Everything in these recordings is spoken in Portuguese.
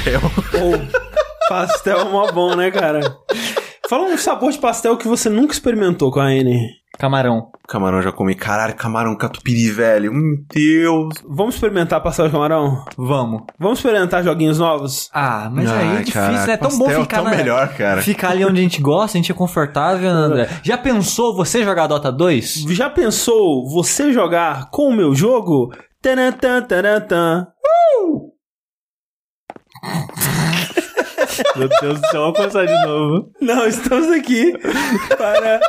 pastel. Pô, pastel é mó bom, né, cara? Fala um sabor de pastel que você nunca experimentou com a N. Camarão. Camarão já comi. Caralho, camarão catupiry, velho. Meu Deus. Vamos experimentar pastel de camarão? Vamos. Vamos experimentar joguinhos novos? Ah, mas aí é Ai, difícil, caraca, né? É tão bom pastel ficar tão na- melhor, cara. Ficar ali onde a gente gosta, a gente é confortável, né, André? Já pensou você jogar Dota 2? Já pensou você jogar com o meu jogo? Tanatan, tanatan. Uh! Meu Deus do céu, vamos começar de novo. Não, estamos aqui para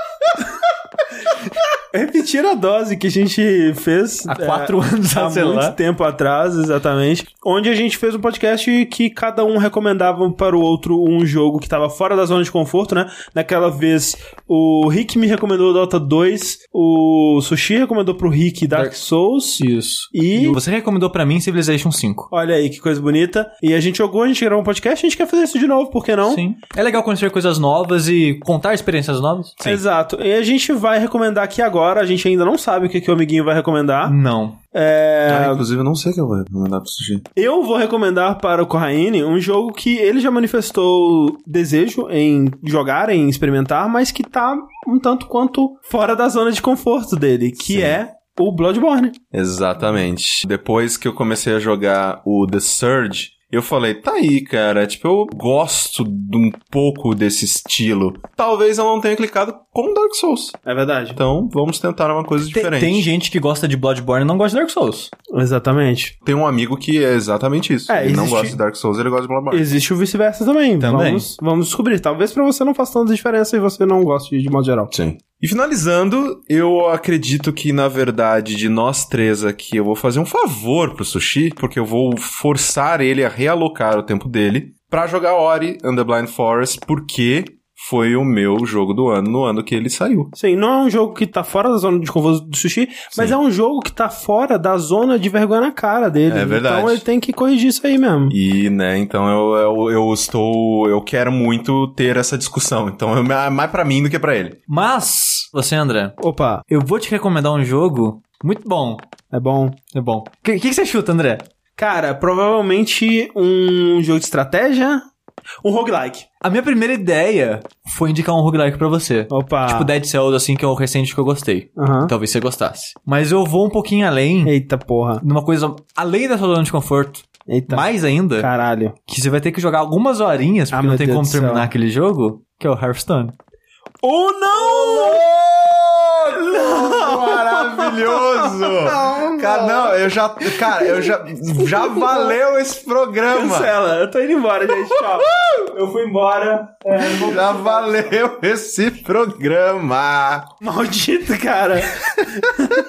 repetir a dose que a gente fez Há quatro é, anos, há muito lá. tempo atrás, exatamente, onde a gente fez um podcast que cada um recomendava para o outro um jogo que estava fora da zona de conforto, né? Naquela vez, o Rick me recomendou Dota 2, o Sushi recomendou pro Rick Dark Dark- Souls Isso. e Você recomendou pra mim Civilization 5. Olha aí que coisa bonita. E a gente jogou, a gente gravou um podcast, a gente quer fazer isso de novo, por que não? Sim. É legal conhecer coisas novas e contar experiências novas? Exato. E a gente vai recomendar aqui agora. A gente ainda não sabe o que, que o amiguinho vai recomendar. Não. É, Ah, inclusive, eu não sei o que eu vou recomendar pro sushi. Eu vou recomendar para o Corraine um jogo que ele já manifestou desejo em jogar, em experimentar, mas que tá um tanto quanto fora da zona de conforto dele, que Sim. é o Bloodborne. Exatamente. Depois que eu comecei a jogar o The Surge, eu falei, tá aí, cara. Tipo, eu gosto de um pouco desse estilo. Talvez eu não tenha clicado com Dark Souls. É verdade. Então, vamos tentar uma coisa Tem, diferente. tem gente que gosta de Bloodborne e não gosta de Dark Souls. Exatamente. Tem um amigo que é exatamente isso. É, ele não existe- gosta de Dark Souls, ele gosta de Bloodborne. Existe o vice-versa também. Também. Vamos, vamos descobrir. Talvez pra você não faça tanta diferença e você não goste de modo geral. Sim. E finalizando, eu acredito que, na verdade, de nós três aqui, eu vou fazer um favor pro Sushi, porque eu vou forçar ele a realocar o tempo dele pra jogar Ori and the Blind Forest, porque foi o meu jogo do ano, no ano que ele saiu. Sim, não é um jogo que tá fora da zona de conforto do sushi, mas Sim. é um jogo que tá fora da zona de vergonha na cara dele. É verdade. Então ele tem que corrigir isso aí mesmo. E, né, então eu, eu, eu estou. Eu quero muito ter essa discussão. Então é mais pra mim do que pra ele. Mas, você, André, Opa, eu vou te recomendar um jogo muito bom. é bom. É bom. O que, que, que você chuta, André? Cara, provavelmente um jogo de estratégia, um roguelike. A minha primeira ideia foi indicar um roguelike pra você. Opa. Tipo Dead Cells, assim, que é o recente que eu gostei. Aham. Talvez você gostasse. Mas eu vou um pouquinho além, Eita porra. numa coisa além da sua zona de conforto. Eita. Mais ainda, Caralho. que você vai ter que jogar algumas horinhas, porque Ah, não tem Deus como terminar aquele jogo, que é o Hearthstone. Oh não! Maravilhoso! Cara, não, eu já. Cara, eu já. Já valeu esse programa! Cancela, eu tô indo embora, gente. Tchau. Eu fui embora. É, vou- Já valeu esse programa! Maldito, cara.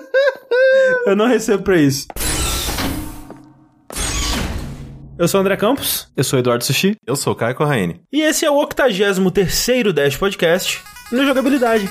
eu não recebo pra isso. Eu sou o André Campos. Eu sou o Eduardo Sushi. Eu sou o Caio Corraine. E esse é o 83º Dash Podcast no Jogabilidade.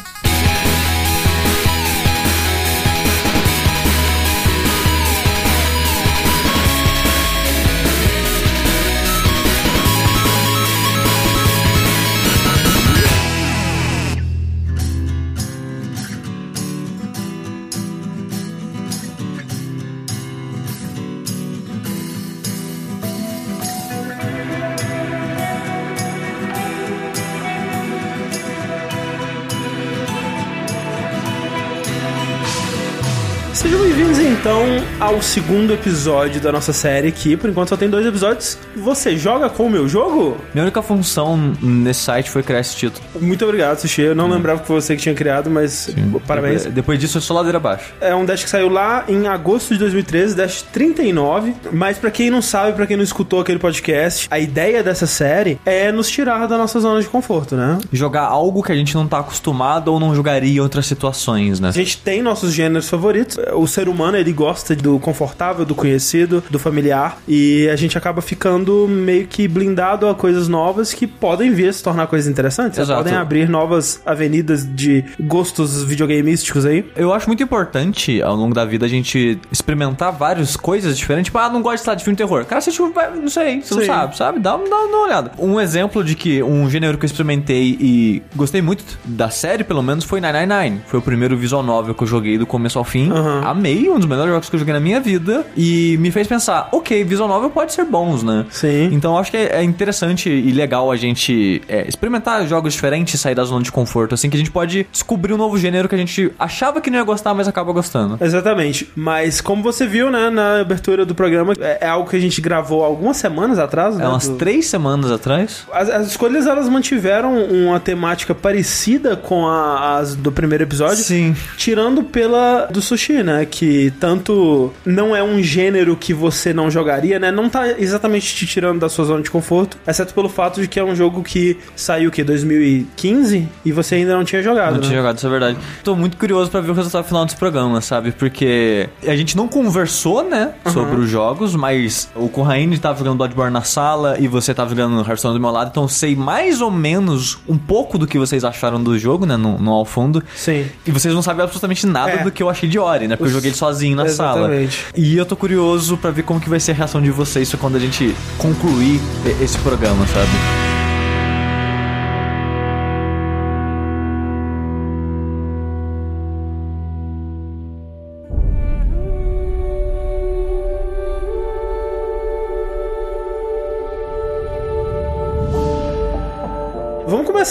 Segundo episódio da nossa série que por enquanto só tem dois episódios. Você joga com o meu jogo? Minha única função nesse site foi criar esse título. Muito obrigado, Sushi. Eu não lembrava que foi você que tinha criado, mas parabéns. Depois, depois disso, é só ladeira abaixo. É um Dash que saiu lá em agosto de 2013, Dash 39. Mas pra quem não sabe, pra quem não escutou aquele podcast, a ideia dessa série é nos tirar da nossa zona de conforto, né? Jogar algo que a gente não tá acostumado ou não jogaria em outras situações, né? A gente tem nossos gêneros favoritos. O ser humano, ele gosta do confortável, do conhecido, do familiar. E a gente acaba ficando meio que blindado a coisas novas que podem vir a se tornar coisas interessantes. Exato. Podem abrir novas avenidas de gostos videogameísticos aí. Eu acho muito importante, ao longo da vida, a gente experimentar várias coisas diferentes. Tipo, ah, não gosto de estar de filme de terror. Cara, você, tipo, não sei, você não Sim. sabe, sabe? Dá, dá, dá uma olhada. Um exemplo de que um gênero que eu experimentei e gostei muito da série, pelo menos, foi 999. Foi o primeiro visual novel que eu joguei do começo ao fim. Aham. amei, um dos melhores jogos que eu joguei na minha vida. E me fez pensar, ok, visual novel pode ser bons, né? Sim. Então eu acho que é é interessante e legal a gente é, experimentar jogos diferentes e sair da zona de conforto, assim, que a gente pode descobrir um novo gênero que a gente achava que não ia gostar, mas acaba gostando. Exatamente. Mas como você viu, né, na abertura do programa, é, é algo que a gente gravou algumas semanas atrás, né? É umas do- três semanas atrás. As, as escolhas elas mantiveram uma temática parecida com a- as do primeiro episódio. Sim. Tirando pela do sushi, né? Que tanto não é um gênero que você não jogaria, né? Não tá exatamente te tirando da sua zona de conforto, exceto pelo fato de que é um jogo que saiu o quê? 2015 e você ainda não tinha jogado, Não né? tinha jogado, isso é verdade. Tô muito curioso pra ver o resultado final desse programa, sabe? Porque a gente não conversou, né, sobre os jogos, mas o Corraine tava jogando Bloodborne na sala e você tava jogando Hearthstone do meu lado, então sei mais ou menos um pouco do que vocês acharam do jogo, né, no, no ao fundo. Sim. E vocês não sabem absolutamente nada É. do que eu achei de Ori, né? Porque eu Os- joguei ele sozinho na Exatamente. sala. E eu tô curioso pra ver como que vai ser a reação de vocês quando a gente concluir esse programa, sabe?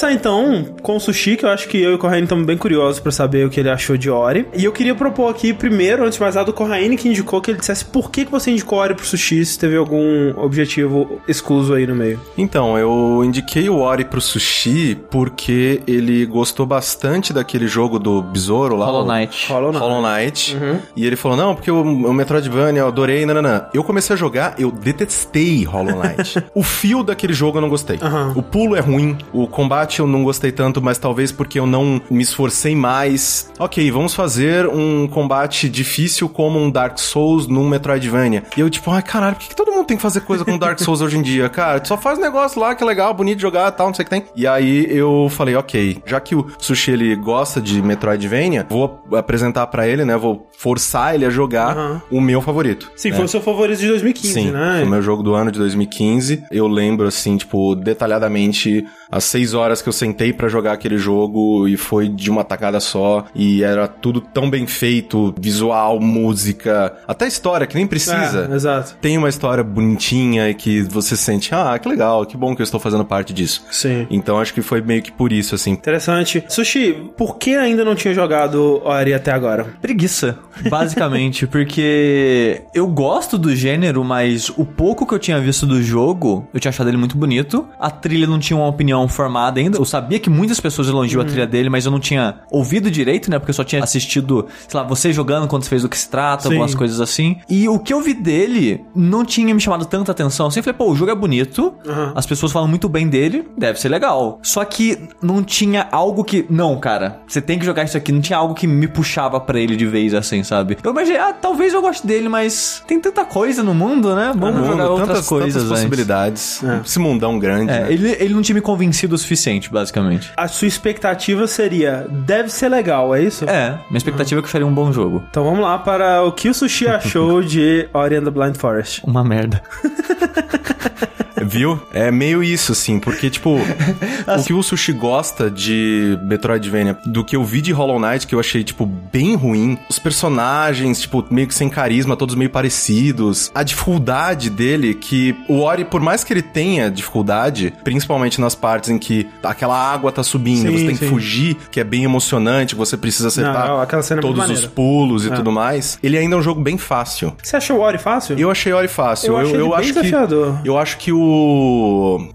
Começar então com o Sushi, que eu acho que eu e o Corraine estamos bem curiosos pra saber o que ele achou de Ori. E eu queria propor aqui, primeiro, antes de mais nada, o Corraine que indicou que ele dissesse por que, que você indicou Ori pro Sushi, se teve algum objetivo excluso aí no meio. Então, eu indiquei o Ori pro Sushi porque ele gostou bastante daquele jogo do Besouro lá. Hollow o- Knight. Hollow Knight. Hollow Knight. E ele falou, não, porque o, o Metroidvania eu adorei, nananã. Eu comecei a jogar, eu detestei Hollow Knight. o fio daquele jogo eu não gostei. Aham. O pulo é ruim, o combate eu não gostei tanto, mas talvez porque eu não me esforcei mais. Ok, vamos fazer um combate difícil como um Dark Souls num Metroidvania. E eu tipo, ai caralho, por que, que todo mundo tem que fazer coisa com Dark Souls hoje em dia? Cara, só faz negócio lá que é legal, bonito de jogar tal, não sei o que tem. E aí eu falei, ok, já que o Sushi ele gosta de Metroidvania, vou apresentar pra ele, né? Vou forçar ele a jogar Aham. o meu favorito. Sim, né? foi o seu favorito de 2015, Sim, né? foi o meu jogo do ano de 2015. Eu lembro, assim, tipo, detalhadamente as seis horas que eu sentei pra jogar aquele jogo e foi de uma tacada só. E era tudo tão bem feito, visual, música, até história, que nem precisa. É, exato. Tem uma história bonitinha e que você sente, ah, que legal, que bom que eu estou fazendo parte disso. Sim. Então acho que foi meio que por isso, assim. Interessante. Sushi, por que ainda não tinha jogado Ori até agora? Preguiça, basicamente, porque eu gosto do gênero, mas o pouco que eu tinha visto do jogo, eu tinha achado ele muito bonito. A trilha não tinha uma opinião formada ainda. Eu sabia que muitas pessoas elogiam a trilha dele, mas eu não tinha ouvido direito, né? Porque eu só tinha assistido, sei lá, você jogando quando você fez do que se trata, Sim. algumas coisas assim. E o que eu vi dele não tinha me chamado tanta atenção. Eu sempre falei, pô, o jogo é bonito, Aham. as pessoas falam muito bem dele, deve ser legal. Só que não tinha algo que. Não, cara, você tem que jogar isso aqui. Não tinha algo que me puxava pra ele de vez assim, sabe? Eu imaginei, ah, talvez eu goste dele, mas tem tanta coisa no mundo, né? Vamos No jogar mundo, outras tantas, coisas tantas possibilidades. É. Esse mundão grande, É, né? ele, ele não tinha me convencido o suficiente, basicamente. A sua expectativa seria, deve ser legal, é isso? É, minha expectativa é que eu faria um bom jogo. Então vamos lá para o que o Sushi achou de Ori and the Blind Forest. Uma merda. Viu? É meio isso, assim, porque, tipo, o que o Sushi gosta de Metroidvania, do que eu vi de Hollow Knight, que eu achei, tipo, bem ruim, os personagens, tipo, meio que sem carisma, todos meio parecidos, a dificuldade dele, que o Ori, por mais que ele tenha dificuldade, principalmente nas partes em que aquela água tá subindo, Sim, você tem sim. que fugir, que é bem emocionante, você precisa acertar Não, cena é todos os pulos e É. tudo mais, ele ainda é um jogo bem fácil. Você achou o Ori fácil? Eu achei Ori fácil. Eu ele bem acho que desafiador. eu acho que o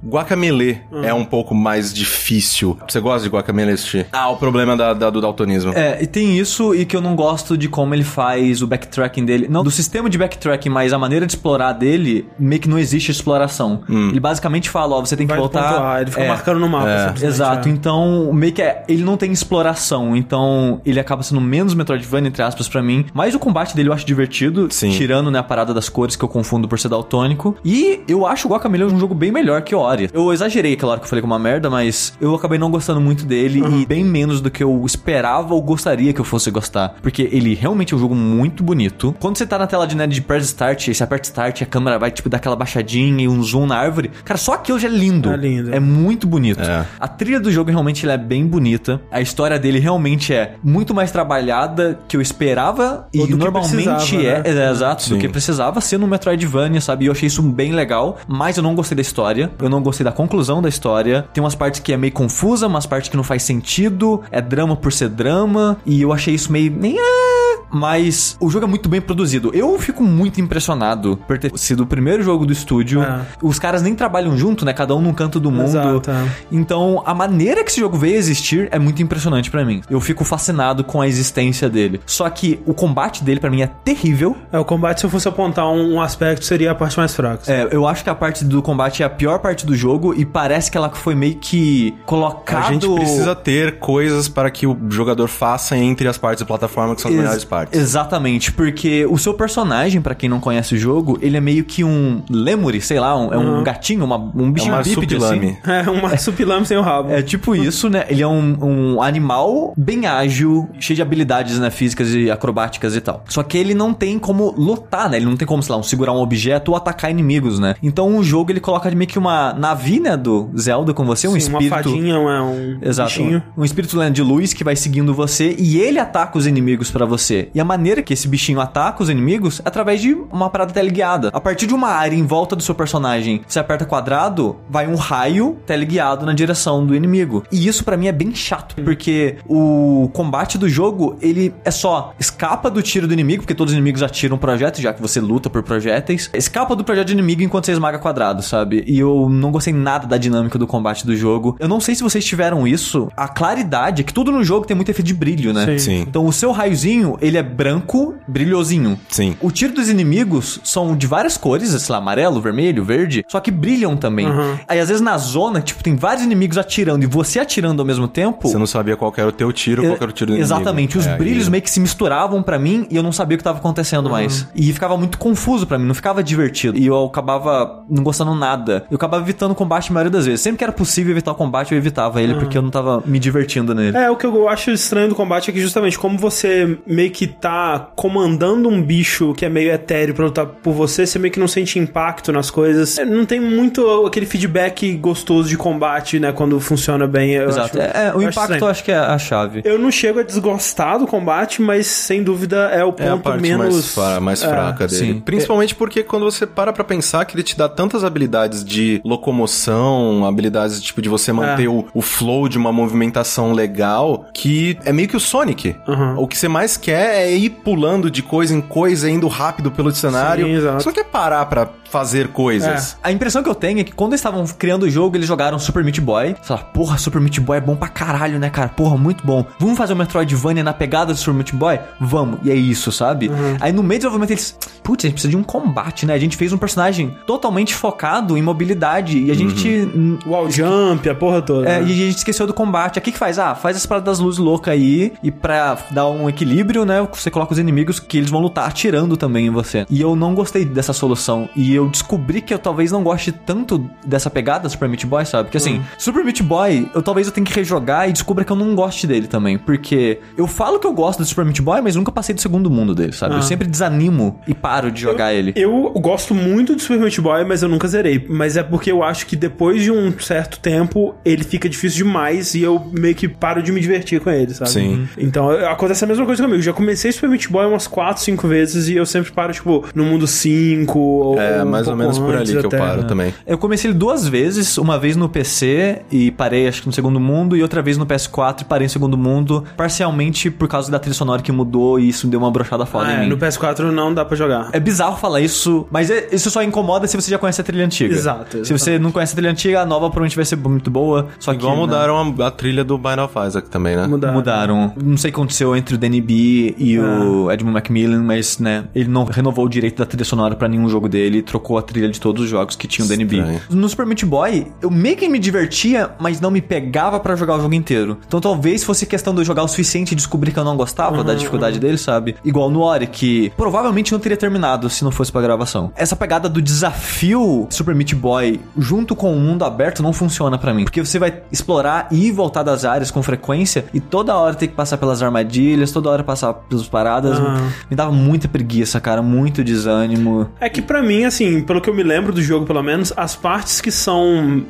Guacamele Hum. é um pouco mais difícil. Você gosta de Guacamele, Sushi? Ah, o problema da, da- do daltonismo. É, e tem isso e que eu não gosto de como ele faz o backtracking dele. Não do sistema de backtracking, mas a maneira de explorar dele, meio que não existe exploração. Ele basicamente fala, ó, você tem que Vai voltar... pontuar, ele fica É, marcando no mapa. simplesmente, Exato, é. então meio que é, ele não tem exploração, então ele acaba sendo menos Metroidvania, entre aspas, pra mim. Mas o combate dele eu acho divertido, Sim. tirando né, a parada das cores que eu confundo por ser daltônico. E eu acho o Guacamele ele é um jogo bem melhor que Ori. Eu exagerei, claro que eu falei com uma merda, mas eu acabei não gostando muito dele e bem menos do que eu esperava ou gostaria que eu fosse gostar. Porque ele realmente é um jogo muito bonito. Quando você tá na tela de net de press start, você aperta start, a câmera vai tipo dar aquela baixadinha e um zoom na árvore. Cara, só aquilo já é lindo. É lindo. É muito bonito. É. A trilha do jogo realmente ela é bem bonita. A história dele realmente é muito mais trabalhada que eu esperava Ou e do que normalmente é, né? é, exato, do Sim. que precisava ser no Metroidvania, sabe? E eu achei isso bem legal, mas eu não gostei da história, eu não gostei da conclusão da história. Tem umas partes que é meio confusa, umas partes que não faz sentido, é drama por ser drama, e eu achei isso meio nem ah, mas o jogo é muito bem produzido. Eu fico muito impressionado por ter sido o primeiro jogo do estúdio. É. Os caras nem trabalham junto, né? Cada um num canto do mundo. Exato, é. Então, a maneira que esse jogo veio a existir é muito impressionante pra mim. Eu fico fascinado com a existência dele. Só que o combate dele pra mim é terrível. É, o combate, se eu fosse apontar um, aspecto, seria a parte mais fraca. É, eu acho que a parte do combate é a pior parte do jogo e parece que ela foi meio que colocado. A gente precisa ter coisas para que o jogador faça entre as partes da plataforma que são as melhores partes. Exatamente, porque o seu personagem, pra quem não conhece o jogo, ele é meio que um lemure, sei lá, um- é um gatinho, uma, um É bichinho uma bípede assim. É, um marsupilame sem o rabo. É tipo isso, né? Ele é um, um animal bem ágil, cheio de habilidades, né, físicas e acrobáticas e tal. Só que ele não tem como lutar, né? Ele não tem como, sei lá, um, segurar um objeto ou atacar inimigos, né? Então o jogo ele coloca meio que uma nave, né, do Zelda com você, um Sim, espírito. Uma fadinha, um, é um Exato. bichinho. Um, um espírito né, de luz que vai seguindo você e ele ataca os inimigos pra você. E a maneira que esse bichinho ataca os inimigos é através de uma parada teleguiada. A partir de uma área em volta do seu personagem, você aperta quadrado, vai um raio teleguiado na direção do inimigo. E isso pra mim é bem chato, porque o combate do jogo, ele é só escapa do tiro do inimigo, porque todos os inimigos atiram projéteis, já que você luta por projéteis. Escapa do projeto de inimigo enquanto você esmaga quadrado, sabe? E eu não gostei nada da dinâmica do combate do jogo. Eu não sei se vocês tiveram isso. A claridade é que tudo no jogo tem muito efeito de brilho, né? Sim. Sim, Então o seu raiozinho, ele é branco, brilhosinho. sim. O tiro dos inimigos são de várias cores, sei lá, amarelo, vermelho, verde, só que brilham também. Uhum. Aí às vezes na zona, tipo, tem vários inimigos atirando e você atirando ao mesmo tempo. Você não sabia qual era o teu tiro, qual que era o tiro do inimigo. Exatamente, os É, brilhos e- meio que se misturavam pra mim e eu não sabia o que tava acontecendo mais. E ficava muito confuso pra mim, não ficava divertido. E eu acabava não gostando nada. Eu acabava evitando o combate a maioria das vezes. Sempre que era possível evitar o combate, eu evitava ele porque eu não tava me divertindo nele. É, o que eu acho estranho do combate é que justamente como você meio que tá comandando um bicho que é meio etéreo pra lutar por você, você meio que não sente impacto nas coisas. É, Não tem muito aquele feedback gostoso de combate, né, quando funciona bem. Eu Exato. acho- É, é, o impacto eu acho que é a chave. Eu não chego a desgostar do combate, mas sem dúvida é o ponto É a parte menos mais, mais é. fraca dele. sim. Principalmente porque quando você para pra pensar que ele te dá tantas habilidades de locomoção, habilidades tipo de você manter É. o, o flow de uma movimentação legal, que é meio que o Sonic. Uhum. O que você mais quer é ir pulando de coisa em coisa, indo rápido pelo cenário. Sim, exato. Você não quer parar pra fazer coisas. A impressão que eu tenho é que quando eles estavam criando o jogo, eles jogaram Super Meat Boy. Lá, porra, Super Meat Boy é bom pra caralho, né, cara? Porra, muito bom. Vamos fazer o Metroidvania na pegada do Super Meat Boy? Vamos. E é isso, sabe? Aí no meio do desenvolvimento eles... Putz, a gente precisa de um combate, né? A gente fez um personagem totalmente focado em mobilidade. E a gente... hum, Wall jump, a porra toda. É, né? e a gente esqueceu do combate. Aqui que faz? Ah, faz as paradas das luzes loucas aí. E pra dar um equilíbrio, né? Você coloca os inimigos que eles vão lutar atirando também em você. E eu não gostei dessa solução. E eu descobri que eu talvez não goste tanto dessa pegada Super Meat Boy, sabe? Porque assim, Super Meat Boy, eu talvez eu tenha que rejogar e descubra que eu não goste dele também. Porque eu falo que eu gosto do Super Meat Boy, mas nunca passei do segundo mundo dele, sabe? Ah. Eu sempre desanimo e paro de jogar ele. Eu gosto muito do Super Meat Boy, mas eu nunca zerei. Mas é porque eu acho que depois de um certo tempo, ele fica difícil demais e eu meio que paro de me divertir com ele, sabe? Sim. Então acontece a mesma coisa comigo. Já comecei Super Meat Boy umas 4, 5 vezes e eu sempre paro, tipo, no mundo 5 ou. É, um mais ou menos por ali que eu até. paro também. Eu comecei ele duas vezes, uma vez no PC e parei acho que no segundo mundo, e outra vez no PS4 e parei no segundo mundo, parcialmente por causa da trilha sonora que mudou e isso deu uma brochada foda Ah, em é, mim. no PS4 não dá pra jogar. É bizarro falar isso, mas é- isso só incomoda se você já conhece a trilha antiga. Exato, Se você não conhece a trilha antiga, a nova provavelmente vai ser muito boa. Só que Igual né, mudaram a, a trilha do Bind of Isaac também, né? Mudaram. Mudaram. Não sei o que aconteceu entre o Danny B e o Edmund Macmillan, mas, né, ele não renovou o direito da trilha sonora pra nenhum jogo dele trocou a trilha de todos os jogos que tinham DNB. Estranho. No Super Meat Boy, eu meio que me divertia, mas não me pegava pra jogar o jogo inteiro. Então talvez fosse questão de eu jogar o suficiente e descobrir que eu não gostava da dificuldade dele, sabe? Igual no Ori, que provavelmente não teria terminado se não fosse pra gravação. Essa pegada do desafio Super Meat Boy junto com o mundo aberto não funciona pra mim. Porque você vai explorar e voltar das áreas com frequência e toda hora ter que passar pelas armadilhas, toda hora passar pelas paradas. Aham. Me dava muita preguiça, cara, muito desânimo. É que pra mim, assim, pelo que eu me lembro do jogo, pelo menos, as partes que são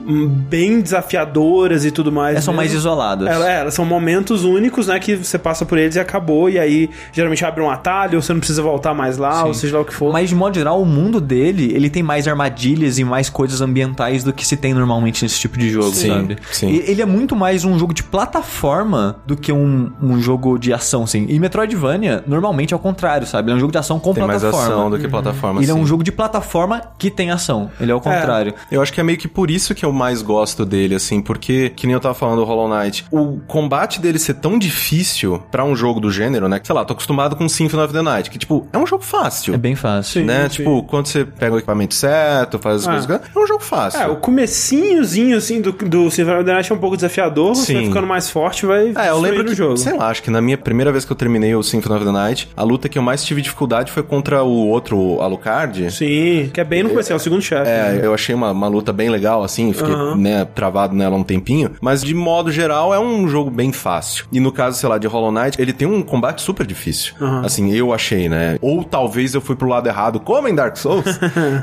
bem desafiadoras e tudo mais. Elas são mais mesmo, isoladas. ela- é, elas são momentos únicos, né? Que você passa por eles e acabou. E aí, geralmente abre um atalho, ou você não precisa voltar mais lá, ou seja lá o que for. Mas de modo geral, o mundo dele, ele tem mais armadilhas e mais coisas ambientais do que se tem normalmente nesse tipo de jogo, Sim, sabe? sim. E- Ele é muito mais um jogo de plataforma do que um, um jogo de ação, assim. E Metroidvania, normalmente é o contrário, sabe? Ele é um jogo de ação com Tem mais plataforma. ação do que plataforma, Ele é um sim. jogo de plataforma que tem ação. Ele é o contrário. Eu acho que é meio que por isso que eu mais gosto dele, assim, porque, que nem eu tava falando do Hollow Knight, o combate dele ser tão difícil pra um jogo do gênero, né? Sei lá, tô acostumado com Symphony of the Night, que, tipo, é um jogo fácil. É bem fácil. Sim. né? Tipo, quando você pega o equipamento certo, faz as Ah. coisas. É um jogo fácil. É, o comecinhozinho, assim, do, do Symphony of the Night é um pouco desafiador. Você vai Sim. ficando mais forte, vai É, eu lembro que, jogo. sei lá, acho que na minha primeira vez que eu terminei o Symphony of the Night, a luta que eu mais tive dificuldade foi contra o outro Alucard. Sim, que é bem no começo, é o segundo chefe. né? É, eu achei uma, uma luta bem legal, assim, fiquei, Aham. né, travado nela um tempinho, mas de modo geral é um jogo bem fácil. E no caso, sei lá, de Hollow Knight, ele tem um combate super difícil. Aham. Assim, eu achei, né? Ou talvez eu fui pro lado errado, como em Dark Souls,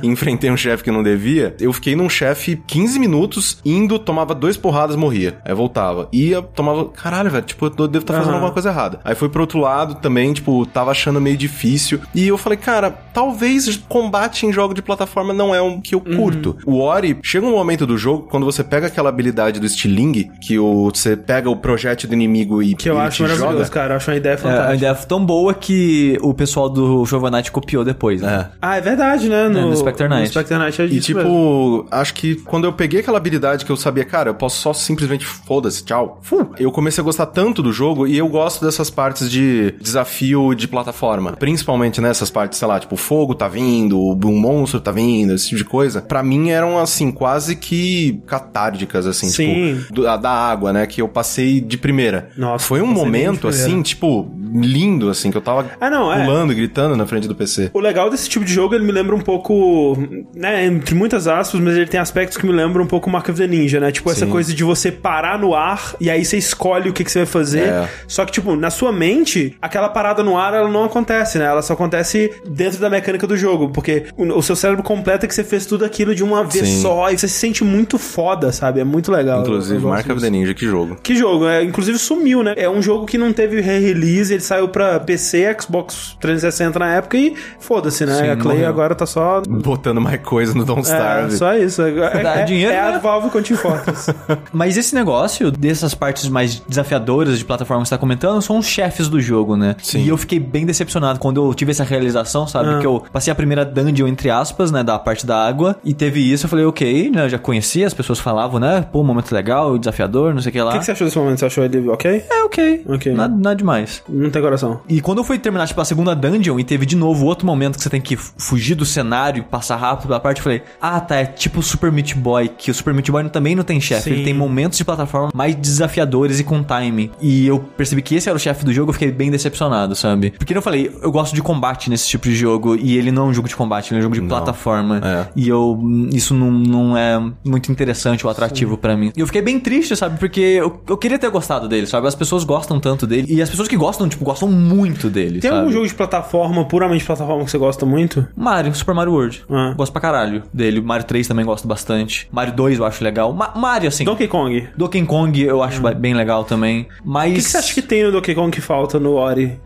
e enfrentei um chefe que não devia. Eu fiquei num chefe 15 minutos, indo, tomava dois porradas, morria. Aí voltava. Ia, tomava. Caralho, velho, tipo, eu devo estar fazendo Aham. alguma coisa errada. Aí fui pro outro lado também, tipo, tava achando meio difícil. E eu falei, cara, talvez combate em jogo de plataforma não é um que eu Uhum. curto. O Ori, chega um momento do jogo, quando você pega aquela habilidade do Stiling, que o, você pega o projétil do inimigo e Que eu ele acho te maravilhoso, joga. cara. Eu acho uma ideia É, a fantástica. ideia tão boa que o pessoal do Giovanni copiou depois, né? É. Ah, é verdade, né? No, no Spectre Knight. No Spectre Knight é E disso tipo, mesmo. acho que quando eu peguei aquela habilidade que eu sabia, cara, eu posso só simplesmente foda-se, tchau. Fu, eu comecei a gostar tanto do jogo e eu gosto dessas partes de desafio de plataforma. Principalmente nessas partes, sei lá, tipo, o fogo tá vindo, um monstro tá vindo, esse tipo de coisa. Pra mim eram, assim, quase que catárticas, assim, Sim. tipo, do- a da água, né, que eu passei de primeira. Nossa, Foi um momento, assim, tipo, lindo, assim, que eu tava Ah, não, é. pulando gritando na frente do PC. O legal desse tipo de jogo, ele me lembra um pouco, né, entre muitas aspas, mas ele tem aspectos que me lembram um pouco Mark of the Ninja, né? Tipo, essa Sim. coisa de você parar no ar e aí você escolhe o que, que você vai fazer. É. Só que, tipo, na sua mente, aquela parada no ar, ela não acontece, né? Ela só acontece dentro da mecânica do jogo, porque o, o seu cérebro completa que você fez tudo aquilo de uma vez Sim. só e você se sente muito foda, sabe? É muito legal. Inclusive, Mark of the Ninja, que jogo. Que jogo? É, inclusive sumiu, né? É um jogo que não teve re-release, ele saiu pra PC, Xbox 360 na época e foda-se, né? Sim, a Clay morreu. agora tá só. Botando mais coisa no Don't É, Starve. só isso. É, Dá é, dinheiro, é a né? Valve com Team Fortress. Mas esse negócio dessas partes mais desafiadoras de plataforma que você tá comentando são os chefes do jogo, né? Sim. E eu fiquei bem decepcionado quando eu tive essa realização, sabe? Ah. Que eu passei a primeira dungeon, entre aspas, né? Da parte da água. E teve isso, eu falei, ok, né? Eu já conhecia, as pessoas falavam, né? Pô, momento legal, desafiador, não sei o que lá. O que, que você achou desse momento? Você achou ele ok? É, ok. Ok. Nada, nada demais. Não tem coração. E quando eu fui terminar, tipo, a segunda dungeon e teve de novo outro momento que você tem que fugir do cenário e passar rápido pela parte, eu falei, ah, tá, é tipo o Super Meat Boy, que o Super Meat Boy também não tem chefe, ele tem momentos de plataforma mais desafiadores e com timing. E eu percebi que esse era o chefe do jogo, eu fiquei bem decepcionado, sabe? Porque eu falei, eu gosto de combate nesse tipo de jogo, e ele não é um jogo de combate, ele é um jogo de plataforma. É. E eu, isso não, não é muito interessante ou atrativo pra mim. E eu fiquei bem triste, sabe? Porque eu, eu queria ter gostado dele, sabe? As pessoas gostam tanto dele, e as pessoas que gostam, tipo, gostam muito dele, Tem sabe? algum jogo de plataforma, puramente plataforma, que você gosta muito? Mario, Super Mario World. Ah. Gosto pra caralho dele. Mario 3 também gosto bastante. Mario 2 eu acho legal. Ma- Mario, assim. Donkey Kong. Donkey Kong eu acho ba- bem legal também. Mas. O que, que você acha que tem no Donkey Kong que falta no Ori?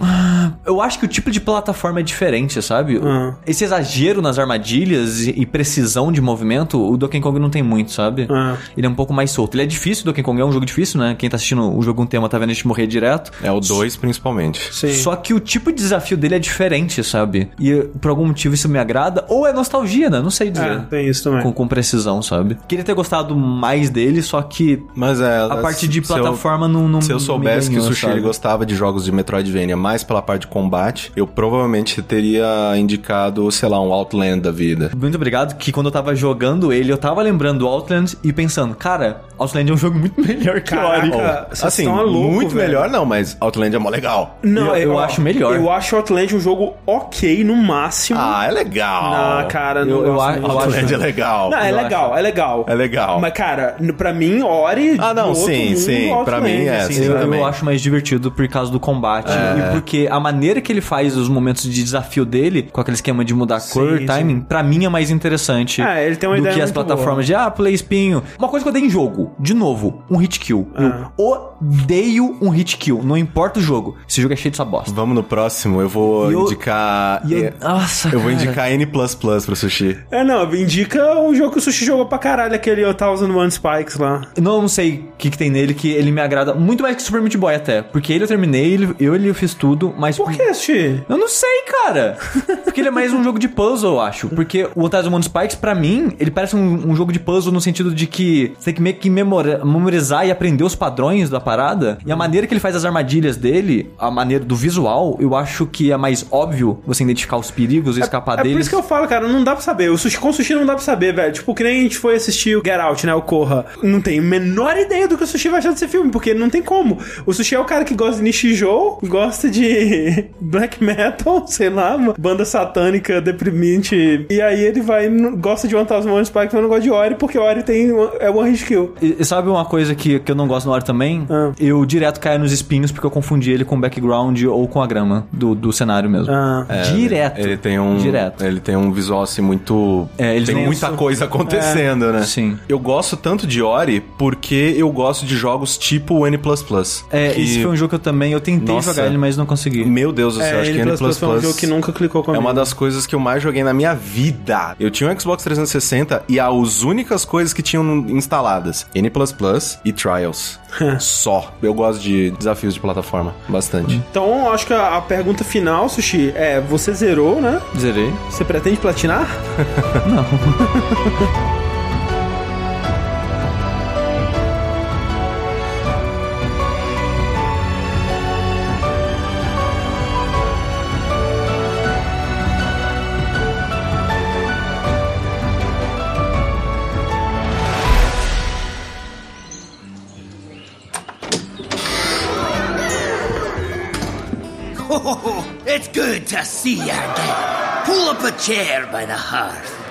Eu acho que o tipo de plataforma é diferente, sabe? Ah. Esse exagero nas armadilhas e, precisão de movimento, o Donkey Kong não tem muito, sabe? Ah. Ele é um pouco mais solto. Ele é difícil, o Donkey Kong é um jogo difícil, né? Quem tá assistindo o jogo um tema tá vendo a gente morrer direto. É o 2, principalmente. Sim. Só que o tipo de desafio dele é diferente, sabe? E por algum motivo isso me agrada. Ou é nostalgia, né? Não sei dizer. É, tem isso também. com, com precisão, sabe? Queria ter gostado mais dele, só que Mas é. a parte de eu- plataforma não, não Se eu soubesse que o Sushi ele sabe? gostava de jogos de Metroidvania mais pela parte de combate, eu provavelmente teria indicado, sei lá, um Outland da vida. Muito obrigado, que quando eu tava jogando ele, eu tava lembrando do Outland e pensando, cara, Outland é um jogo muito melhor que Caraca. Ori. Assim, louco, muito velho. melhor não, mas Outland é mó legal. Não, Eu- eu ó, acho melhor. Eu acho Outland um jogo ok no máximo. Ah, é legal. Não, cara, não Eu- eu acho- eu Outland é legal. Não, é eu legal, é legal. É legal. Mas, cara, pra mim, Ori. Ah, não, sim, mundo, sim, pra Outland, mim é, assim, sim, Eu, eu acho mais divertido por causa do combate e porque a maneira que ele faz os momentos de desafio dele, com aquele esquema de mudar a cor, Sim, timing, pra mim é mais interessante É, ele tem uma do ideia que as plataformas de ah, play espinho. Uma coisa que eu dei em jogo, de novo, um hit kill. Ah. Eu odeio um hit kill, não importa o jogo. Esse jogo é cheio dessa bosta. Vamos no próximo, eu vou E eu- indicar. E eu, é, nossa, eu vou indicar N pro sushi. É, não, indica um jogo que o Sushi jogou pra caralho, aquele O Thousand One Spikes lá. Não, não sei o que, que tem nele que ele me agrada muito mais que Super Meat Boy até. Porque ele eu terminei, ele, eu ele eu fiz tudo, mas. Por que, Sushi? Eu não sei, cara. Porque ele é mais um jogo de puzzle, eu acho. Porque o Thousand One Spikes, pra mim, ele parece um, um jogo de puzzle no sentido de que você tem que meio que memorizar e aprender os padrões da parada. E a maneira que ele faz as armadilhas dele, a maneira do visual, eu acho que é mais óbvio você identificar os perigos e escapar É por deles. isso que eu falo, cara, não dá pra saber. O sushi com o sushi não dá pra saber, velho. Tipo, que nem a gente foi assistir o Get Out, né? O Corra. Não tem a menor ideia do que o sushi vai achar desse filme, porque não tem como. O sushi é o cara que gosta de Nishijou, gosta de black metal, sei lá, uma banda satânica deprimente. E aí ele vai, não- gosta de One Thousand One Spike, mas não gosta de Ori, porque Ori tem, é One Hit Kill. E, e sabe uma coisa que, que eu não gosto no Ori também? Ah. Eu direto caio nos espinhos porque eu confundi ele com o background ou com a grama do, do cenário mesmo. Ah. É, direto. Ele tem um. Direto. Ele tem um visual assim muito. É, tem muita coisa acontecendo, né? Sim. Eu gosto tanto de Ori porque eu gosto de jogos tipo o N. É, que- esse foi um jogo que eu também. Eu tentei Nossa. jogar ele, mas não consegui. Meu Deus do céu, É, acho que N++ N++ foi um jogo que nunca clicou É comigo. uma das coisas que eu mais joguei na minha vida. Eu tinha um Xbox 360 e as únicas coisas que tinham instaladas, N++ e Trials. Só. Eu gosto de desafios de plataforma, bastante. Então, acho que a, a pergunta final, Sushi, é: você zerou, né? Zerei. Você pretende platinar? Oh, see you again. Pull up a chair by the hearth.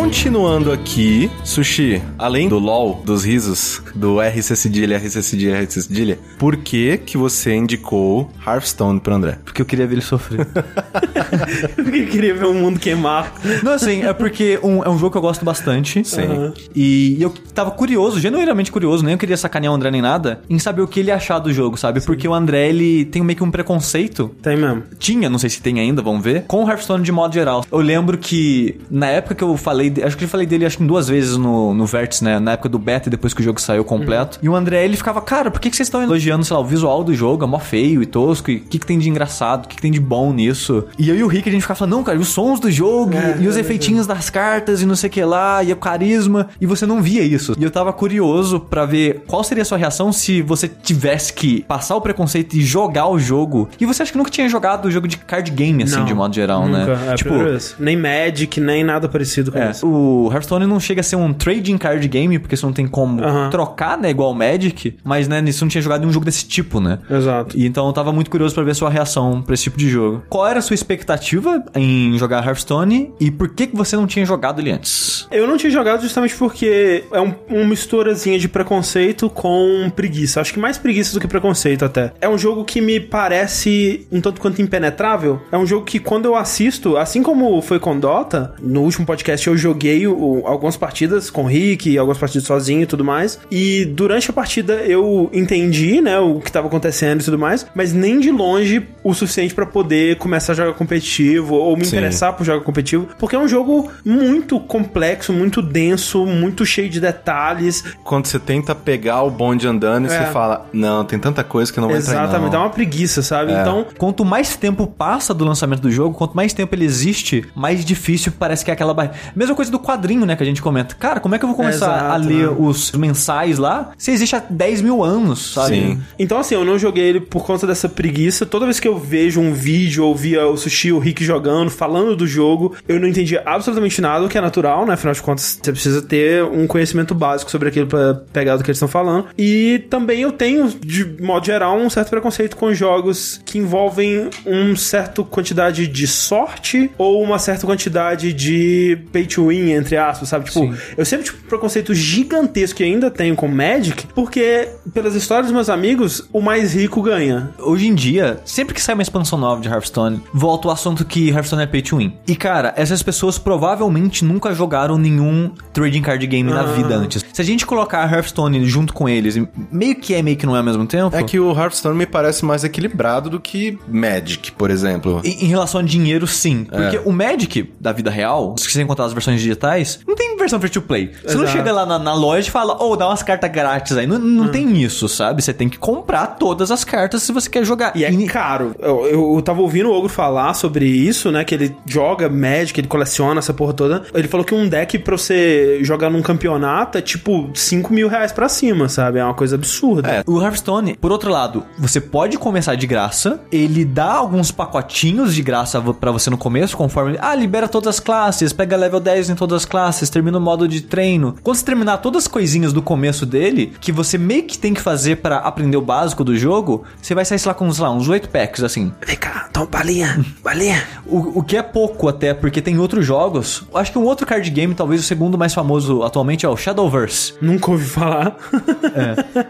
Continuando aqui, Sushi, além do LOL, dos risos, do RC Cedilha, RC Cedilha, RC Cedilha, por que que você indicou Hearthstone pro André? Porque eu queria ver ele sofrer. Porque queria ver o mundo queimar. não, assim, é porque um- é um jogo que eu gosto bastante. Sim. Aham. E eu tava curioso, genuinamente curioso, nem eu queria sacanear o André nem nada, em saber o que ele achar do jogo, sabe? Porque o André, ele tem meio que um preconceito Tem mesmo. tinha, não sei se tem ainda, vamos ver, com o Hearthstone de modo geral. Eu lembro que na época que eu falei, de- acho que eu falei dele acho que em duas vezes no, no Vértice, né? Na época do beta e depois que o jogo saiu completo. E o André, ele ficava, cara, por que, que vocês estão elogiando, sei lá, o visual do jogo? É mó feio e tosco. E o que, que tem de engraçado? O que, que tem de bom nisso? E eu e o Rick, a gente ficava falando, não, cara, os sons do jogo, É, e, e os é, efeitinhos das cartas, e não sei o que lá, e o carisma. E você não via isso. E eu tava curioso pra ver qual seria a sua reação se você tivesse que passar o preconceito e jogar o jogo. E você acha que nunca tinha jogado o jogo de card game, assim, Não, de modo geral, Nunca. né? É, tipo. Nem Magic, nem nada parecido com é, isso. O Hearthstone não chega a ser um trading card game, porque você não tem como trocar, né? Igual o Magic, mas, né, nisso não tinha jogado um jogo desse tipo, né? Exato. E então eu tava muito curioso pra ver a sua reação pra esse tipo de jogo. Qual era a sua expectativa em jogar Hearthstone e por que, que você não tinha jogado ele antes? Eu não tinha jogado justamente porque é um, uma misturazinha de preconceito com preguiça. Acho que mais preguiça do que preconceito até. É um jogo que me parece um tanto quanto impenetrável. É um jogo que quando eu assisto, assim como foi com Dota, no último podcast eu joguei o- algumas partidas com o Rick, algumas partidas sozinho e tudo mais. E durante a partida eu entendi, né, o que tava acontecendo e tudo mais, mas nem de longe o suficiente pra poder começar a jogar competitivo ou me Sim. interessar por jogo competitivo, porque é um jogo muito complexo, muito denso, muito cheio de detalhes. Quando você tenta pegar o bonde andando e É. você fala, não, tem tanta coisa que eu não vou entrar aí, Exatamente, dá uma preguiça, sabe? Então, Quanto mais tempo passa do lançamento do jogo, quanto mais tempo ele existe, mais difícil parece que é aquela barreira. Mesma coisa do quadrinho, né, que a gente comenta. Cara, como é que eu vou começar Exato, a ler né? os mensais lá se existe há 10 mil anos, sabe? Sim. Então, assim, eu não joguei ele por conta dessa preguiça. Toda vez que eu vejo um vídeo ou via o Sushi, o Rick jogando, falando do jogo, eu não entendi absolutamente nada, o que é natural, né? Afinal de contas, você precisa ter um conhecimento básico sobre aquilo pra pegar do que eles estão falando. E também eu tenho, de modo geral, um certo preconceito com jogos que envolvem uma certa quantidade de sorte ou uma certa quantidade de pay to win, entre aspas, sabe? Tipo, eu sempre tive um preconceito gigantesco que ainda tenho com Magic, porque, pelas histórias dos meus amigos, o mais rico ganha. Hoje em dia, sempre que sai uma expansão nova de Hearthstone, volta o assunto que Hearthstone é pay to win. E cara, essas pessoas provavelmente nunca jogaram nenhum trading card game na vida antes. Se a gente colocar Hearthstone junto com eles, meio que é, meio que não é ao mesmo tempo. É que o Hearthstone me parece mais equilibrado do que Magic, por exemplo. Em em relação a dinheiro, sim. Porque o Magic da vida real, se você encontrar as versões digitais, não tem versão free to play. Você não Exato. chega lá na, na loja e fala, oh, dá umas cartas grátis aí. Não, não tem isso, sabe? Você tem que comprar todas as cartas se você quer jogar. E é caro. Eu, eu, eu tava ouvindo o Ogro falar sobre isso, né? Que ele joga Magic, ele coleciona essa porra toda. Ele falou que um deck pra você jogar num campeonato é tipo 5 mil reais pra cima, sabe? É uma coisa absurda. É. O Hearthstone, por outro lado, você pode começar de graça, ele dá alguns pacotinhos de graça pra você no começo, conforme, ah, libera todas as classes, pega level 10 em todas as classes, termina o modo de treino. Quando você terminar todas as coisinhas do começo dele, que você meio que tem que fazer pra aprender o básico do jogo, você vai sair, sei lá, com, sei lá, uns 8 packs, assim. Vem cá, toma balinha, balinha. O, o que é pouco até, porque tem outros jogos. Acho que um outro card game, talvez o segundo mais famoso atualmente, é o Shadowverse. Nunca ouvi falar.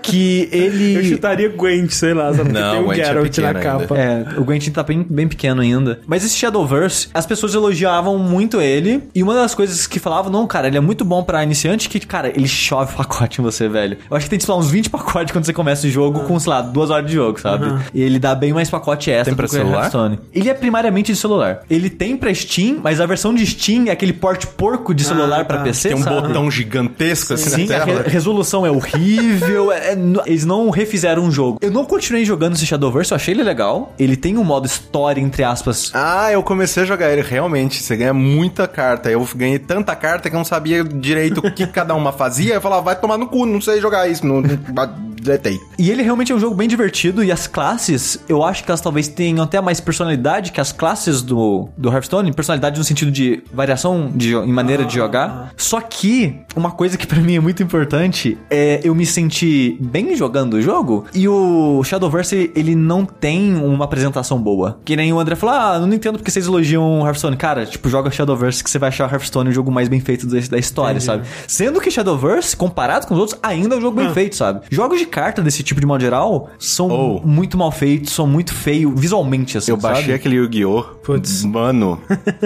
Que ele... Eu chutaria Gwent, sei lá, sabe? Não, tem o Gwent é Geralt na pequeno ainda. capa. É, o Gwent tá bem, bem pequeno ainda. Mas esse Shadowverse, as pessoas elogiavam muito ele. E uma das coisas que falavam, não, cara, ele é muito bom pra iniciante, que, cara, ele chove pacote em você, velho. Eu acho que tem, sei lá, uns 20 pacotes quando você começa o jogo com, sei lá, duas horas de jogo, sabe? E ele dá bem mais pacote extra Tem pra do que o celular? Ele é primariamente de celular. Ele tem pra Steam, mas a versão de Steam é aquele porte porco de celular pra tá. PC, Tem um sabe? botão gigantesco assim Sim, na a tela. re- resolução é horrível. é- é- eles não refizeram o jogo. Eu não continuei jogando esse Shadowverse, eu achei ele legal. Ele tem um modo história, entre aspas. Ah, eu comecei a jogar ele, realmente. Você ganha muita carta. Eu ganhei tanta carta que eu não sabia direito o que cada uma fazia. Eu falava, vai tomar no cu, não sei jogar isso. Não, não, deletei. E ele realmente é um jogo bem divertido. E as classes, eu acho que elas talvez tenham até mais personalidade que as classes do, do Hearthstone. Personalidade no sentido de variação de, em maneira de jogar. Só que, uma coisa que pra mim é muito importante é eu me sentir bem jogando o jogo. E o Shadowverse, ele não tem uma apresentação boa. Que nem o André falou: Ah, não entendo porque vocês elogiam o Hearthstone. Cara, tipo, joga Shadowverse que você vai achar o Hearthstone o jogo mais bem feito da da história, sabe? Sendo que Shadowverse, comparado com os outros, ainda é um jogo bem feito, sabe? Jogos de carta desse tipo de modo geral são Oh. muito mal feitos, são muito feios visualmente, assim, Eu baixei sabe? aquele Yu-Gi-Oh! Putz. Mano,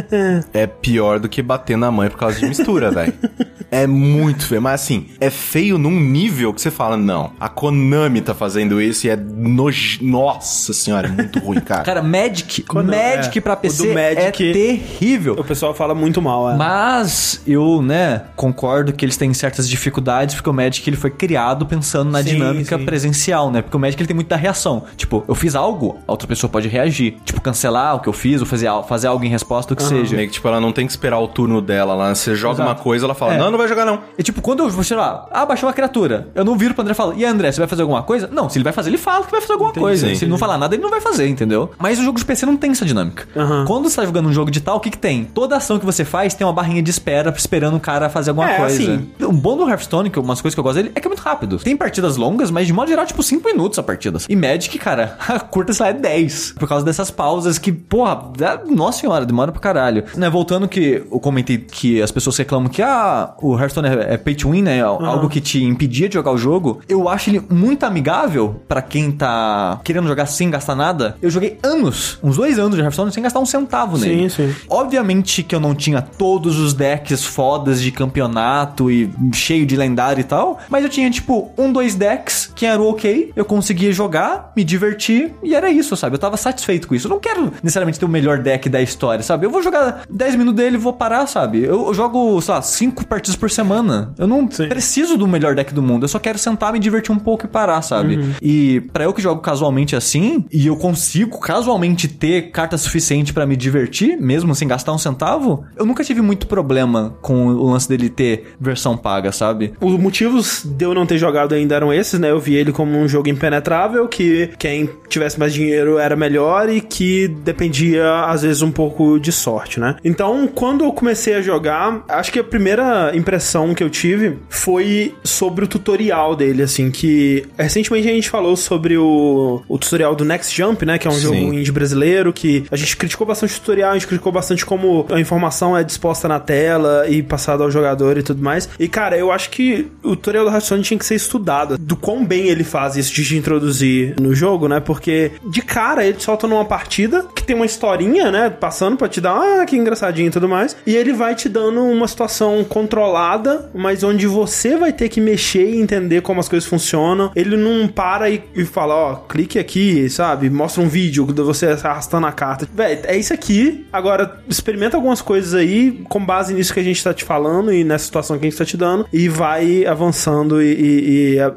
é pior do que bater na mãe por causa de mistura, velho. É muito feio. Mas assim, é feio num nível que você fala, não, a Konami tá fazendo isso e é noj... Nossa senhora, é muito ruim, cara. Cara, Magic, Quando- Magic é, pra o do PC Magic- é terrível. O pessoal fala muito mal, é. Mas eu, né, concordo que eles têm certas dificuldades, porque o Magic ele foi criado pensando na Sim, dinâmica sim. presencial, né? Porque o Magic ele tem muito da reação. Tipo, eu fiz algo, a outra pessoa pode reagir. Tipo, cancelar o que eu fiz, ou fazer, fazer algo em resposta, o que seja. Meio que, tipo, ela não tem que esperar o turno dela lá. Você joga Exato. uma coisa, ela fala, É. não, não vai jogar não. E tipo, quando eu, sei lá, ah, baixou uma criatura, eu não viro pro André e falo, e André, você vai fazer alguma coisa? Não, se ele vai fazer, ele fala que vai fazer alguma coisa. sim. Se ele não falar nada, ele não vai fazer, entendeu? Mas o jogo de PC não tem essa dinâmica. Aham. Quando você tá jogando um jogo de tal, o que que tem? Toda ação que você faz tem uma barrinha de espera esperando o cara fazer alguma É, coisa. assim. O bom do Hearthstone, que umas coisas que eu gosto dele, é que é muito rápido. Tem partidas longas, mas de modo geral, tipo, 5 minutos a partidas. E Magic, cara, a curta, sei lá, é 10. Por causa dessas pausas que, porra, dá- nossa senhora, demora pra caralho. Né, voltando que eu comentei que as pessoas reclamam que, ah, o Hearthstone é, é pay to win, né? Algo que te impedia de jogar o jogo. Eu acho ele muito amigável pra quem tá querendo jogar sem gastar nada. Eu joguei anos, uns dois anos de Hearthstone sem gastar um centavo nele. Sim, sim. Obviamente que eu não tinha todos os decks fodas de campeonato e cheio de lendário e tal, mas eu tinha tipo um, dois decks Que era o ok, eu conseguia jogar, me divertir, e era isso, sabe? Eu tava satisfeito com isso. Eu não quero necessariamente ter o melhor deck da história, sabe? Eu vou jogar 10 minutos dele e vou parar, sabe? Eu, eu jogo, sei lá, 5 partidas por semana. Eu não Sim. preciso do melhor deck do mundo. Eu só quero sentar, me divertir um pouco e parar, sabe? E pra eu que jogo casualmente assim, e eu consigo casualmente ter carta suficiente pra me divertir, mesmo sem gastar um centavo, eu nunca tive muito problema com o lance dele ter versão paga, sabe? Os motivos de eu não ter jogado ainda eram esses, né? Eu vi ele como um jogo impenetrável, que quem tivesse mais dinheiro era melhor e que dependia, às vezes, um pouco de sorte, né? Então, quando eu comecei a jogar, acho que a primeira impressão que eu tive foi sobre o tutorial dele, assim, que recentemente a gente falou sobre o, o tutorial do Next Jump, né? Que é um Sim. jogo indie brasileiro, que a gente criticou bastante o tutorial, a gente criticou bastante como a informação é disposta na tela e passada ao jogador e tudo mais. E, cara, eu acho que o tutorial do Hearthstone tinha que ser estudado, do quão bem ele faz isso de te introduzir no jogo, né? Porque, de cara, ele te solta numa partida que tem uma historinha, né? Passando pra te dar, ah, que engraçadinho e tudo mais. E ele vai te dando uma situação controlada, mas onde você vai ter que mexer e entender como as coisas funcionam. Ele não para e, e fala, ó, clique aqui, sabe? Mostra um vídeo de você arrastando a carta. Véi, é isso aqui. Agora, experimenta algumas coisas aí com base nisso que a gente tá te falando e nessa situação que a gente tá te dando e vai avançando e, e- e a-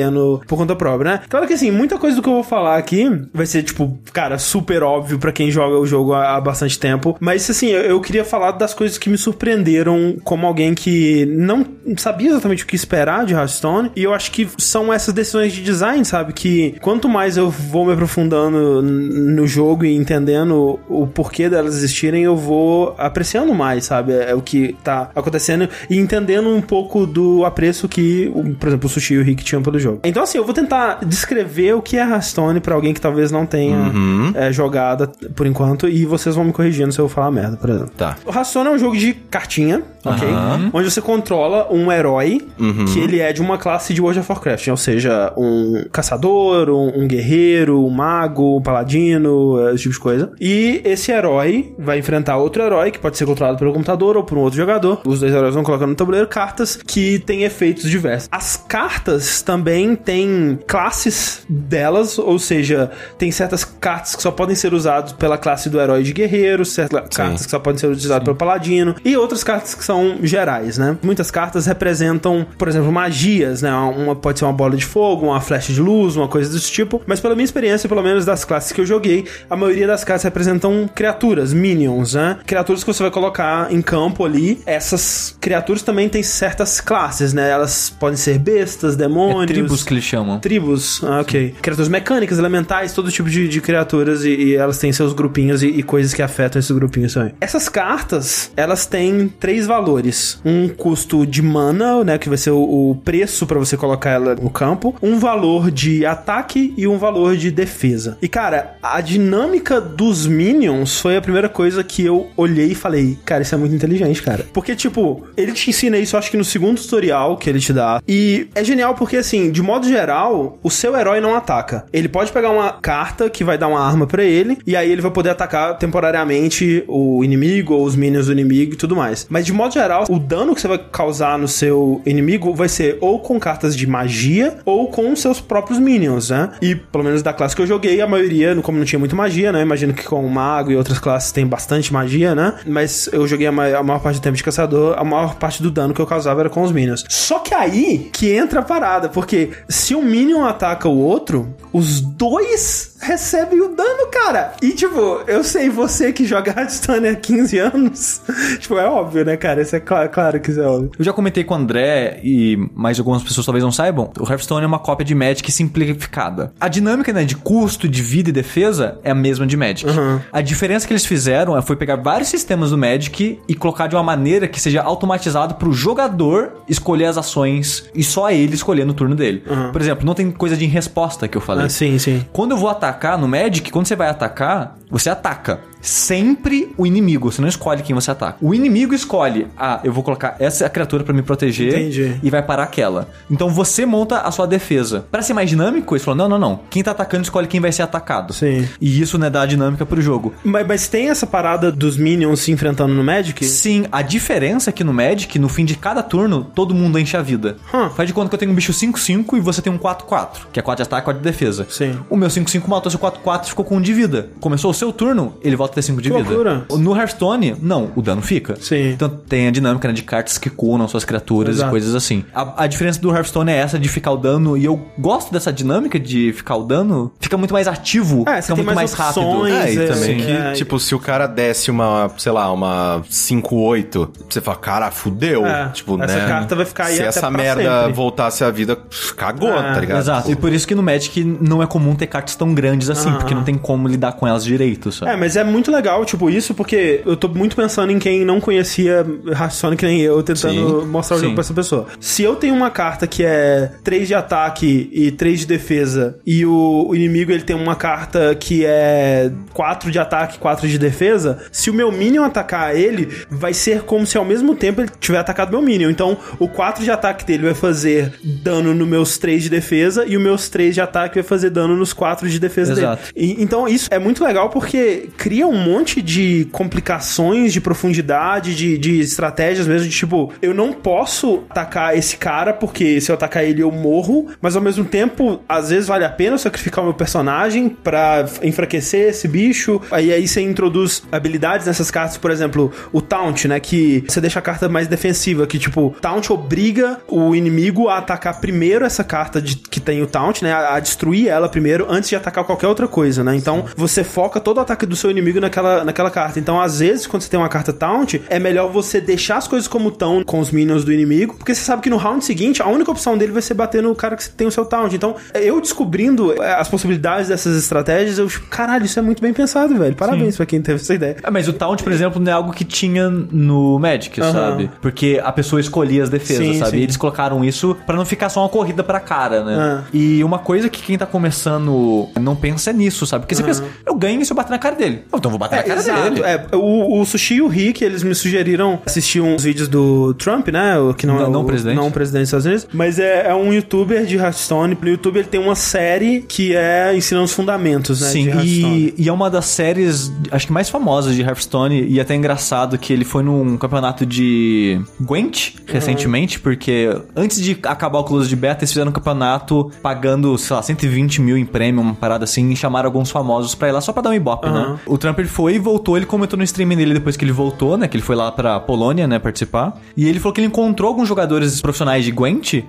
aprendendo por conta própria, né? Claro que assim, muita coisa do que eu vou falar aqui vai ser, tipo, cara, super óbvio pra quem joga o jogo há, bastante tempo. Mas assim, eu, eu queria falar das coisas que me surpreenderam como alguém que não sabia exatamente o que esperar de Hearthstone. E eu acho que são essas decisões de design, sabe? Que quanto mais eu vou me aprofundando no jogo e entendendo o porquê delas existirem, eu vou apreciando mais, sabe? É o que tá acontecendo e entendendo um pouco do apreço que, por exemplo, o Sushi e o Rick tinham pelo jogo. Então, assim, eu vou tentar descrever o que é Hearthstone pra alguém que talvez não tenha é, jogado por enquanto e vocês vão me corrigindo se eu falar merda, por exemplo. Tá. O Hearthstone é um jogo de cartinha, ok? Onde você controla um herói que ele é de uma classe de World of Warcraft, ou seja, um caçador, um, um guerreiro, um mago, um paladino, eh, esse tipo de coisa. E esse herói vai enfrentar outro herói que pode ser controlado pelo computador ou por um outro jogador. Os dois heróis vão colocando no tabuleiro cartas que têm efeitos diversos. As cartas também têm classes delas, ou seja, tem certas cartas que só podem ser usadas pela classe do herói de guerreiro, certas cartas que só podem ser utilizadas pelo paladino e outras cartas que são gerais, né? Muitas cartas representam, por exemplo, magias, né? Uma pode ser uma bola de fogo, uma flecha de luz, uma coisa desse tipo. Mas pela minha experiência, pelo menos das classes que eu joguei, a maioria das cartas representam criaturas, minions, né? Criaturas que você vai colocar em campo ali. Essas criaturas também têm certas classes, né? Elas podem ser bestas, É demônios. Tribos que eles chamam. Tribos, ah, ok. Criaturas mecânicas, elementais, todo tipo de, de criaturas e, e elas têm seus grupinhos e, e coisas que afetam esses grupinhos também. Essas cartas, elas têm três valores: um custo de mana, né, que vai ser o, o preço pra você colocar ela no campo, um valor de ataque e um valor de defesa. E cara, a dinâmica dos minions foi a primeira coisa que eu olhei e falei, cara, isso é muito inteligente, cara. Porque tipo, ele te ensina isso, acho que no segundo tutorial que ele te dá. E é genial porque assim, de modo geral, o seu herói não ataca. Ele pode pegar uma carta que vai dar uma arma pra ele e aí ele vai poder atacar temporariamente o inimigo ou os minions do inimigo e tudo mais. Mas de modo geral, o dano que você vai causar no seu inimigo vai ser ou com cartas de magia ou com seus próprios minions, né? E pelo menos da classe que eu joguei, a maioria, como não tinha muito magia, né? Imagino que com o mago e outras classes tem bastante magia, né? Mas eu joguei a ma- a maior parte do tempo de caçador, a maior parte do dano que eu causava era com os minions. Só que aí que entra a parada, porque se um minion ataca o outro, os dois recebem o dano, cara. E tipo, eu sei, você que joga Hearthstone há 15 anos, tipo, é óbvio, né, cara? Isso é claro, claro que isso é óbvio. Eu já comentei com o André e mais algumas pessoas talvez não saibam, o Hearthstone é uma cópia de Magic simplificada. A dinâmica né, de custo, de vida e defesa é a mesma de Magic. A diferença que eles fizeram é- foi pegar vários sistemas do Magic e colocar de uma maneira que seja automatizado pro jogador escolher as ações e só ele escolher no turno dele. Por exemplo, não tem coisa de resposta que eu falei. Ah, sim, sim. Quando eu vou atacar no Magic, quando você vai atacar, você ataca. Sempre o inimigo. Você não escolhe quem você ataca. O inimigo escolhe, ah, eu vou colocar essa criatura pra me proteger Entendi. e vai parar aquela. Então você monta a sua defesa. Pra ser mais dinâmico, eles falam, não, não, não. Quem tá atacando escolhe quem vai ser atacado. Sim. E isso, né, dá a dinâmica pro jogo. Mas, mas tem essa parada dos minions se enfrentando no Magic? Sim, a diferença é que no Magic, no fim de cada turno, todo mundo enche a vida. Hum. Faz de conta que eu tenho um bicho 5-5 e você tem um 4-4, que é 4 de ataque e 4 de defesa. Sim. O meu 5-5 matou seu 4-4 e ficou com 1 de vida. Começou o seu turno, ele volta ter 5 de Que vida. loucura. No Hearthstone, não, o dano fica. Sim. Então tem a dinâmica né, de cartas que cunam suas criaturas Exato. e coisas assim. A, a diferença do Hearthstone é essa de ficar o dano, e eu gosto dessa dinâmica de ficar o dano, fica muito mais ativo, É, você fica tem muito mais mais, rápido. opções, É, e é, também sim. que, É. tipo, se o cara desse uma, sei lá, uma 5-8, você fala, cara, fudeu. É, tipo, essa né? carta vai ficar aí Se até essa pra merda sempre. voltasse à vida, cagou, É, tá ligado? Exato. E por isso que no Magic não é comum ter cartas tão grandes assim, Ah. porque não tem como lidar com elas direito, sabe? É, mas é muito legal, tipo, isso, porque eu tô muito pensando em quem não conhecia Hearthstone que nem eu, tentando Sim, mostrar o jogo pra essa pessoa. Se eu tenho uma carta que é 3 de ataque e 3 de defesa, e o, o inimigo ele tem uma carta que é 4 de ataque e 4 de defesa, se o meu Minion atacar ele, vai ser como se ao mesmo tempo ele tiver atacado meu Minion. Então, o 4 de ataque dele vai fazer dano nos meus 3 de defesa, e os meus 3 de ataque vai fazer dano nos 4 de defesa Exato. dele. E- então isso é muito legal porque cria um monte de complicações, de profundidade, de, de estratégias mesmo, de tipo, eu não posso atacar esse cara porque se eu atacar ele eu morro, mas ao mesmo tempo, às vezes vale a pena eu sacrificar o meu personagem pra enfraquecer esse bicho. Aí aí você introduz habilidades nessas cartas, por exemplo, o Taunt, né, que você deixa a carta mais defensiva, que tipo, Taunt obriga o inimigo a atacar primeiro essa carta de- que tem o Taunt, né, a, a destruir ela primeiro antes de atacar qualquer outra coisa, né? Então, você foca todo o ataque do seu inimigo naquela, naquela carta. Então, às vezes, quando você tem uma carta Taunt, é melhor você deixar as coisas como estão com os minions do inimigo, porque você sabe que no round seguinte, a única opção dele vai ser bater no cara que tem o seu Taunt. Então, eu descobrindo é, as possibilidades dessas estratégias, eu, tipo, caralho, isso é muito bem pensado, velho. Parabéns pra quem teve essa ideia. Ah, mas o Taunt, por exemplo, não é algo que tinha no Magic, Aham. sabe? Porque a pessoa escolhia as defesas, Sim, sabe? sim. E eles colocaram isso pra não ficar só uma corrida pra cara, né? Ah. E uma coisa que quem tá começando não pensa é nisso, sabe? Porque você pensa, eu ganho se eu bater na cara dele. Oh, então vou bater na cara exato. dele. É, o, o Sushi e o Rick, eles me sugeriram assistir uns vídeos do Trump, né? O que não, Não- é o, não presidente. Não o presidente dos Estados Unidos. Mas é, é um youtuber de Hearthstone. No YouTube ele tem uma série que é ensinando os fundamentos, né? Sim, e, e é uma das séries, acho que mais famosas de Hearthstone, e até engraçado que ele foi num campeonato de Gwent recentemente, porque antes de acabar o close de beta, eles fizeram um campeonato pagando, sei lá, 120 mil em prêmio, uma parada assim, e chamaram alguns famosos pra ir lá só pra dar um ibope, Aham. né? O Trump ele foi e voltou, ele comentou no streaming dele depois que ele voltou, né? Que ele foi lá pra Polônia, né, participar. E ele falou que ele encontrou alguns jogadores profissionais de Gwent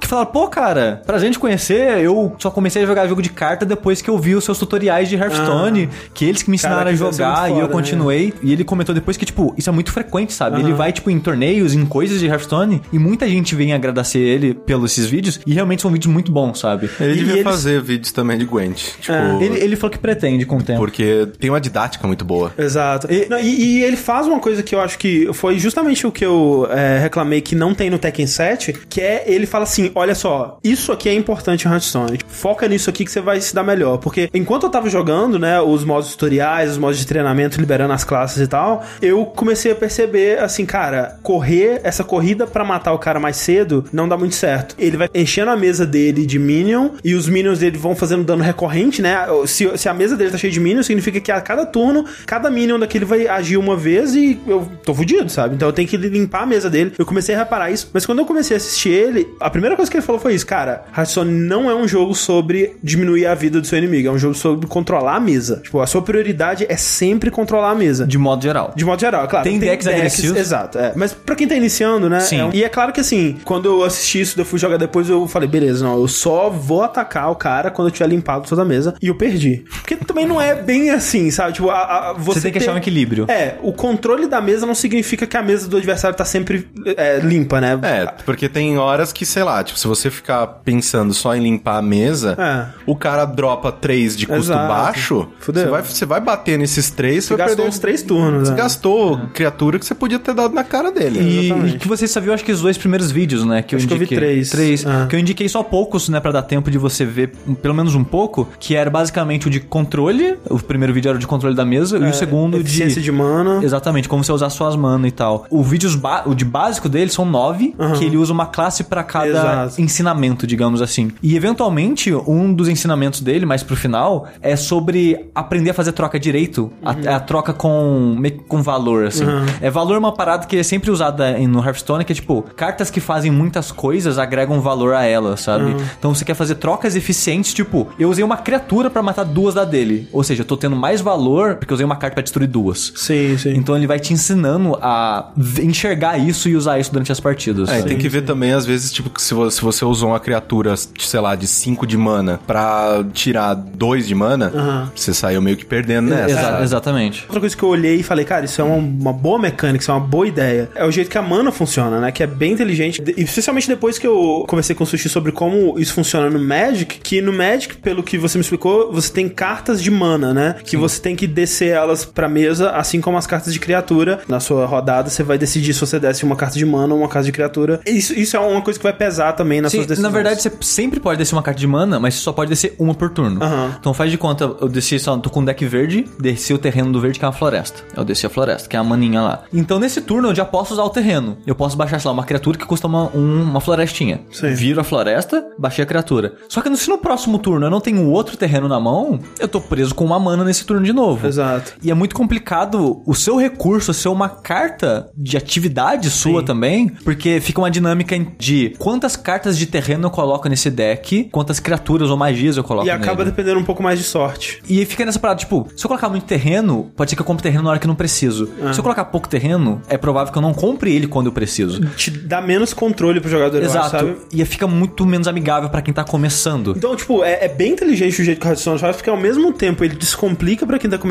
que falaram, pô, cara, pra gente conhecer, eu só comecei a jogar jogo de carta depois que eu vi os seus tutoriais de Hearthstone, que eles que me ensinaram Caraca, a deve ser jogar e eu né? continuei. E ele comentou depois que, tipo, isso é muito frequente, sabe? Ele vai, tipo, em torneios, em coisas de Hearthstone, e muita gente vem agradecer ele pelos esses vídeos, e realmente são vídeos muito bons, sabe? Ele E devia eles- fazer vídeos também de Gwent. Tipo, É. Ele, ele falou que pretende com o tempo. porque tem uma didática muito boa. Exato. E, não, e- e ele faz uma coisa que eu acho que foi justamente o que eu é, reclamei que não tem no Tekken 7, que é ele fala assim, olha só, isso aqui é importante em Hearthstone. Foca nisso aqui que você vai se dar melhor. Porque enquanto eu tava jogando, né, os modos tutoriais, os modos de treinamento, liberando as classes e tal, eu comecei a perceber, assim, cara, correr, essa corrida pra matar o cara mais cedo, não dá muito certo. Ele vai enchendo a mesa dele de minion, e os minions dele vão fazendo dano recorrente, né? Se, se a mesa dele tá cheia de minions, significa que a cada turno, cada minion daquele vai agir uma vez e eu tô fudido, sabe? Então eu tenho que limpar a mesa dele. Eu comecei a reparar isso, mas quando eu comecei a assistir ele, a primeira coisa que ele falou foi isso, cara, Hearthstone não é um jogo sobre diminuir a vida do seu inimigo, é um jogo sobre controlar a mesa. Tipo, a sua prioridade é sempre controlar a mesa. De modo geral. De modo geral, é claro. Tem decks agressivos. Exato, é. Mas pra quem tá iniciando, né? Sim. é um- e é claro que assim, quando eu assisti isso, eu fui jogar depois, eu falei, beleza, não, eu só vou atacar o cara quando eu tiver limpado toda a mesa. E eu perdi. Porque também não é bem assim, sabe? Tipo, a, a- você, Você tem que ter- achar um equilíbrio. É, o controle da mesa não significa que a mesa do adversário tá sempre é, limpa, né? É, porque tem horas que, sei lá, tipo, se você ficar pensando só em limpar a mesa, É. o cara dropa três de custo Exato. baixo, Fudeu. você vai, você vai bater nesses três, você, Você vai gastou perder uns três turnos, Você né? gastou criatura que você podia ter dado na cara dele. E, e que você só viu, acho que os dois primeiros vídeos, né? Que eu Acho que eu vi indiquei. três. Três. Ah. Que eu indiquei só poucos, né? Pra dar tempo de você ver pelo menos um pouco. Que era basicamente o de controle. O primeiro vídeo era o de controle controle da mesa, e o segundo É, Eficiência de... de mana. Exatamente, como você usar suas mana e tal. O vídeos ba- o de básico dele são nove, que ele usa uma classe pra cada Exato. ensinamento, digamos assim. E eventualmente, um dos ensinamentos dele, mais pro final, é sobre aprender a fazer troca direito, a, a troca com com valor, assim. É valor é uma parada que é sempre usada no Hearthstone, que é tipo, cartas que fazem muitas coisas agregam valor a elas, sabe? Então você quer fazer trocas eficientes, tipo, eu usei uma criatura pra matar duas da dele. Ou seja, eu tô tendo mais valor porque eu usei uma carta pra destruir duas. Sim, sim. Então ele vai te ensinando a enxergar isso e usar isso durante as partidas. É, e sabe? tem que ver também, às vezes, tipo, que se você, se você usou uma criatura, sei lá, de 5 de mana pra tirar 2 de mana, você saiu meio que perdendo nessa. Exa- sabe? exatamente. Outra coisa que eu olhei e falei, cara, isso é uma, uma boa mecânica, isso é uma boa ideia. É o jeito que a mana funciona, né? Que é bem inteligente. E especialmente depois que eu conversei com o Sushi sobre como isso funciona no Magic, que no Magic, pelo que você me explicou, você tem cartas de mana, né? Que você tem que descer elas pra mesa, assim como as cartas de criatura. Na sua rodada, você vai decidir se você desce uma carta de mana ou uma carta de criatura. Isso, isso é uma coisa que vai pesar também nas Sim, suas decisões. na verdade, você sempre pode descer uma carta de mana, mas você só pode descer uma por turno. Aham. Então faz de conta, eu desci só, tô com um deck verde, desci o terreno do verde, que é uma floresta. Eu desci a floresta, que é a maninha lá. Então nesse turno eu já posso usar o terreno. Eu posso baixar, sei lá, uma criatura que custa uma, um- uma florestinha. Sim. Viro a floresta, baixei a criatura. Só que se no próximo turno eu não tenho outro terreno na mão, eu tô preso com uma mana nesse turno de novo. Exato. E é muito complicado o seu recurso ser uma carta de atividade sua também, porque fica uma dinâmica de quantas cartas de terreno eu coloco nesse deck, quantas criaturas ou magias eu coloco E acaba nele. dependendo um pouco mais de sorte. E fica nessa parada, tipo, se eu colocar muito terreno, pode ser que eu compre terreno na hora que eu não preciso. Ah. Se eu colocar pouco terreno, é provável que eu não compre ele quando eu preciso. Te dá menos controle pro jogador, eu acho, Exato. sabe? E fica muito menos amigável pra quem tá começando. Então, tipo, é, é bem inteligente o jeito que o Hearthstone faz, porque ao mesmo tempo ele descomplica pra quem tá começando,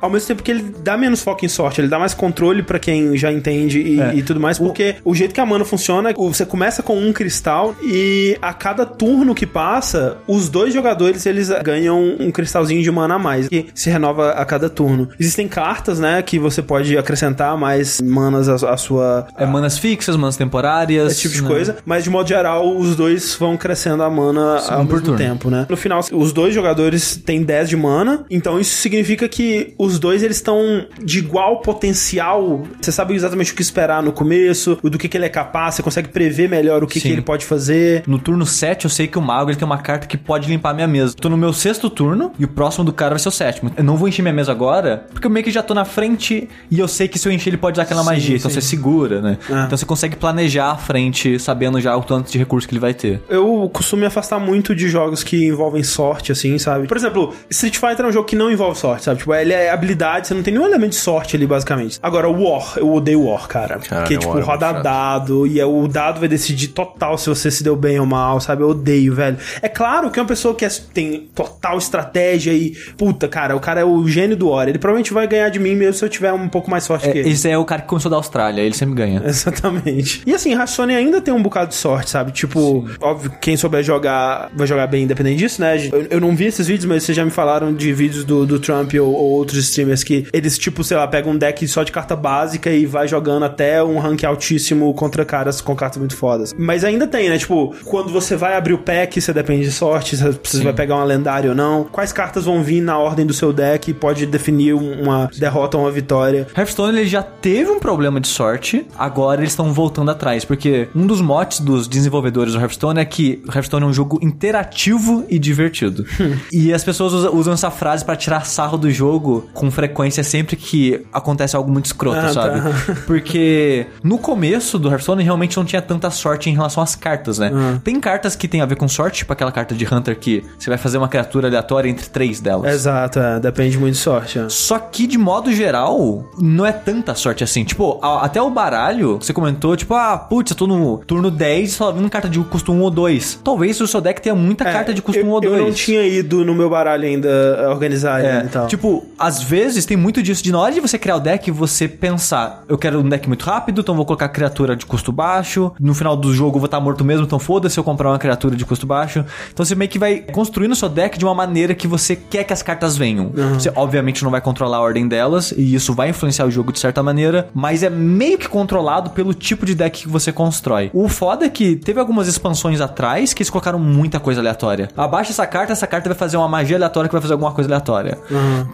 ao mesmo tempo que ele dá menos foco em sorte, ele dá mais controle pra quem já entende e, É. e tudo mais, porque o... jeito que a mana funciona, o- você começa com um cristal e a cada turno que passa, os dois jogadores eles ganham um cristalzinho de mana a mais, que se renova a cada turno. Existem cartas, né, que você pode acrescentar mais manas à, à sua É manas fixas, manas temporárias. esse tipo de né? coisa, mas de modo geral, os dois vão crescendo a mana ao por mesmo turno. tempo, né? No final, os dois jogadores têm 10 de mana, então isso significa que os dois eles estão de igual potencial. Você sabe exatamente o que esperar no começo, do que, que ele é capaz, você consegue prever melhor o que, que ele pode fazer. No turno 7, eu sei que o mago ele tem uma carta que pode limpar minha mesa. Tô no meu sexto turno e o próximo do cara vai ser o sétimo. Eu não vou encher minha mesa agora, porque eu meio que já tô na frente e eu sei que se eu encher ele pode dar aquela Sim, magia. Então sim. você segura, né? Ah. Então você consegue planejar à frente, sabendo já o tanto de recurso que ele vai ter. Eu costumo me afastar muito de jogos que envolvem sorte, assim, sabe? Por exemplo, Street Fighter é um jogo que não envolve sorte, sabe? Tipo, ele é habilidade, você não tem nenhum elemento de sorte ali, basicamente. Agora, War, eu odeio War, cara. Caralho, Porque, tipo, War é roda dado e é, o dado vai decidir total se você se deu bem ou mal, sabe? Eu odeio, velho. É claro que uma pessoa que é- tem total estratégia e, puta, cara, o cara é o gênio do War. Ele provavelmente vai ganhar de mim mesmo se eu tiver um pouco mais sorte É, que ele. esse é o cara que começou da Austrália, ele sempre ganha. Exatamente. E assim, Hearthstone ainda tem um bocado de sorte, sabe? Tipo, óbvio, quem souber jogar vai jogar bem independente disso, né? Eu, eu não vi esses vídeos, mas vocês já me falaram de vídeos do, do Trump ou, ou outros streamers que eles, tipo, sei lá, pegam um deck só de carta básica e vai jogando até um rank altíssimo contra caras com cartas muito fodas. Mas ainda tem, né? Tipo, quando você vai abrir o pack, você depende de sorte, se você vai pegar uma lendária ou não. Quais cartas vão vir na ordem do seu deck pode definir um- uma derrota ou uma vitória. Hearthstone ele já teve um problema de sorte, agora eles estão voltando atrás, porque um dos motes dos desenvolvedores do Hearthstone é que o Hearthstone é um jogo interativo e divertido. e as pessoas usa- usam essa frase pra tirar sarro do jogo com frequência sempre que acontece algo muito escroto, Ah, sabe? tá. Porque no começo do Hearthstone realmente não tinha tanta sorte em relação às cartas, né? Ah. Tem cartas que tem a ver com sorte, tipo aquela carta de Hunter que você vai fazer uma criatura aleatória entre três delas. Exato, é, depende muito de sorte. é. Só que, de modo geral, não é tanta sorte assim. Tipo, a- até o baralho, você comentou, tipo, ah, putz, eu tô no turno 10 só vindo carta de custo 1 ou 2. Talvez o seu deck tenha muita carta de custo É, eu, 1 ou 2. Eu não tinha ido no meu baralho ainda eh, organizar É, ele e tal. tipo, às vezes tem muito disso de na hora de você criar o deck, você pensar, eu quero um deck muito rápido, então vou colocar criatura de custo baixo. No final do jogo eu vou estar morto mesmo, então foda-se eu comprar uma criatura de custo baixo. Então você meio que vai construindo o seu deck de uma maneira que você quer que as cartas venham. Você obviamente não vai controlar a ordem delas, e isso vai influenciar o jogo de certa maneira, mas é meio que controlado pelo tipo de deck que você constrói. O foda é que teve algumas expansões atrás que eles colocaram muita coisa aleatória. Abaixa essa carta, essa carta vai fazer uma magia aleatória que vai fazer alguma coisa aleatória.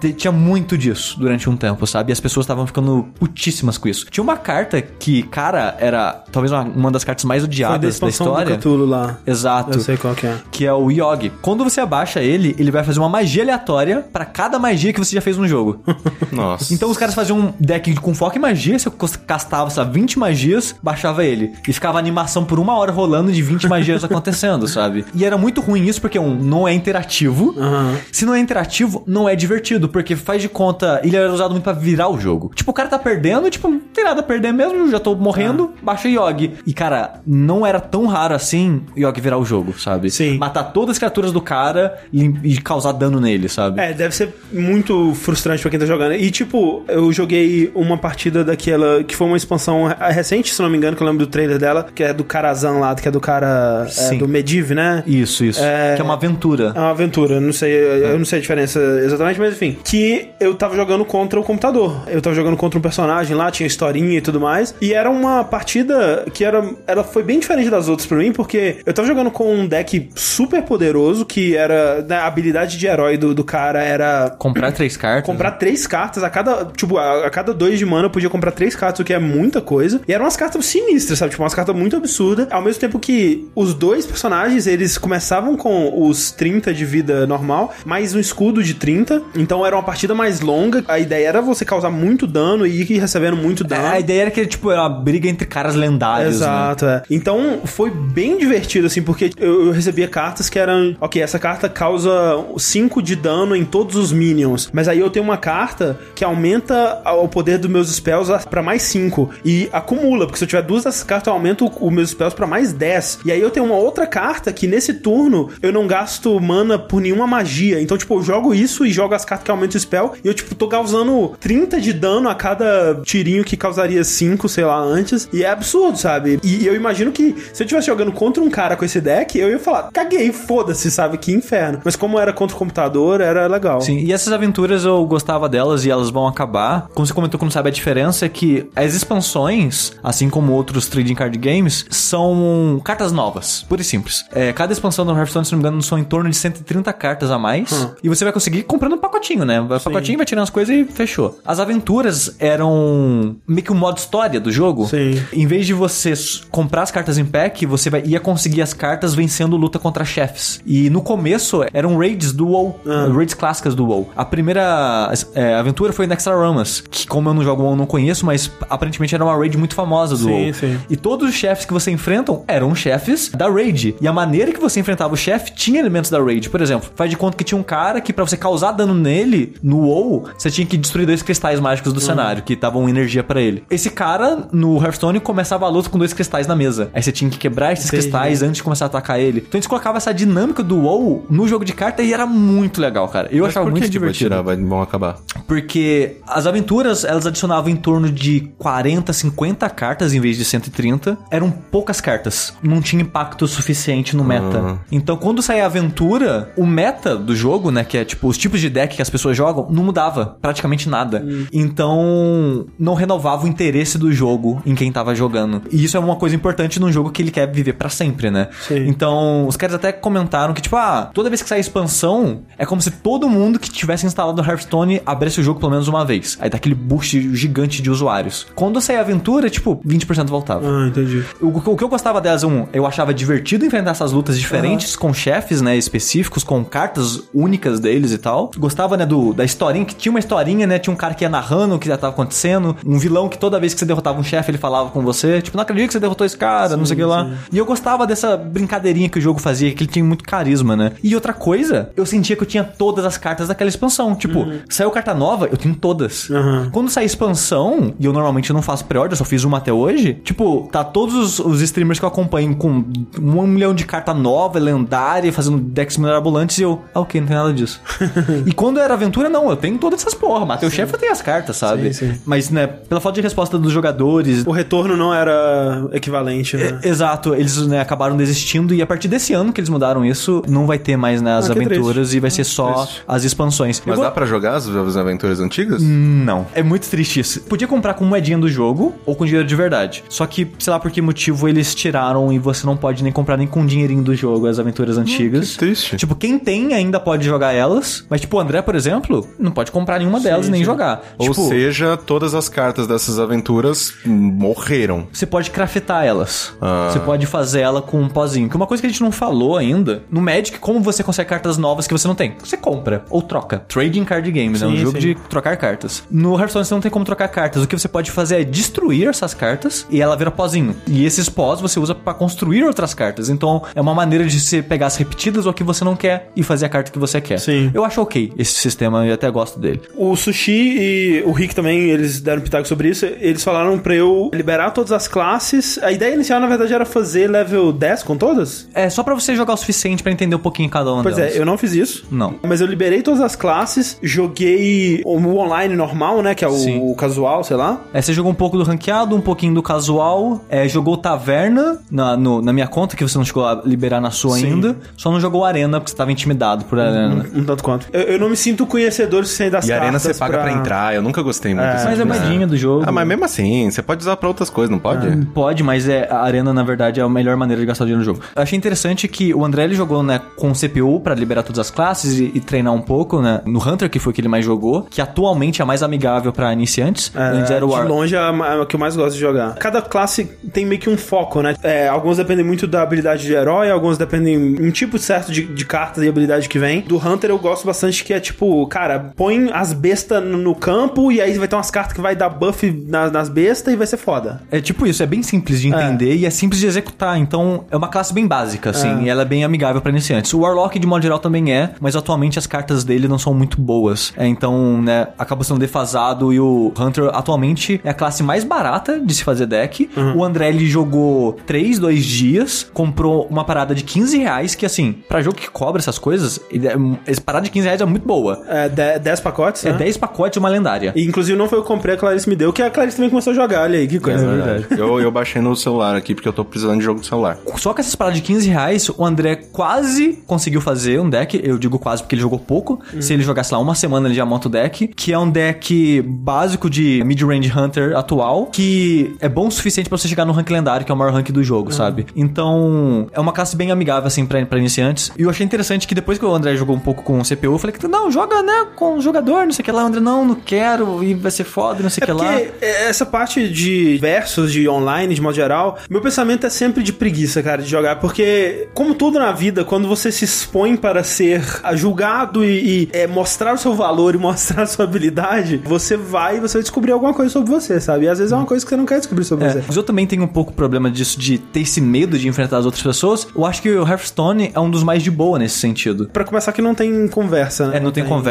te- tinha muito disso durante um tempo, sabe? E as pessoas estavam ficando putíssimas com isso. Tinha uma carta que, cara, era talvez uma, uma das cartas mais Foi da odiadas da expansão do história. Cthulhu lá. Exato. Eu sei qual que é. Que é o Yogi. Quando você abaixa ele, ele vai fazer uma magia aleatória pra cada magia que você já fez no jogo. Nossa. Então os caras faziam um deck com foco em magia, você castava, sabe, 20 magias, baixava ele. E ficava a animação por uma hora rolando de 20 magias acontecendo, sabe? E era muito ruim isso, porque, um, não é interativo. Aham. Se não é interativo, não é divertido, porque faz de conta, ele era usado muito pra virar o jogo. Tipo, o cara tá perdendo, tipo, não tem nada a perder mesmo, já tô morrendo, baixa Yogi. E, cara, não era tão raro assim Yogi virar o jogo, sabe? Sim. Matar todas as criaturas do cara e, e causar dano nele, sabe? É, deve ser muito frustrante pra quem tá jogando. E, tipo, eu joguei uma partida daquela que foi uma expansão re- recente, se não me engano, que eu lembro do trailer dela, que é do Karazan lá, que é do cara é, do Mediv, né? Isso, isso. É- Que é uma aventura. É uma aventura, não sei, eu não sei a diferença exatamente, mas enfim. Que eu tava jogando contra o computador. Eu tava jogando contra um personagem lá, tinha historinha e tudo mais. E era uma partida que era. Ela foi bem diferente das outras pra mim, porque eu tava jogando com um deck super poderoso, que era. né, A habilidade de herói do, do cara era Comprar três cartas. comprar três cartas a cada. Tipo, a, a cada dois de mana eu podia comprar três cartas, o que é muita coisa. E eram umas cartas sinistras, sabe? Tipo, umas cartas muito absurdas. Ao mesmo tempo que os dois personagens, eles começavam com os 30 de vida normal, mais um escudo de 30. Então era uma partida mais longa. A ideia era você causar muito dano e ir recebendo muito dano. É, a ideia era que tipo, era uma briga entre caras lendários, né? Exato, é. Então foi bem divertido, assim, porque eu, eu recebia cartas que eram. Ok, essa carta causa 5 de dano em todos os minions. Mas aí eu tenho uma carta que aumenta o poder dos meus spells a- pra mais 5. E acumula, porque se eu tiver duas dessas cartas, eu aumento os meus spells pra mais 10. E aí eu tenho uma outra carta que nesse turno eu não gasto mana por nenhuma magia. Então, tipo, eu jogo isso e jogo as cartas que aumentam o spell. E eu, tipo, tô causando 30 de dano a cada tirinho que causaria 5, sei lá, antes. E é absurdo, sabe? E eu imagino que se eu estivesse jogando contra um cara com esse deck, eu ia falar, caguei, foda-se, sabe? Que inferno. Mas como era contra o computador, era legal. Sim, e essas aventuras eu gostava delas e elas vão acabar. Como você comentou que não sabe a diferença, é que as expansões, assim como outros trading card games, são cartas novas, pura e simples. É, cada expansão do Hearthstone, se não me engano, são em torno de 130 cartas a mais. E você vai conseguir comprando um pacotinho, né? Vai pacotinho, vai tirando as coisas e fechou. As aventuras eram meio que o modo história do jogo. Sim. Em vez de você comprar as cartas em pack, você vai, ia conseguir as cartas vencendo luta contra chefes. E no começo eram raids do WoW, raids clássicas do WoW. A primeira é, aventura foi Nexaramas, que como eu não jogo WoW, não conheço, mas aparentemente era uma raid muito famosa do Sim, WoW. sim. E todos os chefes que você enfrentam eram chefes da raid. E a maneira que você enfrentava o chefe tinha elementos da raid. Por exemplo, faz de conta que tinha um cara que pra você causar dano nele, no WoW, você tinha que destruir dois cristais mágicos do cenário, que davam energia pra ele. Esse cara, no Hearthstone, começava a luta com dois cristais na mesa. Aí você tinha que quebrar esses Entendi. cristais antes de começar a atacar ele. Então eles colocavam essa dinâmica do WoW no jogo de carta e era muito legal, cara. Eu achava por muito que divertido. Vai, vão acabar. Porque as aventuras, elas adicionavam em torno de 40, 50 cartas em vez de 130. Eram poucas cartas. Não tinha impacto suficiente no meta. Ah. Então, quando saía a aventura, o meta do jogo, né, que é tipo os tipos de deck que as pessoas jogam, não mudava praticamente nada. Então, não renovava o interesse do jogo em quem tava jogando. E isso é uma coisa importante num jogo que ele quer viver pra sempre, né? Sim. Então, os caras até comentaram que, tipo, ah, toda vez que sai expansão, é como se todo mundo que tivesse instalado o Hearthstone abrisse o jogo pelo menos uma vez. Aí dá aquele boost gigante de usuários. Quando sair a aventura, tipo, 20% voltava. Ah, entendi. O, o que eu gostava delas, um, eu achava divertido enfrentar essas lutas diferentes com chefes, né, específicos, com cartas únicas deles e tal. Gostava, né, do, da historinha, que tinha uma historinha, né, tinha um cara que ia narrando o que já tava acontecendo, um vilão que toda vez que você derrotava um chefe, ele falava com você, tipo, não acredito que você derrotou esse cara, não sei o que lá. E eu gostava dessa brincadeirinha que o jogo fazia, que ele tinha muito carisma, né. E outra coisa, eu sentia que eu tinha todas as cartas daquela expansão. Tipo, saiu carta nova, eu tenho todas. Uhum. Quando sai expansão, e eu normalmente não faço pré-order, só fiz uma até hoje, tipo, tá todos os, os streamers que eu acompanho com um milhão de carta nova, lendária, fazendo decks mirabolantes, e eu, ah, ok, não tem nada disso. e quando era aventura, não, eu tenho todas essas porra. Matei o chefe, eu tenho as cartas, sabe? Sim, sim. Mas, né, pela falta de resposta dos jogadores. O retorno não era equivalente, né? É, Exato, eles né, acabaram desistindo e a partir desse ano que eles mudaram isso, não vai ter mais né, as Ah, aventuras triste. e vai ser só triste. as expansões. Mas Eu dá pra jogar as, as aventuras antigas? Não. É muito triste isso. Podia comprar com moedinha do jogo ou com dinheiro de verdade. Só que, sei lá por que motivo, eles tiraram e você não pode nem comprar nem com dinheirinho do jogo as aventuras antigas. que triste. Tipo, quem tem ainda pode jogar elas. Mas, tipo, o André, por exemplo, exemplo, não pode comprar nenhuma delas e nem jogar. Ou Tipo, seja, todas as cartas dessas aventuras morreram. Você pode craftar elas. Ah. Você pode fazer ela com um pozinho. Que uma coisa que a gente não falou ainda, no Magic, como você consegue cartas novas que você não tem? Você compra ou troca. Trading Card Game, né? Um Sim, jogo sim. de trocar cartas. No Hearthstone você não tem como trocar cartas. O que você pode fazer é destruir essas cartas e ela vira pozinho. E esses pós você usa pra construir outras cartas. Então é uma maneira de você pegar as repetidas ou a que você não quer e fazer a carta que você quer. Sim. Eu acho ok esse sistema e até gosto dele. O Sushi e o Rick também, eles deram pitaco sobre isso. Eles falaram pra eu liberar todas as classes. A ideia inicial, na verdade, era fazer level 10 com todas? É só pra você jogar o suficiente pra entender um pouquinho cada uma Pois delas. é, eu não fiz isso. Não. Mas eu liberei todas as classes, joguei o online normal, né? Que é o, Sim. casual, sei lá. É, você jogou um pouco do ranqueado, um pouquinho do casual, é, jogou Taverna na, no- na minha conta, que você não chegou a liberar na sua Sim. ainda, só não jogou Arena, porque você tava intimidado por Arena. Um tanto quanto. Eu, eu não me sinto conhecedor suficiente das E a arena você paga pra... entrar. Eu nunca gostei muito É, Mas é modinha do jogo. Ah, mas mesmo assim, você pode usar pra outras coisas, não pode? Pode, mas é, a Arena, na verdade, é a melhor maneira de gastar dinheiro no jogo. Eu achei interessante que o André ele jogou né, com CPU pra liberar todas as classes e, e treinar um pouco, né? No Hunter, que foi o que ele mais jogou, que atualmente é mais amigável pra iniciantes. É, Antes era o de War. longe é a, é a que eu mais gosto de jogar. Cada classe tem meio que um foco, né? É, alguns dependem muito da habilidade de herói, alguns dependem um tipo certo de, de cartas e habilidade que vem. Do Hunter eu gosto bastante que é tipo, cara, põe as bestas no, campo e aí vai ter umas cartas que vai dar buff nas, nas bestas e vai ser foda. É tipo isso, é bem simples de entender e é simples de executar. Então, é uma classe bem básica, assim, e ela é bem amigável pra iniciantes. O Warlock, de modo geral, também é, mas atualmente as cartas dele não são muito boas. É, então, né, acaba sendo defasado e o Hunter atualmente é a classe mais barata de se fazer deck. O André, ele jogou 3, 2 dias, comprou uma parada de 15 reais, que assim, pra jogo que cobra essas coisas, ele é, essa parada de 15 reais é muito boa. É 10 10 pacotes, É né? 10 pacotes de uma lendária. E, inclusive não foi eu que comprei, a Clarice me deu, que a Clarice também começou a jogar, olha aí, que coisa. eu, eu baixei no celular aqui porque eu tô precisando de jogo de celular. Só com essas paradas de 15 reais, o André quase conseguiu fazer um deck. Eu digo quase porque ele jogou pouco. Se ele jogasse lá uma semana, ele já monta o deck. Que é um deck básico de mid-range hunter atual. Que é bom o suficiente pra você chegar no rank lendário, que é o maior rank do jogo, sabe? Então, é uma classe bem amigável, assim, pra, pra iniciantes. E eu achei interessante que depois que o André jogou um pouco com o CPU, eu falei que não, joga, né, com o jogador, não sei o que lá. O André, não, não quero, e vai ser foda, não sei o É que lá. porque essa parte de versus, de online, de modo geral, meu pensamento é sempre de preguiça, cara, de jogar. Porque, como tudo na vida, quando você se expõe para ser julgado e, e, é, mostrar o seu valor e mostrar a sua habilidade, você vai e você vai descobrir alguma coisa sobre você, sabe? E às vezes é uma coisa que você não quer descobrir sobre É, você. mas eu também tenho um pouco problema disso, de ter esse medo de enfrentar as outras pessoas. Eu acho que o Hearthstone é um dos mais de boa nesse sentido. Pra começar que não tem conversa, né? É, não tem conversa.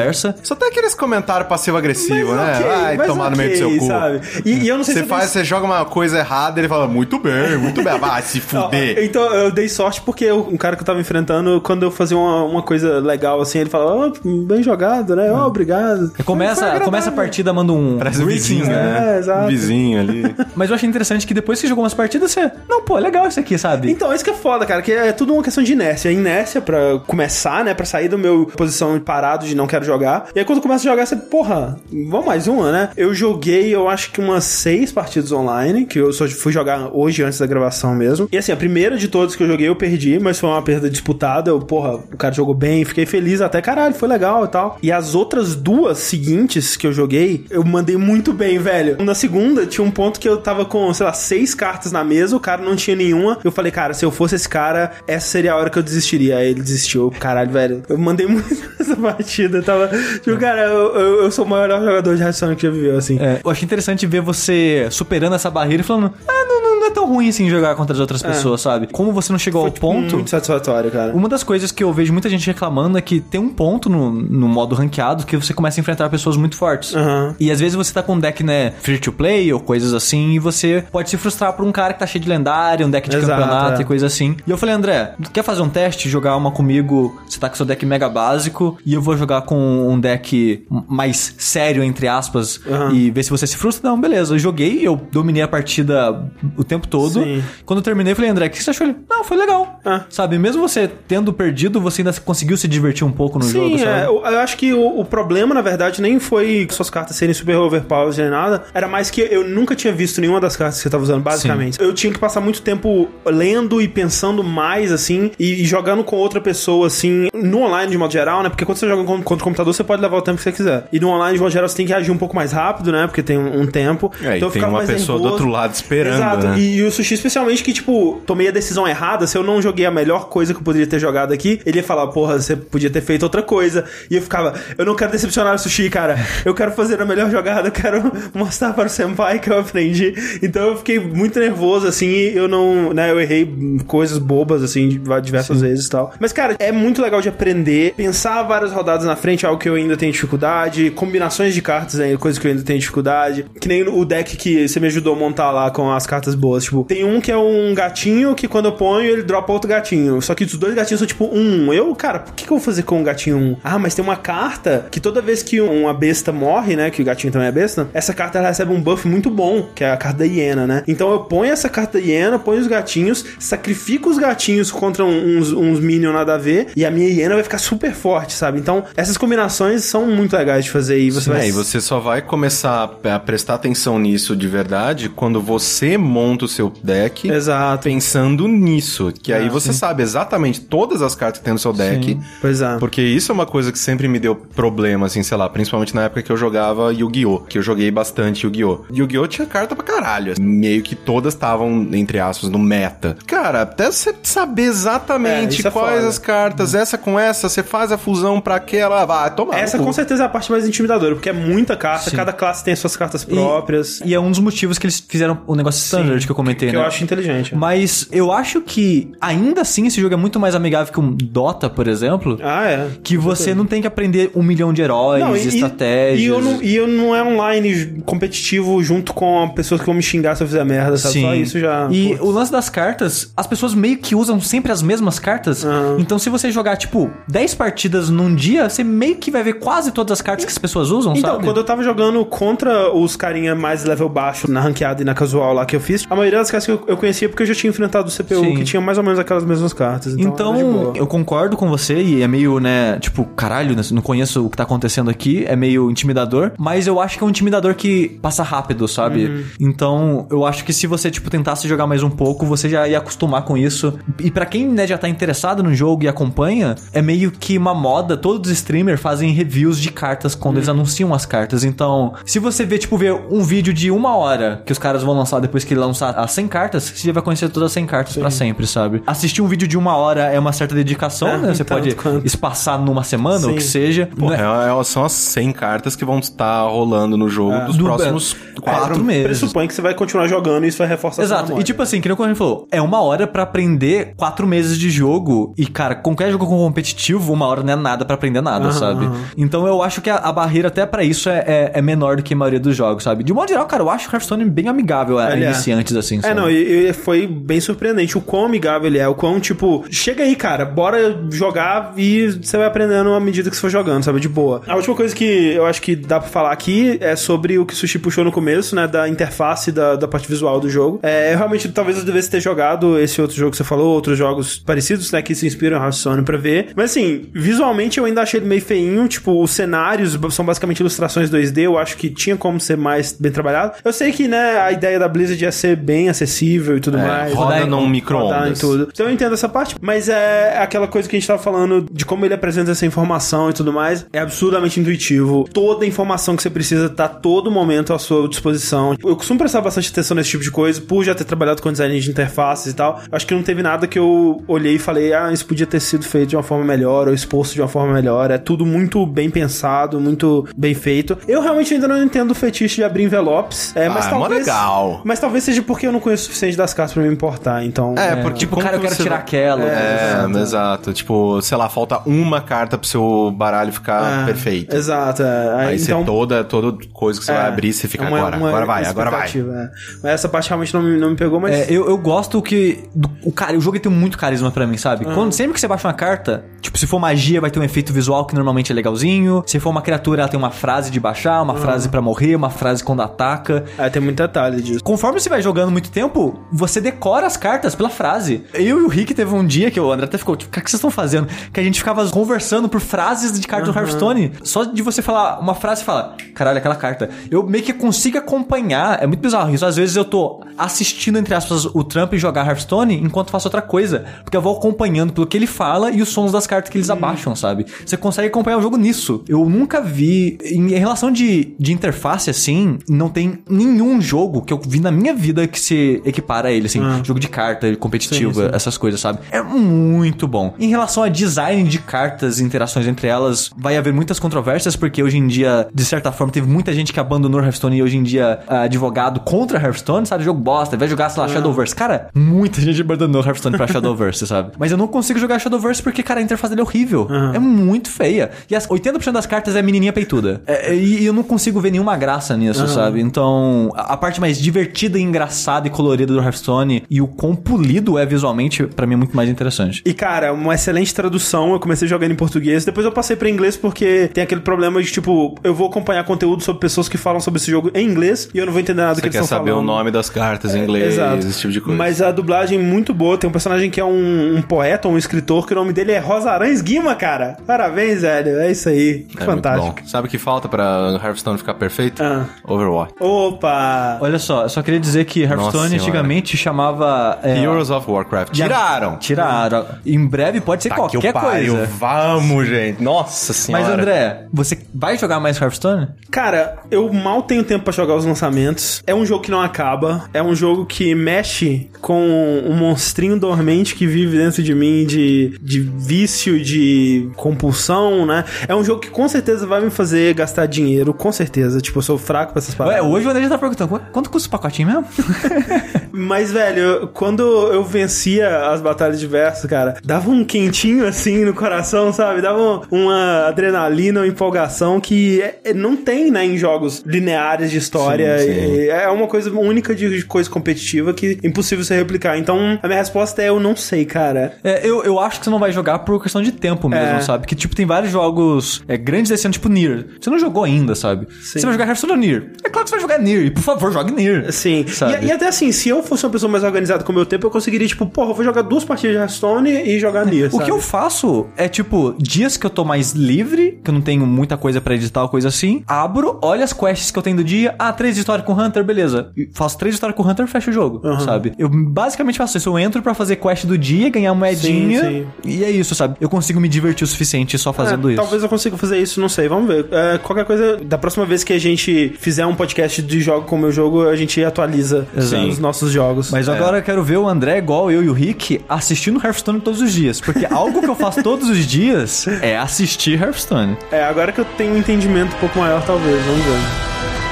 Só tem aqueles comentários passivo-agressivo, né? ok, Vai mas tomar no meio do seu cu. sabe? E, e eu não sei Você se faz, você joga uma coisa errada, ele fala, muito bem, muito bem. Vai se Não, fuder. Então, eu dei sorte porque eu- um cara que eu tava enfrentando, quando eu fazia uma, uma coisa legal assim, ele falava, oh, bem jogado, né? Oh, obrigado. É, Começa, começa a partida, manda um Parece um vizinho, né? É, exato. Um vizinho ali. Mas eu achei interessante que depois que você jogou umas partidas, você. Não, pô, é legal isso aqui, sabe? Então, isso que é foda, cara, que é tudo uma questão de inércia. Inércia pra começar, né? Pra sair do meu posição de parado de não quero jogar. E aí quando começa a jogar, você, porra, vamos mais uma, né? Eu joguei, eu acho que umas seis partidas online, que eu só fui jogar hoje antes da gravação mesmo. E assim, a primeira de todas que eu joguei eu perdi, mas foi uma perda disputada. Eu, porra, o cara jogou bem, fiquei feliz até, caralho, foi legal e tal. E as outras duas seguintes que eu joguei, eu mandei muito bem, velho. Na segunda, tinha um ponto que eu tava com, sei lá, seis cartas na mesa, o cara não tinha nenhuma. Eu falei, cara, se eu fosse esse cara, essa seria a hora que eu desistiria. Aí ele desistiu. Caralho, velho. Eu mandei muito nessa partida. Eu tava. Tipo, cara, eu, eu, eu sou o maior jogador de Hearthstone que já viveu, assim. É, eu achei interessante ver você superando essa barreira e falando, ah, não, não, não é tão ruim assim jogar contra as outras pessoas, sabe? Como você não chegou Foi, ao tipo, ponto. muito satisfatório, cara. Uma das coisas que eu vejo muita gente reclamando é que tem um ponto no, no modo ranqueado que você começa a enfrentar pessoas muito fortes. Aham. E às vezes você tá com um deck, né, free to play ou coisas assim, e você pode se frustrar por um cara que tá cheio de lendário, um deck de Exato, campeonato é. e coisa assim. E eu falei, André, quer fazer um teste, jogar uma comigo? Você tá com seu deck mega básico, e eu vou jogar com um deck mais sério, entre aspas, Aham. e ver se você se frustra? Não, beleza. Eu joguei, eu dominei a partida o tempo todo. Sim. Quando eu terminei, eu falei, André, o que você achou? Ele, não, foi legal. Ah. Sabe, mesmo você tendo perdido, você ainda conseguiu se divertir um pouco no jogo, Sim, sabe? é, eu, acho que o, o problema, na verdade, nem foi suas cartas serem super overpowered nem nada. Era mais que eu nunca tinha visto nenhuma das cartas que você tava usando, basicamente. Eu tinha que passar muito tempo lendo e pensando mais, assim, e, e jogando com outra pessoa, assim, no online de modo geral, né? Porque quando você joga con- contra computador, você pode levar o tempo que você quiser. E no online, de modo geral, você tem que agir um pouco mais rápido, né? Porque tem um, um tempo. É, e Então eu tem uma mais pessoa do nervoso. outro lado esperando, Exato. né? E, e o Sushi, especialmente, que, tipo, tomei a decisão errada, se eu não joguei a melhor coisa que eu poderia ter jogado aqui, ele ia falar, porra, você podia ter feito outra coisa. E eu ficava, eu não quero decepcionar o Sushi, cara. Eu quero fazer a melhor jogada, eu quero mostrar para o Senpai que eu aprendi. Então eu fiquei muito nervoso, assim, e eu não, né, eu errei coisas bobas, assim, diversas vezes e tal. Mas, cara, é muito legal de aprender, pensar várias rodadas na frente, é algo que eu ainda tenho dificuldade, combinações de cartas, é coisa que eu ainda tenho dificuldade. Que nem o deck que você me ajudou a montar lá com as cartas boas. Tipo, tem um que é um gatinho que quando eu ponho, ele dropa outro gatinho. Só que os dois gatinhos são tipo um. Eu, cara, por que, que eu vou fazer com um gatinho um? Ah, mas tem uma carta que toda vez que uma besta morre, né? Que o gatinho também é besta, essa carta ela recebe um buff muito bom, que é a carta da hiena, né? Então eu ponho essa carta da hiena, ponho os gatinhos, sacrifico os gatinhos contra uns, uns minions nada a ver, e a minha hiena vai ficar super forte, sabe? Então, essas combinações são muito legais de fazer e você vai. É, e você só vai começar a prestar atenção nisso de verdade quando você monta o seu deck Exato. pensando nisso. Que aí Ah, você sabe exatamente todas as cartas que tem no seu deck. Pois é. Porque isso é uma coisa que sempre me deu problema, assim, sei lá, principalmente na época que eu jogava Yu-Gi-Oh! Que eu joguei bastante Yu-Gi-Oh! Yu-Gi-Oh! tinha carta pra caralho. assim, Meio que todas estavam, entre aspas, no meta. Cara, até você saber É, exatamente isso é quais foda. as cartas, essa com essa, você faz a fusão pra aquela, vai. Essa com certeza é a parte mais intimidadora, porque é muita carta, Sim. cada classe tem as suas cartas próprias. E é um dos motivos que eles fizeram o negócio standard que eu comentei, que né? eu acho inteligente. Mas eu acho que, ainda assim, esse jogo é muito mais amigável que um Dota, por exemplo. Ah, é. Que você não tem que aprender um milhão de heróis, Não, e, estratégias. E eu, não, e eu não é online competitivo junto com pessoas que vão me xingar se eu fizer merda, sabe? Só isso já. E pô. o lance das cartas, as pessoas meio que usam sempre as mesmas cartas. Ah. Então, se você jogar, tipo, 10 partidas num dia, você meio que vai ver quase todas as cartas que as pessoas usam, Então, sabe? quando eu tava jogando contra os carinha mais level baixo na ranqueada e na casual lá que eu fiz, a maioria das cartas que eu, eu conhecia porque eu já tinha enfrentado o CPU Sim. que tinha mais ou menos aquelas mesmas cartas. Então, Então, eu concordo com você e é meio, né, tipo, caralho, né, não conheço o que tá acontecendo aqui, é meio intimidador, mas eu acho que é um intimidador que passa rápido, sabe? Uhum. Então, eu acho que se você, tipo, tentasse jogar mais um pouco, você já ia acostumar com isso. E pra quem, né, já tá interessado no jogo e acompanha, é meio que uma moda, todos os streamers fazem reviews de cartas quando Uhum. eles anunciam as cartas. Então, se você vê, tipo, ver um vídeo de uma hora que os caras vão lançar depois que lançar as 100 cartas, você já vai conhecer todas as 100 cartas pra sempre, sabe? Assistir um vídeo de uma hora é uma certa dedicação, É, né? Você tanto pode quanto. espaçar numa semana, ou Sim. que seja. Pô, Não é- é- é- são as 100 cartas que vão estar rolando no jogo dos Do- próximos quatro quatro meses. Pressupõe que você vai continuar jogando e isso vai reforçar a sua Exato. E tipo assim, que nem o gente falou, é uma hora pra aprender quatro meses de jogo. E, cara, qualquer jogo competitivo, uma hora não é nada pra aprender nada, Aham, sabe? aham. Então eu acho que a, a barreira até pra isso é, é, é menor do que a maioria dos jogos, sabe? De modo geral, cara, eu acho o Hearthstone bem amigável a Ele é. iniciantes, assim, É, sabe? não, e, e foi bem surpreendente o quão amigável ele é, o quão, tipo, chega aí, cara, bora jogar e você vai aprendendo à medida que você for jogando, sabe? De boa. A última coisa que eu acho que dá pra falar aqui é sobre o que o Sushi puxou no começo, né? Da interface da, da parte visual do jogo. É, eu realmente, talvez eu devesse ter jogado esse outro jogo que você falou, outros jogos parecidos, né? Que se inspiram em Hearthstone pra ver. Mas assim, visualmente eu ainda achei ele meio feinho, tipo, os cenários são basicamente ilustrações 2D, eu acho que tinha como ser mais bem trabalhado. Eu sei que, né, a ideia da Blizzard ia ser bem acessível e tudo É, mais. roda em- num micro-ondas. tudo. Então eu entendo essa parte, mas é aquela coisa que a gente tava falando de como ele apresenta essa informação e tudo mais. É absurdamente intuitivo. Toda a informação que você precisa tá todo momento à sua disposição. Eu costumo prestar bastante atenção nesse tipo de coisa, por já ter trabalhado com design de interfaces e tal. Acho que não teve nada que eu olhei e falei, ah, isso podia ter sido feito de uma forma melhor ou exposto de uma forma melhor. É tudo muito bem pensado, muito bem feito. Eu realmente ainda não entendo o fetiche de abrir envelopes. É, mas Ah, é mó talvez. legal. Mas talvez seja porque eu não conheço o suficiente das cartas pra me importar, então. É, porque Tipo, cara, eu que quero tirar vai- aquela. É, exato. exato. Tipo, sei lá, falta uma carta pro seu baralho ficar É, perfeito. Exato. é. Aí então, você toda, toda coisa que você é, vai abrir, você fica uma- agora, uma agora vai, agora vai. é. Mas essa parte realmente não me, não me pegou, mas. É, eu, eu gosto que. do- o, cara, o jogo tem muito carisma pra mim, sabe? Ah. Quando, sempre que você baixa uma carta, tipo, se for magia, vai ter um efeito visual que normalmente é legalzinho. Se for uma criatura, ela tem uma frase de baixar, uma frase pra morrer, uma frase quando ataca. É, tem muito detalhe disso. Conforme você vai jogando muito tempo, você decora as cartas pela frase. Eu e o Rick teve um dia que o André até ficou, tipo, o que vocês estão fazendo? Que a gente ficava conversando por frases de cartas do Hearthstone. Só de você falar uma frase e falar, caralho, aquela carta. Eu meio que consigo acompanhar. É muito bizarro isso. Às vezes eu tô assistindo, entre aspas, o Trump jogar Hearthstone enquanto faço outra coisa. Porque eu vou acompanhando pelo que ele fala e os sons das cartas que eles abaixam, sabe? Você consegue acompanhar o jogo nisso. Eu nunca vi. Em relação de, de interface, assim, não tem nenhum jogo que eu vi na minha vida que se equipara a ele, assim. Jogo de carta, competitivo, Sim, sim. essas coisas, sabe? É muito bom. Em relação a design de cartas, interações entre elas, vai haver muitas controvérsias, porque hoje em dia, de certa forma, teve muita gente que abandonou Hearthstone e hoje em dia é advogado contra Hearthstone, sabe? Jogo bosta, vai jogar, sei lá, Shadowverse. Cara, muita gente abandonou Hearthstone pra Shadowverse, sabe? Mas eu não consigo jogar Shadowverse porque, cara, a interface dele é horrível. É muito feia. E as 80% das cartas é menininha peituda. É, e eu não consigo ver nenhuma graça nisso, sabe? Então, a, a parte mais divertida, e engraçada e colorida do Hearthstone e o quão polido é visualmente, pra mim é muito mais interessante. E, cara, uma excelente tradução. Eu comecei jogando em português, depois eu passei pra inglês porque tem aquele problema de, tipo, eu vou acompanhar conteúdo sobre pessoas que falam sobre esse jogo em inglês e eu não vou entender nada do Você que eles quer estão saber falando. o nome das cartas em inglês, Exato. esse tipo de coisa. Mas a dublagem é muito boa. Tem um personagem que é um, um poeta, um escritor, que o nome dele é Rosa Aranha Guima, cara. Parabéns, velho. É isso aí. é Fantástico. muito bom. Sabe o que falta pra Hearthstone ficar perfeito? Ah. Overwatch. Opa! Olha só, eu só queria dizer que Hearthstone antigamente chamava. é, Heroes of Warcraft. Tiraram! Tiraram. Em breve pode ser Tá que qualquer o pariu. coisa. Vamos, gente. Nossa senhora. Mas André, você vai jogar mais Hearthstone? Cara, eu mal tenho tempo pra jogar os lançamentos. É um jogo que não acaba. É um jogo que mexe com um monstrinho dormente que vive dentro de mim de, de vício, de compulsão, né? É um jogo que com certeza vai me fazer gastar dinheiro, com certeza. Tipo, eu sou fraco pra essas Ué, paradas. hoje o André já tá perguntando, "Qu- quanto custa o pacotinho mesmo? Mas, velho, quando eu vencia as batalhas de verso, cara, dava um quentinho assim no coração, sabe? Dava uma adrenalina, uma empolgação que é- é- não tem, né, em jogos lineares de história. Sim, sim. E É uma coisa única de de coisa competitiva que é impossível você replicar. Então, a minha resposta é: eu não sei, cara. É, eu, eu acho que você não vai jogar por questão de tempo mesmo, É. sabe? Que, tipo, tem vários jogos é, grandes desse ano, tipo Nier. Você não jogou ainda, sabe? Você vai jogar Hearthstone ou Nier? É claro que você vai jogar Nier. E, por favor, jogue Nier. Sim. Sabe? E, e até assim, se eu fosse uma pessoa mais organizada com o meu tempo, eu conseguiria, tipo, porra, eu vou jogar duas partidas de Hearthstone e jogar Nier. O que eu faço é, tipo, dias que eu tô mais livre, que eu não tenho muita coisa pra editar ou coisa assim, abro, olho as quests que eu tenho do dia, ah, três histórias com o Hunter, beleza. Faço três histórias com o Hunter, fecho o jogo, sabe? Eu basicamente faço isso, eu entro pra fazer quest do dia, ganhar moedinha, Sim, e é isso, sabe? Eu consigo me divertir o suficiente só fazendo É, isso. Talvez eu consiga fazer isso, não sei, vamos ver. É, qualquer coisa, da próxima vez que a gente fizer um podcast de jogo com o meu jogo, a gente atualiza Exato. os nossos jogos. Mas agora eu quero ver o André, igual eu e o Rick, assistindo Hearthstone todos os dias. Porque algo que eu faço todos os dias é assistir Hearthstone. É, agora que eu tenho um entendimento um pouco maior, talvez, vamos ver.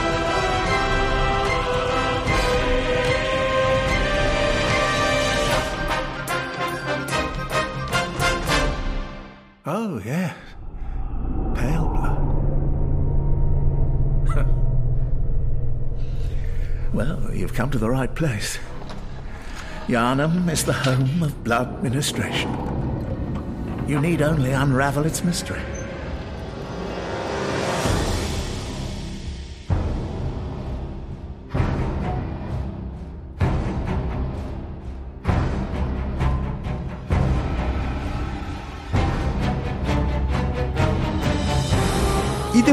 You've come to the right place. Yarnum is the home of blood ministration. You need only unravel its mystery.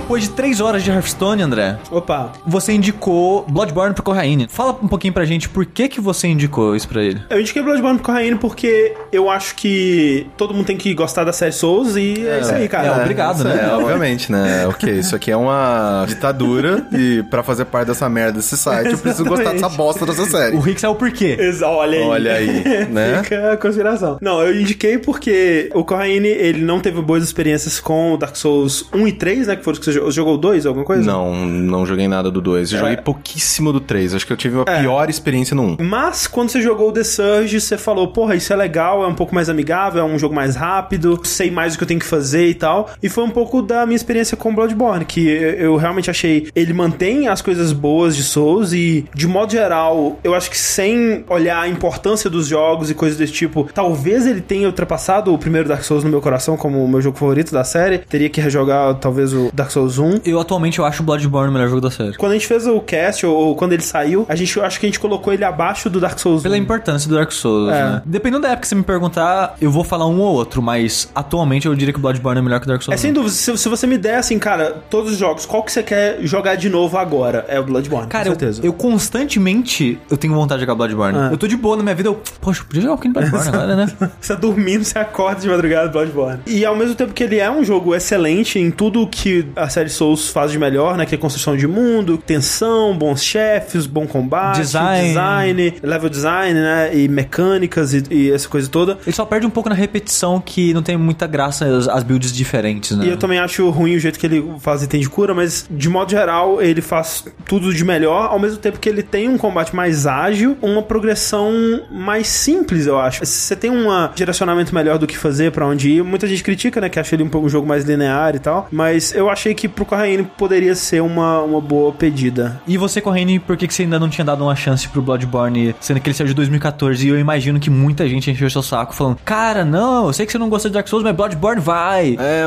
Depois de três horas de Hearthstone, André, Opa, você indicou Bloodborne pro Corraine. Fala um pouquinho pra gente por que que você indicou isso pra ele. eu indiquei Bloodborne pro Corraine porque eu acho que todo mundo tem que gostar da série Souls e é, isso aí, cara. é, obrigado, isso né? É, obviamente, né? Ok, isso aqui é uma ditadura e pra fazer parte dessa merda desse site eu preciso gostar dessa bosta dessa série. O Rick sabe o porquê. Exa- Olha aí. Olha aí, né? Fica a conspiração. Não, eu indiquei porque o Corraine, ele não teve boas experiências com Dark Souls 1 e 3, né? Que foram os que você jogou. O 2, alguma coisa? Não, não joguei nada do 2. Eu joguei pouquíssimo do 3. Acho que eu tive uma pior experiência no 1. Mas quando você jogou o The Surge, você falou, porra, isso é legal, é um pouco mais amigável, é um jogo mais rápido, sei mais o que eu tenho que fazer e tal. E foi um pouco da minha experiência com Bloodborne, que eu eu realmente achei. Ele mantém as coisas boas de Souls e, de modo geral, eu acho que sem olhar a importância dos jogos e coisas desse tipo, talvez ele tenha ultrapassado o primeiro Dark Souls no meu coração como o meu jogo favorito da série. Teria que rejogar, talvez, o Dark Dark Souls 1. Eu atualmente eu acho o Bloodborne o melhor jogo da série. Quando a gente fez o cast, ou, ou quando ele saiu, a gente eu acho que a gente colocou ele abaixo do Dark Souls Pela 1. importância do Dark Souls, É. né? Dependendo da época que você me perguntar, eu vou falar um ou outro, mas atualmente eu diria que o Bloodborne é melhor que o Dark É Souls. sem dúvida, se, se você me der assim, cara, todos os jogos, qual que você quer jogar de novo agora? É o Bloodborne, Cara, com eu, certeza. eu constantemente eu tenho vontade de jogar Bloodborne. Ah. Eu tô de boa na minha vida, eu, poxa, eu podia jogar um pouquinho de Bloodborne agora, né? Você tá dormindo, você acorda de madrugada Bloodborne. E ao mesmo tempo que ele é um jogo excelente em tudo que a série Souls faz de melhor, né? Que é construção de mundo, tensão, bons chefes, bom combate, Design. design, level design, né? E mecânicas e, e essa coisa toda. Ele só perde um pouco na repetição que não tem muita graça as, as builds diferentes, né? E eu também acho ruim o jeito que ele faz item de cura, mas de modo geral ele faz tudo de melhor, ao mesmo tempo que ele tem um combate mais ágil, uma progressão mais simples, eu acho. Você tem um direcionamento melhor do que fazer, pra onde ir. Muita gente critica, né, que acha ele um, pouco- um jogo mais linear e tal, mas eu achei que pro Corraine poderia ser uma, uma boa pedida. E você, Corrine, por que, que você ainda não tinha dado uma chance pro Bloodborne, sendo que ele saiu de 2014? E eu imagino que muita gente encheu seu saco falando: Cara, não, eu sei que você não gosta de Dark Souls, mas Bloodborne vai. É,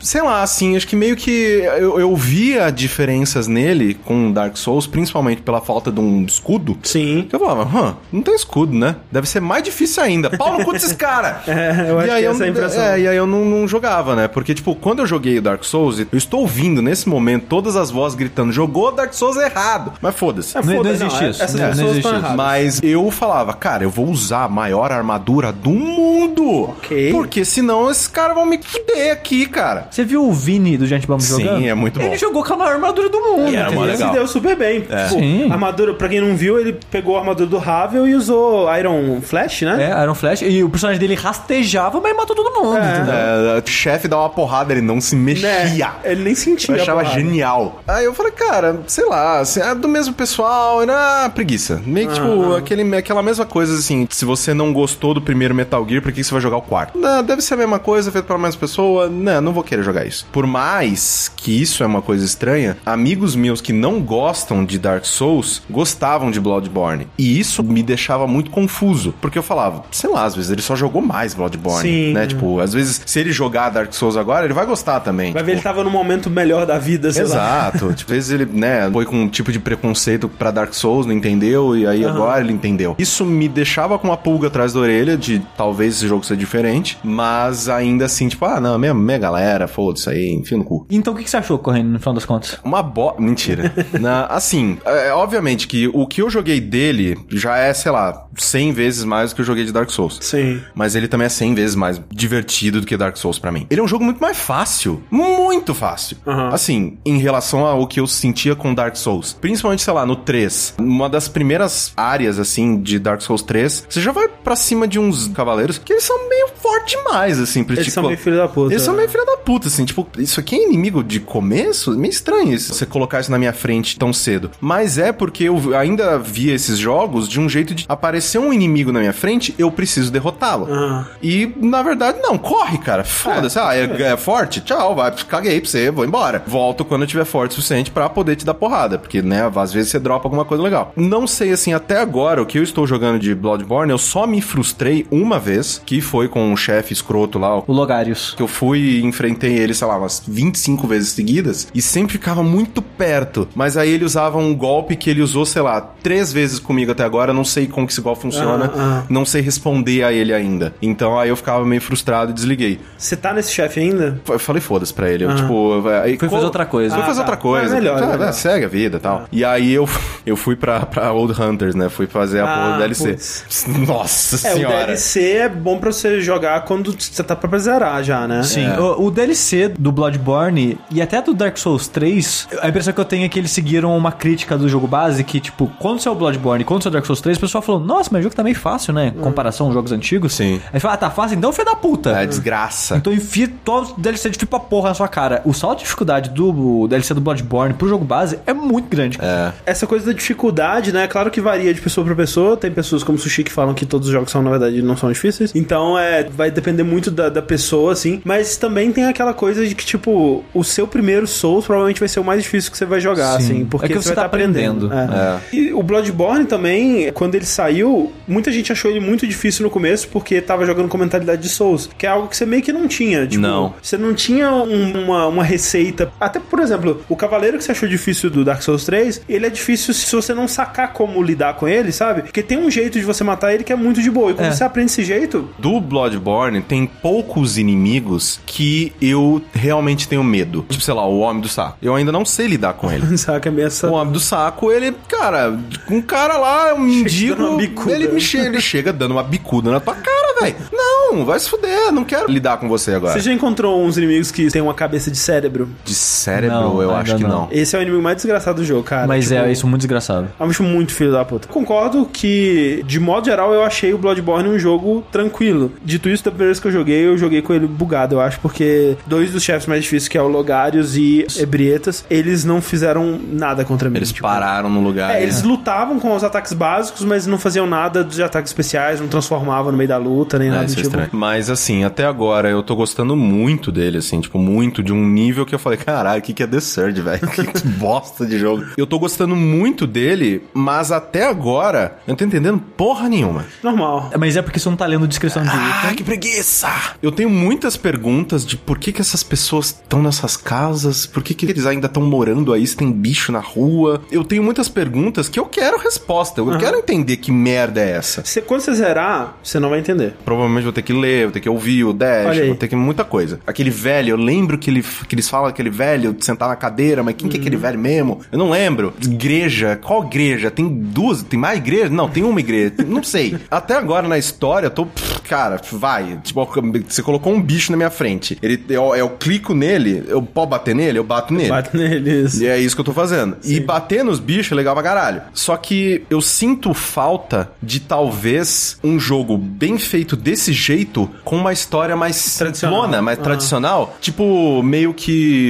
sei lá, assim, acho que meio que eu, eu via diferenças nele com Dark Souls, principalmente pela falta de um escudo. Sim. Eu falava, hã, não tem escudo, né? Deve ser mais difícil ainda. Pau no cu desses caras! É, eu acho que essa é a impressão. É, e aí eu não, não jogava, né? Porque, tipo, quando eu joguei o Dark Souls, eu estou ouvindo nesse momento todas as vozes gritando, jogou Dark Souls errado. Mas foda-se. É, Não- não existe é- isso. Essas É, não pessoas existe estão isso. erradas. Mas eu falava, cara, eu vou usar a maior armadura do mundo. Ok. Porque senão esses caras vão me fuder aqui, cara. Você viu o Vini do Giant Bomb Sim, jogando? é muito bom. Ele jogou com a maior armadura do mundo. E mó Ele se deu super bem. Tipo, Sim. a armadura, pra quem não viu, ele pegou a armadura do Havel e usou Iron Flash, né? É, Iron Flash. E o personagem dele rastejava, mas matou todo mundo, É. entendeu? É, o chefe dá uma porrada, ele não se mexia. Né? Ele nem sentia. Eu achava porrada. genial. Aí eu falei, cara, sei lá, assim, é do mesmo pessoal, ah, preguiça. Meio que, tipo, aquele, aquela mesma coisa, assim, se você não gostou do primeiro Metal Gear, por que você vai jogar o quarto? Não, deve ser a mesma coisa, feito pela mesma pessoa. Não, não vou querer jogar isso. Por mais que isso é uma coisa estranha, amigos meus que não gostam de Dark Souls gostavam de Bloodborne. E isso me deixava muito confuso, porque eu falava, sei lá, às vezes ele só jogou mais Bloodborne, Sim. né? Tipo, às vezes, se ele jogar Dark Souls agora, ele vai gostar também. Vai ver, tipo, ele tava no momento melhor da vida, sei lá. Exato. tipo, às vezes ele, né, foi com um tipo de preconceito pra Dark Souls, não entendeu, e aí agora ele entendeu. Isso me deixava com uma pulga atrás da orelha de talvez esse jogo ser diferente, mas ainda assim, tipo, ah, não, minha, minha galera, foda-se aí, enfia no cu. Então o que que você achou, correndo, no final das contas? Uma bo... Mentira. Na, assim, é, obviamente que o que eu joguei dele já é, sei lá, 100 vezes mais do que eu joguei de Dark Souls. Sim. Mas ele também é 100 vezes mais divertido do que Dark Souls pra mim. Ele é um jogo muito mais fácil. Muito fácil. Aham. Assim, em relação ao que eu sentia com Dark Souls. Principalmente, sei lá, no 3. Uma das primeiras áreas, assim, de Dark Souls 3, você já vai pra cima de uns cavaleiros que eles são meio fortes demais, assim. pra, Eles tipo, são meio filho da puta. Eles são meio filha da puta, assim. Tipo, isso aqui é inimigo de começo? Meio estranho isso, você colocar isso na minha frente tão cedo. Mas é porque eu ainda via esses jogos de um jeito de aparecer um inimigo na minha frente, eu preciso derrotá-lo. Ah. E, na verdade, não, corre, cara. Foda-se. ah, é, é forte? Tchau, vai, caguei pra você, vou embora. Volto quando eu tiver forte o suficiente pra poder te dar porrada. Porque, né, às vezes você dropa alguma coisa legal. Não sei, assim, até agora, o que eu estou jogando de Bloodborne, eu só me frustrei uma vez, que foi com um chefe escroto lá, o Logarius. que eu fui e enfrentei ele, sei lá, umas 25 vezes seguidas e sempre ficava muito perto. Mas aí ele usava um golpe que ele usou, sei lá, três vezes comigo até agora. Não sei como que esse golpe funciona, Ah, ah. não sei responder a ele ainda. Então aí eu ficava meio frustrado e desliguei. Você tá nesse chefe ainda? Eu falei, foda-se pra ele. Eu, tipo, aí, Foi fazer outra coisa. Foi Ah, fazer tá. outra coisa. É melhor, Ah, é melhor. segue a vida e tal. E aí eu, eu fui pra, pra Old Hunters, né? Fui fazer a Ah, porra do DLC. putz. Nossa É, o senhora. DLC é bom pra você jogar quando você tá pra zerar já, né? Sim, É. o, o DLC do Bloodborne e até do Dark Souls 3, a impressão que eu tenho é que eles seguiram uma crítica do jogo base que, tipo, quando saiu o Bloodborne e quando saiu o Dark Souls 3, o pessoal falou, nossa, mas o jogo tá meio fácil, né? Em comparação aos jogos antigos. Sim. Aí fala, ah, tá fácil, então filho da puta. É desgraça. Então enfia todos os DLC de pra porra na sua cara. O salto de dificuldade do DLC do Bloodborne pro jogo base é muito grande. É. Essa coisa da dificuldade, né? Claro que varia de pessoa pra pessoa. Tem pessoas como Sushi que falam que todos os jogos são, na verdade, não são difíceis. Então, é, vai depender muito da, da pessoa, assim. Mas também tem aquela coisa de que, tipo, o seu primeiro Souls provavelmente vai ser o mais difícil que você vai jogar, Sim. assim. Porque É que você vai tá tá aprendendo. aprendendo. É. E o Bloodborne também, quando ele saiu, muita gente achou ele muito difícil no começo porque tava jogando com mentalidade de Souls, que é algo que você meio que não tinha. Tipo, Não. Você não tinha um- uma, uma receita. Até, por exemplo, o cavaleiro que você achou difícil do Dark Souls 3, ele é difícil se você não sacar como lidar com ele, sabe? Porque tem um jeito de você matar ele que é muito de boa. E quando É. você aprende esse jeito, Do Bloodborne tem poucos inimigos que eu realmente tenho medo. Tipo, sei lá, o Homem do Saco. Eu ainda não sei lidar com ele. saca é meio essa. O Homem do Saco, ele, cara, um cara lá, um mendigo, ele, me chega, ele chega dando uma bicuda na tua cara, velho. Não, vai se fuder, não quero lidar com você agora. Você já encontrou uns inimigos que têm uma cabeça de cérebro? De cérebro, Não, eu acho que não. não. Esse é o inimigo mais desgraçado do jogo, cara. Mas Tipo, é isso é muito desgraçado. É um bicho muito filho da puta. Concordo que, de modo geral, eu achei o Bloodborne um jogo tranquilo. Dito isso, da primeira vez que eu joguei, eu joguei com ele bugado, eu acho, porque dois dos chefes mais difíceis, que é o Logarius e Ebrietas, eles não fizeram nada contra mim. Eles tipo, pararam no lugar. É, eles lutavam com os ataques básicos, mas não faziam nada dos ataques especiais, não transformavam no meio da luta, nem É, nada do é tipo. estranho. Mas assim, até agora eu tô gostando muito dele, assim, tipo, muito de um nível que eu falei, caralho, o que, que é The Surge, velho? Que bosta de jogo. Eu tô gostando muito dele, mas até agora eu não tô entendendo porra nenhuma. Normal. Mas é porque você não tá lendo descrição de Ah, item. que preguiça! Eu tenho muitas perguntas de por que, que essas pessoas estão nessas casas, por que, que eles ainda estão morando aí, se tem bicho na rua. Eu tenho muitas perguntas que eu quero resposta, eu quero entender que merda é essa. Você- quando você zerar, você não vai entender. Provavelmente vou ter que ler, vou ter que ouvir o Dash, vou ter que muita coisa. Aquele velho, eu lembro que, ele, que eles falam aquele velho de sentar na cadeira, mas quem que é Uhum. aquele velho mesmo? Eu não lembro. Igreja, qual igreja? Tem duas, tem mais igreja? Não, tem uma igreja. Não sei. Até agora na história, eu tô. Cara, vai. Tipo, você colocou um bicho na minha frente. Ele, eu, eu clico nele, eu posso bater nele? Eu bato nele. Bate neles. E é isso que eu tô fazendo. E bater nos bichos é legal pra caralho. Só que eu sinto falta de talvez um jogo bem feito desse jeito, com uma história mais Tradicional. simplona, mais Ah. tradicional. Tipo, meio que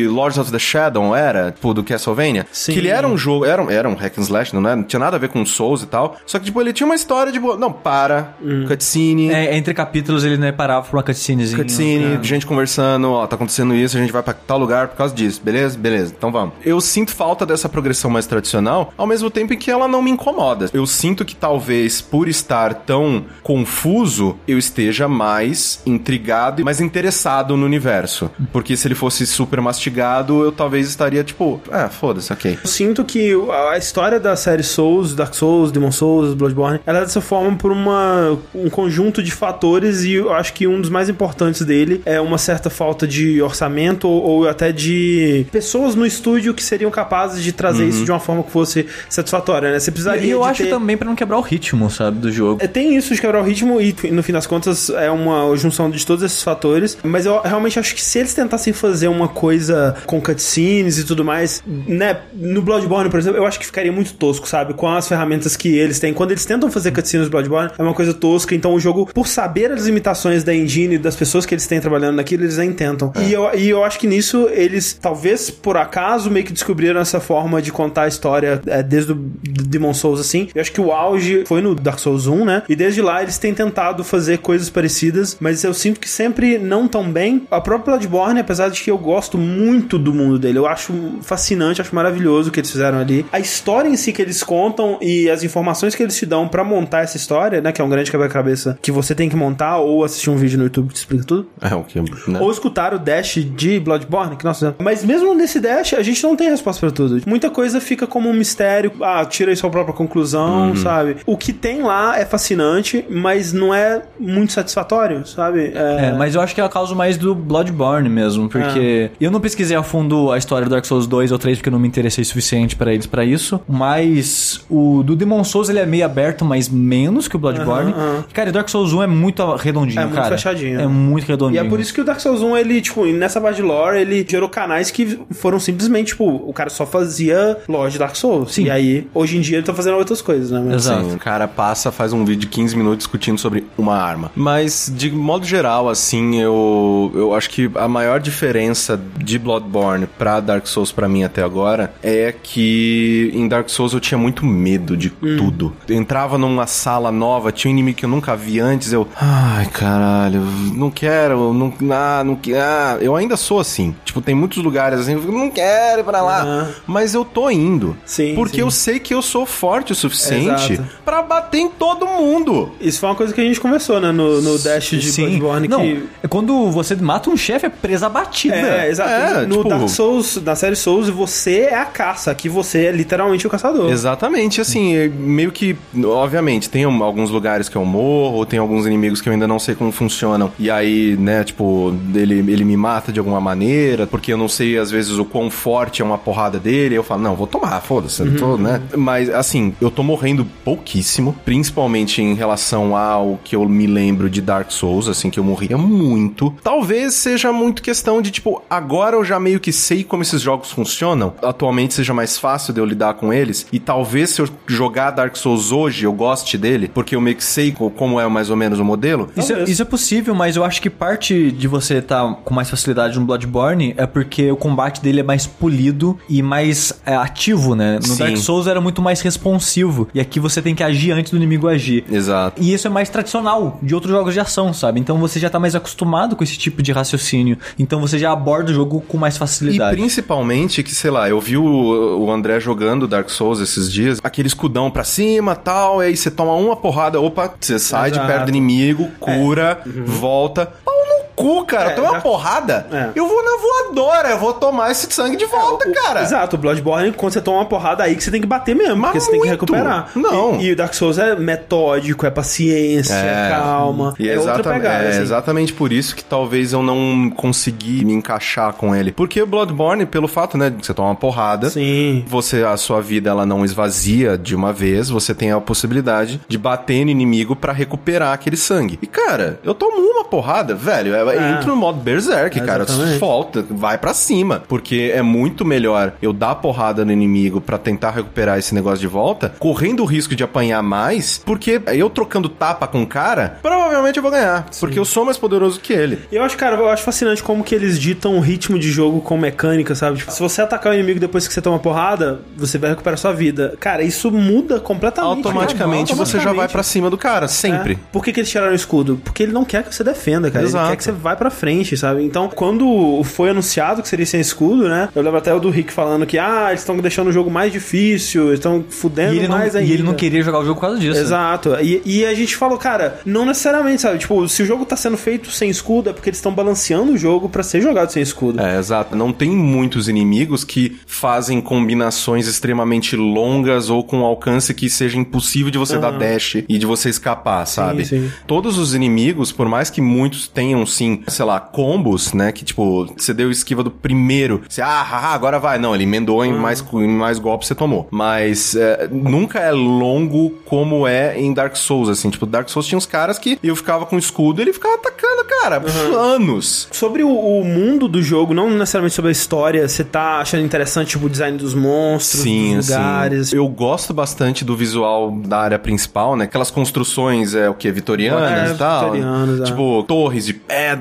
Lords of the Shadow era, tipo, do Castlevania. Sim. Que ele era um jogo, era, um- era um hack and slash, não, é? não tinha nada a ver com Souls e tal. Só que, tipo, ele tinha uma história de, boa, não, para, Hum. cutscene... É, entre capítulos ele né, parava pra uma cutscenezinha. Cutscene, gente conversando, ó, tá acontecendo isso, a gente vai pra tal lugar por causa disso, beleza? Beleza, então vamos. Eu sinto falta dessa progressão mais tradicional, ao mesmo tempo em que ela não me incomoda. Eu sinto que talvez por estar tão confuso, eu esteja mais intrigado e mais interessado no universo. Porque se ele fosse super mastigado, eu talvez estaria tipo, ah, foda-se, ok. Eu sinto que a história da série Souls, Dark Souls, Demon Souls, Bloodborne, ela é dessa forma por uma, um conjunto de fatores e eu acho que um dos mais importantes dele é uma certa falta de orçamento ou, ou até de pessoas no estúdio que seriam capazes de trazer isso de uma forma que fosse satisfatória, né? Você precisaria E eu de acho ter... também pra não quebrar o ritmo, sabe, do jogo. É, tem isso de quebrar o ritmo e, no fim das contas, é uma junção de todos esses fatores. Mas eu realmente acho que se eles tentassem fazer uma coisa com cutscenes e tudo mais, né? No Bloodborne, por exemplo, eu acho que ficaria muito tosco, sabe? Com as ferramentas que eles têm. Quando eles tentam fazer cutscenes no Bloodborne, é uma coisa tosca. Então o jogo, por saber as limitações da engine e das pessoas que eles têm trabalhando naquilo, eles nem tentam. E, eu, e eu acho que nisso eles, talvez por acaso, meio que descobriram essa forma de contar a história é, desde o Demon Souls, assim. Eu acho que o auge foi no Dark Souls 1, né? E desde lá eles têm tentado fazer coisas parecidas, mas eu sinto que sempre não tão bem. A própria Bloodborne, apesar de que eu gosto muito do mundo dele, eu acho fascinante, acho maravilhoso o que eles fizeram ali. A história em si que eles contam e as informações que eles te dão pra montar essa história, né? Que é um grande quebra-cabeça que você tem que montar ou assistir um vídeo no YouTube que te explica tudo. É o que, né? Ou escutar o Dash de Bloodborne, que nós fizemos. Mas mesmo nesse Dash, a gente não tem resposta pra tudo. Muita coisa fica como um mistério. Ah, tira aí sua própria conclusão, sabe? O que tem lá é fascinante, mas não é muito satisfatório, sabe? É, mas eu acho que é a causa mais do Bloodborne mesmo, porque eu não pesquisei a fundo a história do Dark Souls 2 ou 3 porque eu não me interessei suficiente pra eles pra isso, mas o do Demon Souls ele é meio aberto, mas menos que o Bloodborne. Aham, aham. Cara, e o Dark Souls 1 é muito redondinho, É muito cara. fechadinho, É muito E redondinho. é por isso que o Dark Souls 1, ele, tipo, nessa parte de lore, ele gerou canais que foram simplesmente, tipo, o cara só fazia lore de Dark Souls. Sim. E aí, hoje em dia, ele tá fazendo outras coisas, né? Mas, Exato. Sim, o cara passa, faz um vídeo de 15 minutos discutindo sobre uma arma. Mas Mas, de modo geral, assim, eu, eu acho que a maior diferença de Bloodborne pra Dark Souls pra mim até agora é que em Dark Souls eu tinha muito medo de tudo. Eu entrava numa sala nova, tinha um inimigo que eu nunca vi antes, eu. Ai, caralho, não quero, não. Ah, não quero. Ah, eu ainda sou assim. Tipo, tem muitos lugares assim, eu fico, não quero ir pra lá. Aham. Mas eu tô indo. Sim, Porque sim. eu sei que eu sou forte o suficiente pra bater em todo mundo. Isso foi uma coisa que a gente conversou, né? No, no Dash de Sim. Bloodborne Não, que. é quando você mata um chefe, é presa batida. É, exato. É, no tipo- Dark Souls, na série Souls, você é a caça. Aqui você é literalmente o caçador. Exatamente, assim, é meio que, obviamente, tem alguns lugares que eu morro, tem alguns inimigos que eu ainda não sei como funcionam, e aí, né, tipo, ele, ele me mata de alguma maneira, porque eu não sei, às vezes, o quão forte é uma porrada dele, eu falo, não, vou tomar, foda-se, eu tô, né? Mas, assim, eu tô morrendo pouquíssimo, principalmente em relação ao que eu me lembro de Dark Souls, assim, que eu morria muito. Talvez seja muito questão de, tipo, agora eu já meio que sei como esses jogos funcionam, atualmente seja mais fácil de eu lidar com eles, e talvez se eu jogar Dark Souls hoje eu goste dele, porque eu meio que sei co- como é mais ou menos o modelo. Isso, Talvez. isso é possível, mas eu acho que parte de você estar com mais facilidade no Bloodborne é porque o combate dele é mais polido e mais é, ativo, né? No Sim. Dark Souls era muito mais responsivo. E aqui você tem que agir antes do inimigo agir. Exato. E isso é mais tradicional de outros jogos de ação, sabe? Então você já tá mais acostumado com esse tipo de raciocínio. Então você já aborda o jogo com mais E facilidade. principalmente que, sei lá, eu vi o, o André jogando Dark Souls esses dias, aquele escudão pra cima tal, aí você toma uma porrada, opa, você sai de Exato. perto do inimigo, cura, volta. Pau cu, cara, É, toma uma já- porrada, É. eu vou na voadora, eu vou tomar esse sangue de volta, O- cara. Exato, o Bloodborne, quando você toma uma porrada aí que você tem que bater mesmo, Mas porque você tem que muito. recuperar. Não. E, e o Dark Souls é metódico, é paciência, é, calma. E é outra exata- pegada. é assim. exatamente por isso que talvez eu não consegui me encaixar com ele. Porque o Bloodborne, pelo fato, né, de você tomar uma porrada, Sim. você a sua vida ela não esvazia de uma vez, você tem a possibilidade de bater no inimigo pra recuperar aquele sangue. E cara, eu tomo uma porrada, velho, eu É. entro no modo berserk, cara, Exatamente. volta, vai pra cima, porque é muito melhor eu dar porrada no inimigo pra tentar recuperar esse negócio de volta, correndo o risco de apanhar mais, porque eu trocando tapa com o cara, provavelmente eu vou ganhar, porque eu sou mais poderoso que ele. E eu acho, cara, eu acho fascinante como que eles ditam o ritmo de jogo com mecânica, sabe? Tipo, se você atacar o inimigo depois que você toma porrada, você vai recuperar sua vida. Cara, isso muda completamente. Automaticamente você já vai pra cima do cara, sempre. É. Por que, que eles tiraram o escudo? Porque ele não quer que você defenda, cara. Exato. Ele quer que você vá pra frente, sabe? Então, quando foi anunciado que seria sem escudo, né? Eu lembro até o do Rick falando que, ah, eles estão deixando o jogo mais difícil, eles estão fudendo E ele, não, mais ainda. e ele não queria jogar o jogo por causa disso. Exato. E, e a gente falou, cara, não necessariamente, sabe? Tipo, se o jogo tá sendo feito sem escudo, é porque eles estão balanceando o jogo pra ser jogado sem escudo. É, exato. Não tem muitos inimigos que fazem combinações extremamente longas ou com alcance que seja impossível de você dar dash e de você escapar, sabe? sim. Todos os inimigos, por mais que muitos tenham, sim, sei lá, combos, né? Que tipo, você deu esquiva do primeiro, você, ah, haha, agora vai. Não, ele emendou em, mais, em mais golpes você tomou. Mas é, nunca é longo como é em Dark Souls, assim. Tipo, Dark Souls tinha uns caras que eu ficava com escudo e ele ficava atacando, cara, por anos. Sobre o, o mundo do jogo, não necessariamente sobre a história, você tá achando interessante, tipo, o design dos monstros, Sim, dos lugares. assim. Eu gosto bastante do visual da área principal, né? Aquelas construções, é o que? Vitorianas É, e tal. vitorianas, é. Tipo, torres de pedra,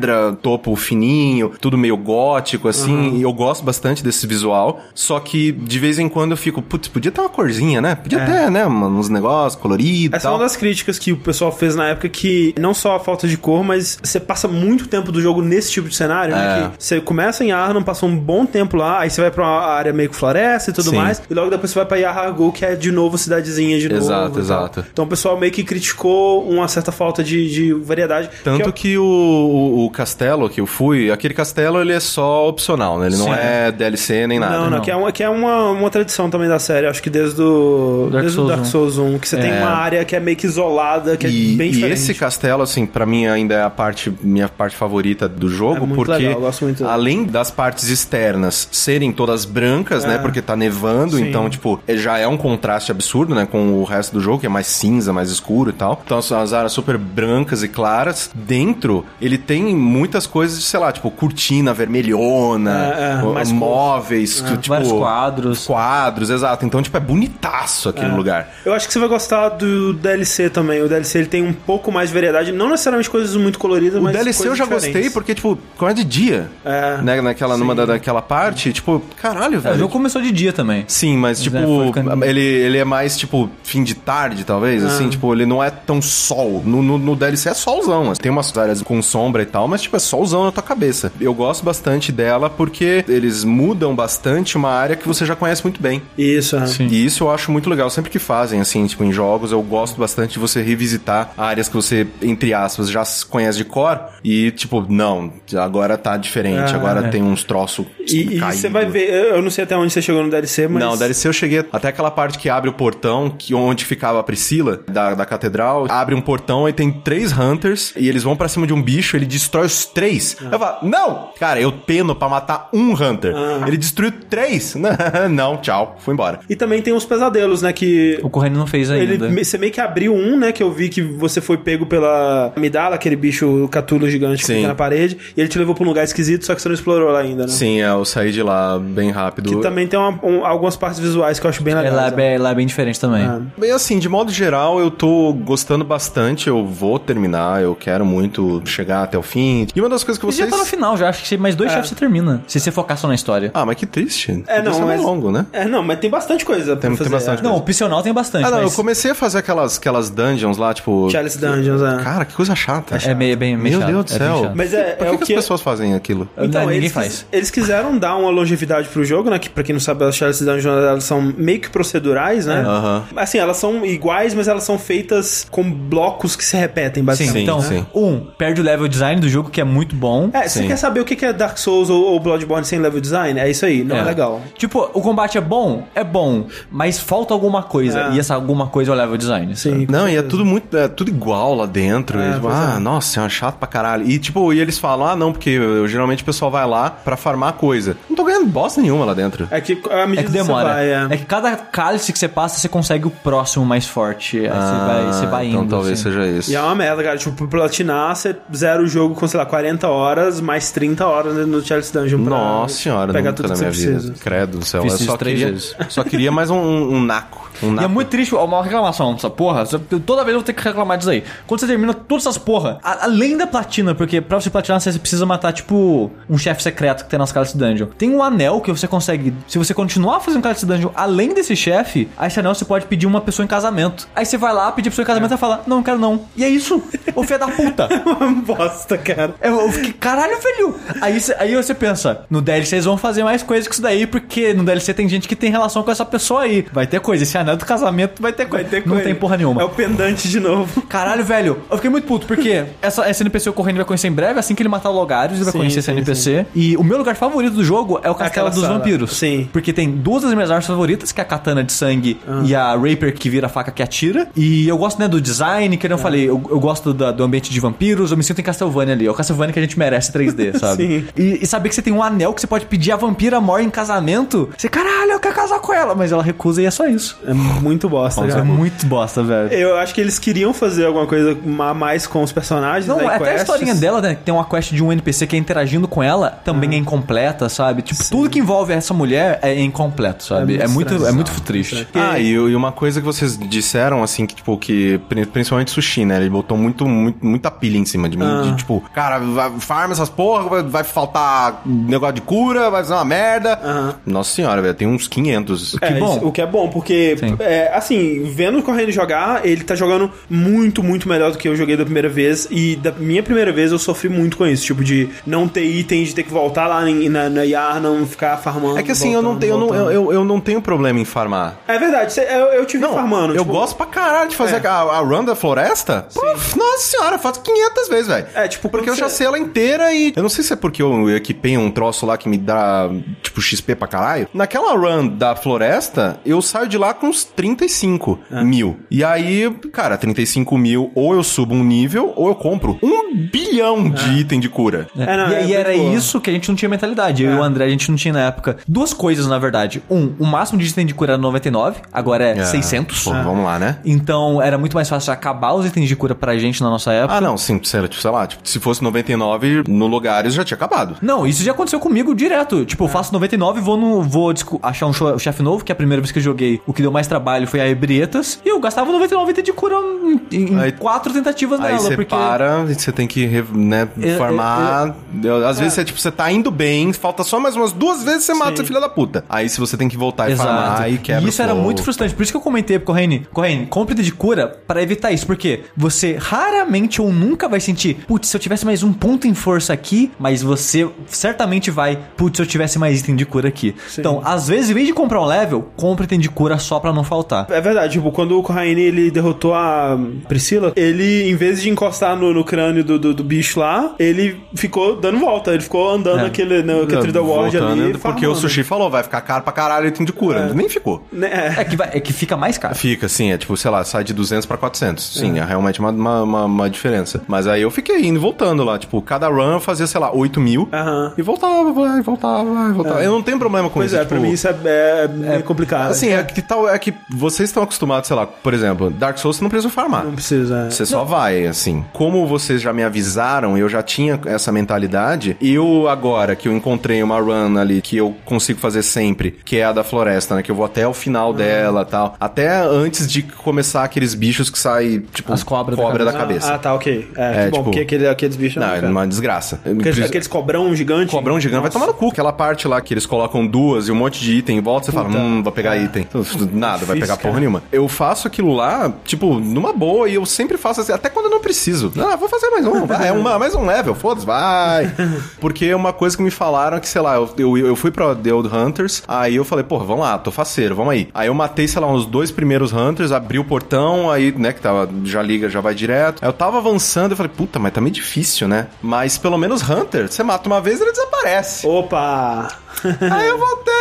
topo fininho, tudo meio gótico, assim. Uhum. E eu gosto bastante desse visual. Só que de vez em quando eu fico, putz, podia ter uma corzinha, né? Podia É. ter, né? Uns negócios coloridos Essa é tal. uma das críticas que o pessoal fez na época que não só a falta de cor, mas você passa muito tempo do jogo nesse tipo de cenário, É. né? Que você começa em Arnhem, passa um bom tempo lá, aí você vai pra uma área meio que floresta e tudo Sim. mais, e logo depois você vai pra Yahargul, que é de novo cidadezinha de novo. Exato, e tal. exato. Então o pessoal meio que criticou uma certa falta de, de variedade. Tanto eu- que, o, o, o castelo que eu fui, aquele castelo ele é só opcional, né? Ele não Sim. é DLC nem nada. Não, não, não. que é, uma, que é uma, uma tradição também da série, acho que desde o Dark desde o Souls Dark 1. Souls 1, que você tem É. uma área que é meio que isolada, que e, é bem e diferente. esse castelo, assim, pra mim ainda é a parte, minha parte favorita do jogo, É muito porque legal, eu gosto muito. além das partes externas serem todas brancas, né, porque tá nevando, Sim. então, tipo, é- já é um contraste absurdo, né, com o resto do jogo, que é mais cinza, mais escuro e tal. Então, as áreas super brancas e claras. Dentro, ele tem muitas coisas, sei lá, tipo, cortina vermelhona, É, é, o- mais móveis, tipo, Vários quadros. quadros, exato. Então, tipo, é bonitaço aquele lugar. Eu acho que você vai gostar do DLC também. O DLC ele tem um pouco mais de variedade, não necessariamente coisas muito coloridas, O mas DLC eu já diferentes. gostei porque, tipo, quando é de dia, É. né, naquela, numa da, daquela parte, tipo, caralho, É, o velho. jogo começou de dia também. Sim, mas Mas tipo, é, ficando- ele, ele é mais tipo fim de tarde, talvez, assim, tipo, ele não é tão sol. No, no, no DLC é solzão, assim. tem umas áreas com sombra e tal, mas tipo, é solzão na tua cabeça. Eu gosto bastante dela porque eles mudam bastante uma área que você já conhece muito bem. Isso, é. Sim. E isso eu acho muito legal, sempre que fazem, assim, tipo, em jogos, eu gosto bastante de você revisitar áreas que você, entre aspas, já conhece de cor e, tipo, não, agora tá diferente, Ah, agora é. tem uns troços E, e você vai ver, eu não sei até onde você chegou no DLC, mas. não, DLC eu cheguei até aquela parte que abre o portão, que onde ficava a Priscila, da, da catedral. Abre um portão e tem três Hunters, e eles vão pra cima de um bicho, ele destrói os três. Eu falo, não! Cara, eu peno pra matar um Hunter. Ele destruiu três. não, tchau, fui embora. E também tem os pesadelos, né? Que. O Correndo não fez ainda. Ele, você meio que abriu um, né? Que eu vi que você foi pego pela Amidala, aquele bicho catulo gigante que Sim. fica na parede, e ele te levou pra um lugar esquisito, só que você não explorou lá ainda, né? Sim, é, eu saí de lá bem rápido. Que também tem uma- um- algumas partes visuais que eu acho bem É, legais. lá, é né? bem- lá é bem diferente também. Ah. Bem assim, de modo geral, eu tô gostando bastante. Eu vou terminar, eu quero muito chegar até o fim. E uma das coisas que Você vocês. já tá no final, já acho que mais dois chefes você termina. Se você focar só na história. Ah, mas que triste. É, não, Isso mas. é longo, né? É, não, mas tem bastante coisa pra Tem- tem fazer. bastante é. Não, opcional tem bastante, Ah, não, mas eu comecei a fazer aquelas, aquelas dungeons lá, tipo. Chalice Dungeons, é. Cara, que coisa chata. é meio, bem, meio Meu chato, Deus do é bem céu. Mas é, Por é que, o que que. as pessoas fazem aquilo? Então, Não, eles, faz. eles quiseram dar uma longevidade pro jogo, né? Que pra quem não sabe, as Chalice Dungeons elas são meio que procedurais, né? Aham. Assim, elas são iguais, mas elas são feitas com blocos que se repetem, Sim, basicamente. então, sim. um, perde o level design do jogo, que é muito bom. É, você quer saber o que que é Dark Souls ou, ou Bloodborne sem level design? É isso aí, não é, legal. Tipo, o combate é bom? É bom, mas falta alguma coisa. É. E essa alguma coisa é o level design. Sim. Não, e é tudo muito. É tudo igual lá dentro. É, E, tipo, pois ah, é. nossa, é chato pra caralho. E tipo, e eles falam, ah, não, porque eu- geralmente o pessoal vai lá pra farmar coisa. Não tô ganhando bosta nenhuma lá dentro. É que à medida É que demora. você vai, é. É que cada cálice que você passa, você consegue o próximo mais forte. Aí você vai, você vai indo. então talvez assim. seja isso. E é uma merda, cara. Tipo, platinar, você zera o jogo com, sei lá, 40 horas, mais 30 horas no Chalice Dungeon pra Nossa senhora, pegar tudo na que minha você vida. precisa. Credo do céu. Fiz eu só três queria, vezes. só queria mais um, um naco. Um E é muito triste, uma reclamação dessa porra. Toda vez eu vou ter que reclamar disso aí. Quando você termina todas essas porra, a- além da platina, porque pra você platinar você precisa matar, tipo, um chefe secreto que tem nas Cálice Dungeon. Tem um anel que você consegue. Se você continuar fazendo Cálice Dungeon além desse chefe, aí esse anel você pode pedir uma pessoa em casamento. Aí você vai lá, pedir a pessoa em casamento e ela fala: Não, não quero não. E é isso. Ô filho da puta. Bosta, cara. Eu, eu fiquei, caralho, velho. Aí, aí você pensa, no DLC eles vão fazer mais coisas que isso daí, porque no DLC tem gente que tem relação com essa pessoa aí. Vai ter coisa. Esse anel do casamento vai ter coisa. Vai ter Não coisa. tem porra nenhuma. É o pendante de novo. Caralho, velho. Eu fiquei muito puto, porque essa, essa NPC o Correndo vai conhecer em breve, assim que ele matar o Logarius, ele vai Sim, conhecer essa sim, NPC. E o meu lugar favorito do jogo é o Castelo Aquela dos sala. Vampiros. Sim. Porque tem duas das minhas armas favoritas, que é a katana de sangue Ah. e a Rapier que vira a faca que atira. E eu gosto, né, do design, que eu Ah. falei, eu, eu gosto da- do ambiente de vampiros, eu me sinto em Castlevania ali. É o Castlevania que a gente merece 3D, sabe? Sim. E, e saber que você tem um anel que você pode pedir a vampira mor em casamento. Você, caralho, eu quero casar com ela. Mas ela recusa e é só isso. É muito bosta, Isso é muito bosta, velho. Eu acho que eles queriam fazer alguma coisa a mais com os personagens. Não, né, até a quests. historinha dela, né? que Tem uma quest de um NPC que é interagindo com ela, também é incompleta, sabe? Tipo, tudo que envolve essa mulher é incompleto, sabe? É É muito muito, estranho. é muito triste. Ah, e, e uma coisa que vocês disseram, assim, que, tipo, que pri- principalmente sushi, né? Ele botou muito, muito muita pilha em cima de mim. Ah. De, tipo, cara, vai, farma essas porra, vai, vai faltar negócio de cura, vai ser uma merda. Aham. Nossa senhora, velho, tem uns 500. É, Que bom. isso- o que é bom, porque, Sim. É, assim, vendo o Correndo jogar, ele tá jogando muito, muito melhor do que eu joguei da primeira vez. E da minha primeira vez eu sofri muito com isso, tipo, de não ter item, de ter que voltar lá em- na, na Yar, não ficar farmando. É que assim, eu não, voltando, tenho, eu, não, voltando. eu, eu, eu não tenho problema em farmar. É verdade, cê- eu, eu te vi farmando. eu tipo, gosto pra caralho de fazer É. a, a run da floresta. Nossa senhora, faço 500 vezes, velho. É, tipo, porque eu já sei ela inteira e... Eu não sei se é porque eu equipei um troço lá que me dá, tipo, XP pra caralho. Naquela run da floresta, eu saio de lá com uns 35 É. mil. E aí, cara, 35 mil, ou eu subo um nível, ou eu compro um bilhão de item de cura. É, não, e é e era boa. isso que a gente não tinha mentalidade. Eu É. e o André, a gente não tinha na época. Duas coisas, na verdade. Um, o máximo de item de cura era 99, agora é, É, 600. Pô, vamos lá, né? Então era muito mais fácil acabar os itens de cura pra gente na nossa época. Ah, não, sim, sei tipo, sei lá, tipo, se fosse 99 no lugares já tinha acabado. Não, isso já aconteceu comigo direto. Tipo, eu faço 99 e vou, no, vou achar um chefe novo, que é a primeira vez que eu joguei, o que deu mais trabalho foi a Ebrietas, e eu gastava 99 itens de cura em, em Aí- quatro tentativas Aí nela, você porque... para, e você tem que, né, É, farmar. Eu- Às vezes você, tipo, você tá indo bem, falta só mais umas duas vezes você mata esse filho da puta. Aí se você tem que voltar e farmar, aí quebra E isso era muito frustrante. Por isso que eu comentei pro Corrêne, Corrêne, compre item de cura pra evitar isso. Porque você raramente ou nunca vai sentir, putz, se eu tivesse mais um ponto em força aqui, mas você certamente vai, putz, se eu tivesse mais item de cura aqui. Então, às vezes, em vez de comprar um level, compre item de cura só pra não faltar. É verdade, tipo, quando o Corraine ele derrotou a Priscila, ele, em vez de encostar no, no crânio do, do, do bicho lá, ele ficou dando volta, ele ficou andando É. aquele, no, aquele da Ward ali. Porque farmando. o sushi falou, vai ficar caro pra caralho item de cura. Nem ficou. Né, É que, vai- é que fica mais caro. Fica, sim, é tipo, sei lá, sai de 200 pra 400. Sim, é, realmente uma, uma, uma- uma diferença. Mas aí eu fiquei indo e voltando lá. Tipo, cada run eu fazia, sei lá, 8 mil. Aham. E voltava, vai, voltava, vai, voltava. Eu não tenho problema com Pois isso. é, tipo, pra mim isso é, é, meio complicado. Assim, é que tal, é que vocês estão acostumados, sei lá, por exemplo, Dark Souls você não precisa farmar. Não precisa. é. Você só vai, assim. Como vocês já me avisaram, eu já tinha essa mentalidade. Eu, agora que eu encontrei uma run ali que eu consigo fazer sempre, que é a da floresta, né? Que eu vou até o final dela tal. Até antes de começar aqueles bichos que saem, tipo, As cobras da cobra da Ah, cabeça. Ah, tá, ok. É, É, que bom, tipo- porque aquele, aqueles bichos não, é uma desgraça. Aqueles, Preciso- aqueles cobrão gigante. Cobrão gigante vai tomar no cu. Aquela parte lá que eles colocam duas e um monte de item em volta, você fala, hum, vai pegar item. Nada, vai Difícil, pegar porra nenhuma. Eu faço aquilo lá, tipo, numa boa, e eu sempre faço assim, até quando eu não preciso. Ah, vou fazer mais um, vai, é uma, mais um level, foda-se, vai. Porque é uma coisa que me falaram que, sei lá, eu, eu, eu fui pra The Old Hunters, aí eu falei, porra, vamos lá, tô faceiro, vamos aí. Aí eu matei, sei lá, uns dois primeiros Hunters, abri o portão, aí, né, que tava, já liga, já vai direto. Aí eu tava avançando, eu falei, puta, mas tá meio difícil, né? Mas pelo menos Hunter, você mata uma vez, ele desaparece. Opa! Aí eu voltei,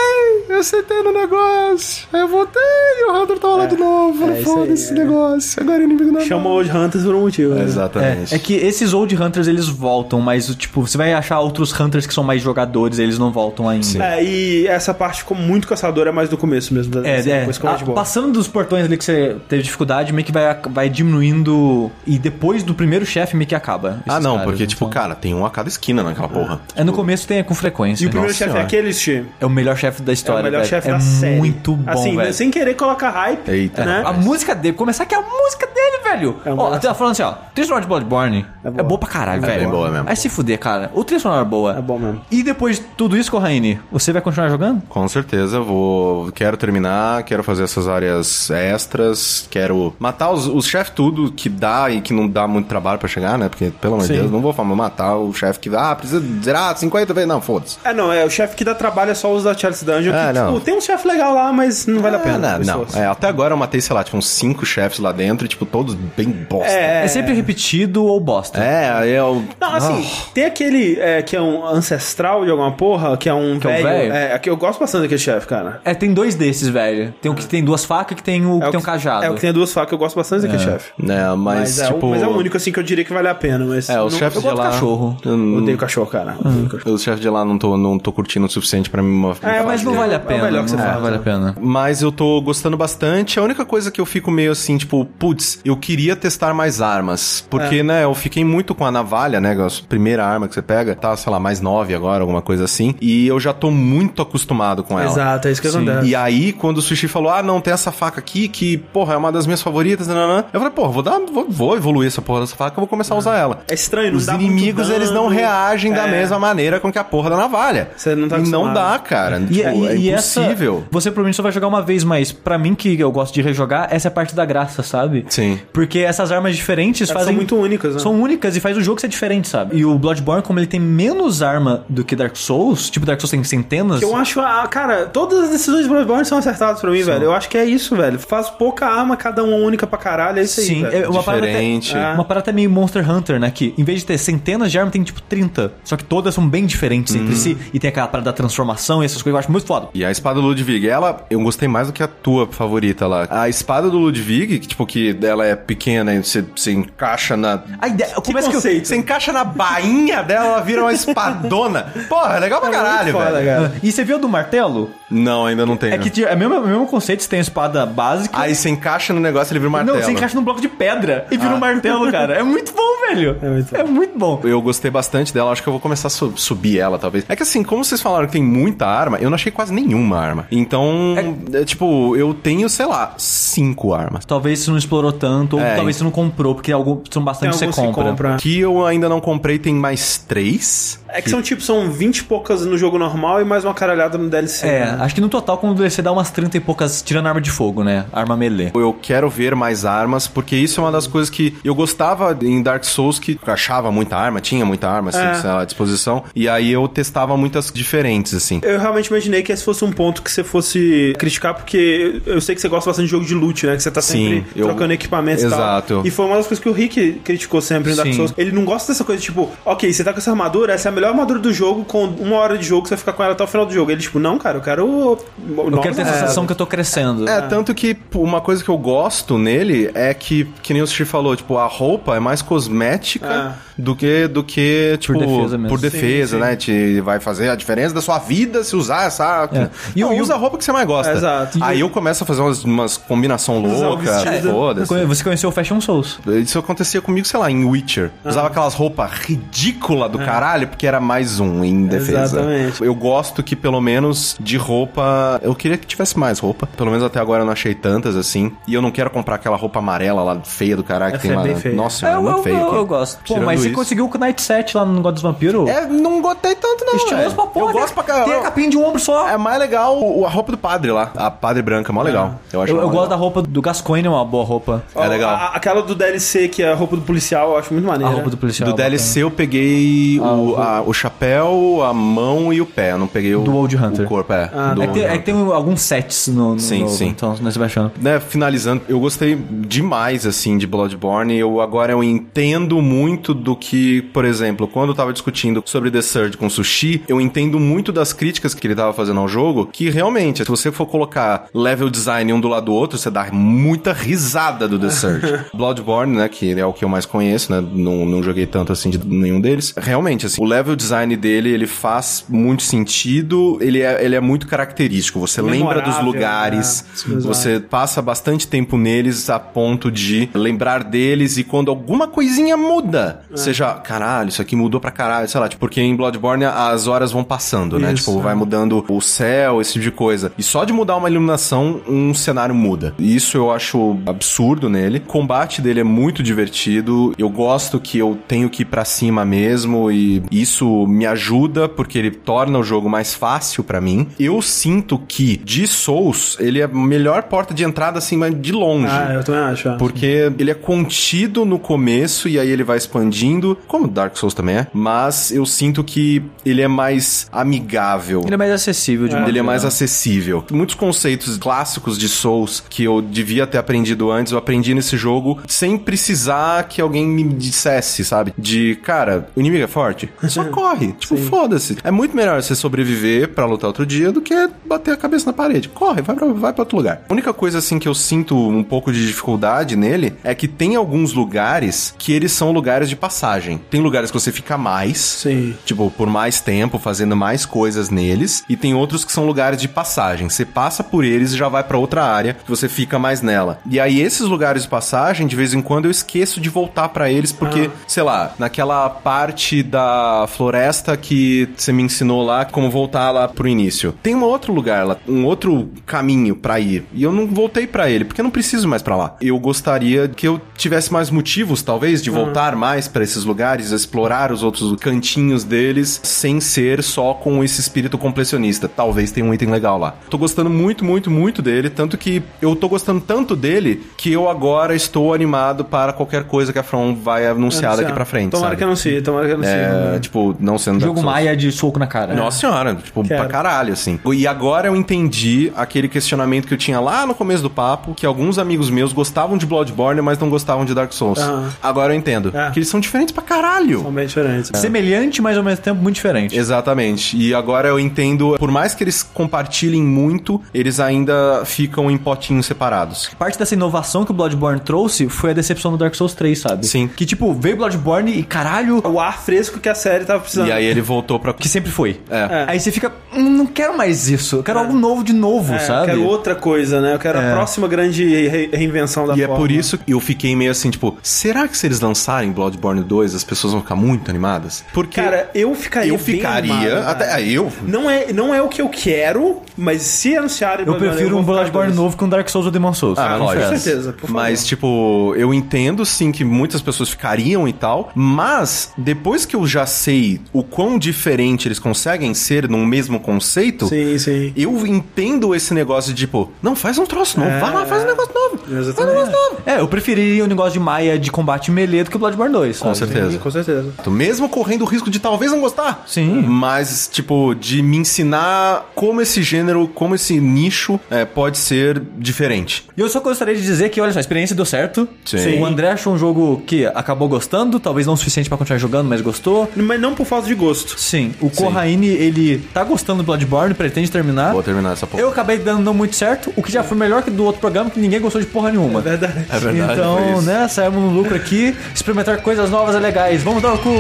eu sentei no negócio. Aí eu voltei e o Hunter tava lá de novo. é isso aí, foda-se esse é. negócio. Agora é inimigo não. Chamou os Hunters por um motivo. né? Exatamente. É, é que esses Old Hunters eles voltam, mas tipo, você vai achar outros Hunters que são mais jogadores, eles não voltam ainda. É, e essa parte ficou muito caçadora mais no começo mesmo. Da, É, é. mais de A- boa. passando dos portões ali que você teve dificuldade, meio que vai, vai diminuindo. E depois do primeiro chefe, meio que acaba. Ah, não, caras, porque, tipo, então- cara, tem um a cada esquina naquela porra. É no começo tem com frequência. E o primeiro chefe é aquele, Steve. É o melhor chefe da É história. O melhor chefe é da série. muito bom, assim, velho. sem querer colocar hype. Eita, né? A música dele, começar que é a música dele, velho. É Ó, até falando assim, ó. Trilha sonora de Bloodborne é boa. boa, pra caralho, É velho. bem boa mesmo. Vai se fuder, cara. O trilha sonora é boa. É bom mesmo. E depois de tudo isso, Corraine, você vai continuar jogando? Com certeza, vou. Quero terminar, quero fazer essas áreas extras, quero matar os, os chefes tudo que dá e que não dá muito trabalho pra chegar, né? Porque, pelo amor de. Deus, não vou falar, matar o chefe que. Ah, precisa zerar 50 vezes. Não, foda-se. É, não, é o chefe que dá trabalho é só os da Chalice Dungeon. É, que, não. tipo, tem um chefe legal lá, mas não vale a pena. Ah, o não, não. É, até agora eu matei, sei lá, tipo, uns cinco chefes lá dentro e, tipo, todos bem bosta. É, É, sempre repetido ou bosta. É, eu. Não, assim, tem aquele é, que é um ancestral de alguma porra, que é um Que é um velho. velho? É, que eu gosto bastante daquele chefe, cara. É, tem dois desses, velho. Tem o que tem duas facas que tem o que É o tem um cajado. É o que tem duas facas, eu gosto bastante daquele chefe. Né, mas, Mas, é, o- tipo. mas é o único, assim, que eu diria que vale a pena. Mas É, os não- chefes eu de gosto lá. cachorro. eu não- odeio cachorro, cara. Cachorro. Os chefes de lá não tô, não tô curtindo o suficiente pra me me É, mas não vale a É o pena. melhor que você não faz, vale a né? pena. Mas eu tô gostando bastante. A única coisa que eu fico meio assim, tipo, putz, eu queria testar mais armas. Porque, É. né, eu fiquei muito com a navalha, né? A primeira arma que você pega, tá, sei lá, mais nove agora, alguma coisa assim. E eu já tô muito acostumado com ela. Exato, é isso que acontece. E aí, quando o Sushi falou, ah, não, tem essa faca aqui que, porra, é uma das minhas favoritas, nananã. eu falei, porra, vou dar, vou, vou evoluir essa porra dessa faca, eu vou começar a usar ela. É estranho, não Os inimigos, eles não reagem da É. mesma maneira com que a porra da navalha. Você não tá E não acostumado. dá, cara. E, Tipo, e- é e essa- impossível. você provavelmente só vai jogar uma vez, mas pra mim que eu gosto de rejogar, essa é a parte da graça, sabe? Sim. Porque essas armas diferentes Elas fazem. são muito únicas, né? São únicas e faz o jogo ser diferente, sabe? E o Bloodborne, como ele tem menos arma do que Dark Souls, tipo, Dark Souls tem centenas. Eu acho, ah, cara, todas as decisões de Bloodborne são acertadas pra mim, velho. Eu acho que é isso, velho. Faz pouca arma, cada uma única pra caralho, é isso aí, Sim, velho. é uma parada, até, Diferente. É. uma parada até meio Monster Hunter, né? Que em vez de ter centenas de armas, tem tipo 30. Só que todas são bem diferentes Uhum. entre si. E tem aquela parada da transformação e essas coisas que eu acho muito foda. E a espada do Ludwig, ela, eu gostei mais do que a tua favorita lá. A espada do Ludwig, que, tipo, que ela é pequena e você, você encaixa na. A ideia, como é que eu? Você encaixa na bainha dela, ela vira uma espadona. Porra, é legal pra caralho, foda, velho. cara. E você viu a do martelo? Não, ainda não tem. É que é o mesmo, é mesmo conceito, você tem a espada básica. Aí você encaixa no negócio e ele vira um martelo. Não, você encaixa num bloco de pedra e Ah. vira um martelo, cara. É muito bom, velho. É muito É muito bom. Eu gostei bastante dela, acho que eu vou começar a su- subir ela, talvez. É que assim, como vocês falaram que tem muita arma, eu não achei quase nenhuma arma. Então, é, tipo, eu tenho, sei lá, cinco armas. Talvez você não explorou tanto, ou É, talvez você não comprou, porque algum, são bastante você que compra. compra. Que eu ainda não comprei, tem mais três. É que são tipo, são 20 e poucas no jogo normal e mais uma caralhada no DLC. É, né? acho que no total, quando você dá umas 30 e poucas, tirando arma de fogo, né? Arma melee. Eu quero ver mais armas, porque isso é uma das coisas que eu gostava em Dark Souls, que eu achava muita arma, tinha muita arma, assim, É. sei lá, à disposição. E aí eu testava muitas diferentes, assim. Eu realmente imaginei que esse fosse um ponto que você fosse criticar, porque eu sei que você gosta bastante de jogo de loot, né? Que você tá sempre Sim, eu- trocando equipamentos e Exato. tal. E foi uma das coisas que o Rick criticou sempre em Dark. Souls. Ele não gosta dessa coisa, tipo, ok, você tá com essa armadura, essa é a melhor armadura do jogo, com uma hora de jogo, você vai ficar com ela até o final do jogo. Ele, tipo, não, cara, eu quero. Eu quero ter a sensação que eu tô crescendo. É, tanto que uma coisa que eu gosto nele é que, que nem o Sushi falou, tipo, a roupa é mais cosmética do que, do que, tipo, defesa mesmo. por defesa, Sim, sim. né? Te vai fazer a diferença da sua vida se usar essa... É. E E o- eu usa a roupa que você mais gosta. É, exato. Aí eu começo a fazer umas, umas combinação louca, vestido. foda-se. Você conheceu o Fashion Souls. Isso acontecia comigo, sei lá, em Witcher. Usava aquelas roupas ridículas do caralho, porque era mais um em defesa. Exatamente. Eu gosto que, pelo menos, de roupa. Eu queria que tivesse mais roupa. Pelo menos até agora eu não achei tantas assim. E eu não quero comprar aquela roupa amarela lá, feia do caralho, que Essa tem é lá. bem feia. Nossa, É, é, eu, muito eu, feio. eu, gosto. Pô, mas você conseguiu o Knight 7 lá no God dos Vampiros? É, não gostei tanto, não. Estiloso pra porra. Eu gosto pra caralho. Tem a capinha de um ombro só. É mais legal o- a roupa do padre lá. A padre branca, mó legal. Eu acho Eu, eu gosto da legal. roupa do Gascoigne, é uma boa roupa. É legal. A- aquela do DLC, que é a roupa do policial, eu acho muito A maneira. roupa do policial. Do DLC eu peguei o, a- o chapéu, a mão e o pé. Eu não peguei o, Do Old Hunter. o corpo, é. Ah, É que, tem, é que tem alguns sets no, no Sim, novo, sim. então nós vai achando. né, finalizando, eu gostei demais, assim, de Bloodborne. Eu agora eu entendo muito do que, por exemplo, quando eu tava discutindo sobre The Surge com Sushi, eu entendo muito das críticas que ele tava fazendo ao jogo, que realmente, se você for colocar level design um do lado do outro, você dá muita risada do The Surge. Bloodborne, né, que é o que eu mais conheço, né, não, não joguei tanto assim de nenhum deles. Realmente, assim, o level design dele, ele faz muito sentido, ele é, ele é muito característico. Você lembra dos Memorável, lugares, né? Você passa bastante tempo neles a ponto de lembrar deles e quando alguma coisinha muda, É. já, caralho, isso aqui mudou pra caralho, sei lá, tipo, porque em Bloodborne as horas vão passando, né? Isso, Tipo, é. vai mudando o céu, esse tipo de coisa. E só de mudar uma iluminação, um cenário muda. E Isso eu acho absurdo nele. O combate dele é muito divertido. Eu gosto que eu tenho que ir pra cima mesmo e isso me ajuda porque ele torna o jogo mais fácil pra mim. Eu sinto que de Souls, ele é a melhor porta de entrada assim, mas de longe. Ah, eu também acho. é. Porque ele é contido no começo e aí ele vai expandindo, como Dark Souls também é, mas eu sinto que ele é mais amigável. Ele é mais acessível de modo Ele é mais geral. acessível. Muitos conceitos clássicos de Souls que eu devia ter aprendido antes, eu aprendi nesse jogo sem precisar que alguém me dissesse, sabe? De, cara, o inimigo é forte, só corre. Tipo, foda-se. É muito melhor você sobreviver pra lutar outro dia do que bater a cabeça na parede. Corre, vai pra, vai pra outro lugar. A única coisa, assim, que eu sinto um pouco de dificuldade nele é que tem alguns lugares que eles são lugares de passagem. Tem lugares que você fica mais, Sim. tipo, por mais tempo, fazendo mais coisas neles, e tem outros que são lugares de passagem. Você passa por eles e já vai pra outra área, que você fica mais nela. E aí esses lugares de passagem, de vez em quando eu esqueço de voltar pra eles porque, sei lá, naquela parte da floresta que você me ensinou lá como voltar lá pro início. Tem um outro lugar lá, um outro caminho pra ir, e eu não voltei pra ele, porque eu não preciso mais pra lá. Eu gostaria que eu tivesse mais motivos, talvez, de voltar mais pra esses lugares, explorar os outros cantinhos deles, sem ser só com esse espírito completionista. Talvez tenha um item legal lá. Tô gostando muito, muito, muito dele, tanto que eu tô gostando tanto dele que eu agora estou animado para qualquer coisa que a From vai anunciar daqui pra frente. Tomara sabe? que anuncie, tomara que anuncie. É, tipo, não sendo Jogo. Maia de soco na cara. Nossa senhora, tipo, Quero. pra caralho, assim. E agora eu entendi aquele questionamento que eu tinha lá no começo do papo, que alguns amigos meus gostavam de Bloodborne, mas não gostavam de Dark Souls. Agora eu entendo. É. Que eles são diferentes pra caralho. São bem diferentes. Semelhante, mas ao mesmo tempo muito diferente. Exatamente. E agora eu entendo, por mais que eles eles compartilhem muito, eles ainda ficam em potinhos separados. Parte dessa inovação que o Bloodborne trouxe foi a decepção do Dark Souls 3, sabe? Sim. Que tipo, veio Bloodborne e caralho, O ar fresco que a série tava precisando. E aí ele voltou pra. que sempre foi. É. Aí você fica, "Hum, não quero mais isso, eu quero algo novo de novo, É, sabe? Eu quero outra coisa, né? Eu quero É. a próxima grande re- reinvenção da E é forma. por isso que eu fiquei meio assim, tipo, será que se eles lançarem Bloodborne 2, as pessoas vão ficar muito animadas? Porque Cara, eu ficaria eu bem ficaria, animado, até cara. ah, eu Não é, não é o que eu quero, mas se anunciarem... Eu prefiro um Bloodborne novo que um Dark Souls ou Demon Souls. Ah, Com lógico. certeza, por favor. Mas, tipo, eu entendo sim que muitas pessoas ficariam e tal, mas depois que eu já sei o quão diferente eles conseguem ser num mesmo conceito, Sim, sim. eu entendo esse negócio de, tipo, não, faz um troço novo, vai lá, faz um negócio novo. Exatamente. É, eu preferiria o negócio de Maia de combate melee do que o Bloodborne 2. Com sabe? certeza. Sim, com certeza. Mesmo correndo o risco de talvez não gostar. Sim. Mas, tipo, de me ensinar como esse gênero, como esse nicho é, pode ser diferente. E eu só gostaria de dizer que, olha só, a experiência deu certo. Sim. O André achou um jogo que acabou gostando, talvez não o suficiente pra continuar jogando, mas gostou. Mas não por falta de gosto. Sim, o Corraine, ele tá gostando do Bloodborne, pretende terminar. Vou terminar essa porra. Eu acabei dando não muito certo, o que já foi melhor que do outro programa, que ninguém gostou de porra nenhuma. Verdade. É verdade, Então, né, saímos no lucro aqui, experimentar coisas novas é legais. Vamos dar o cu!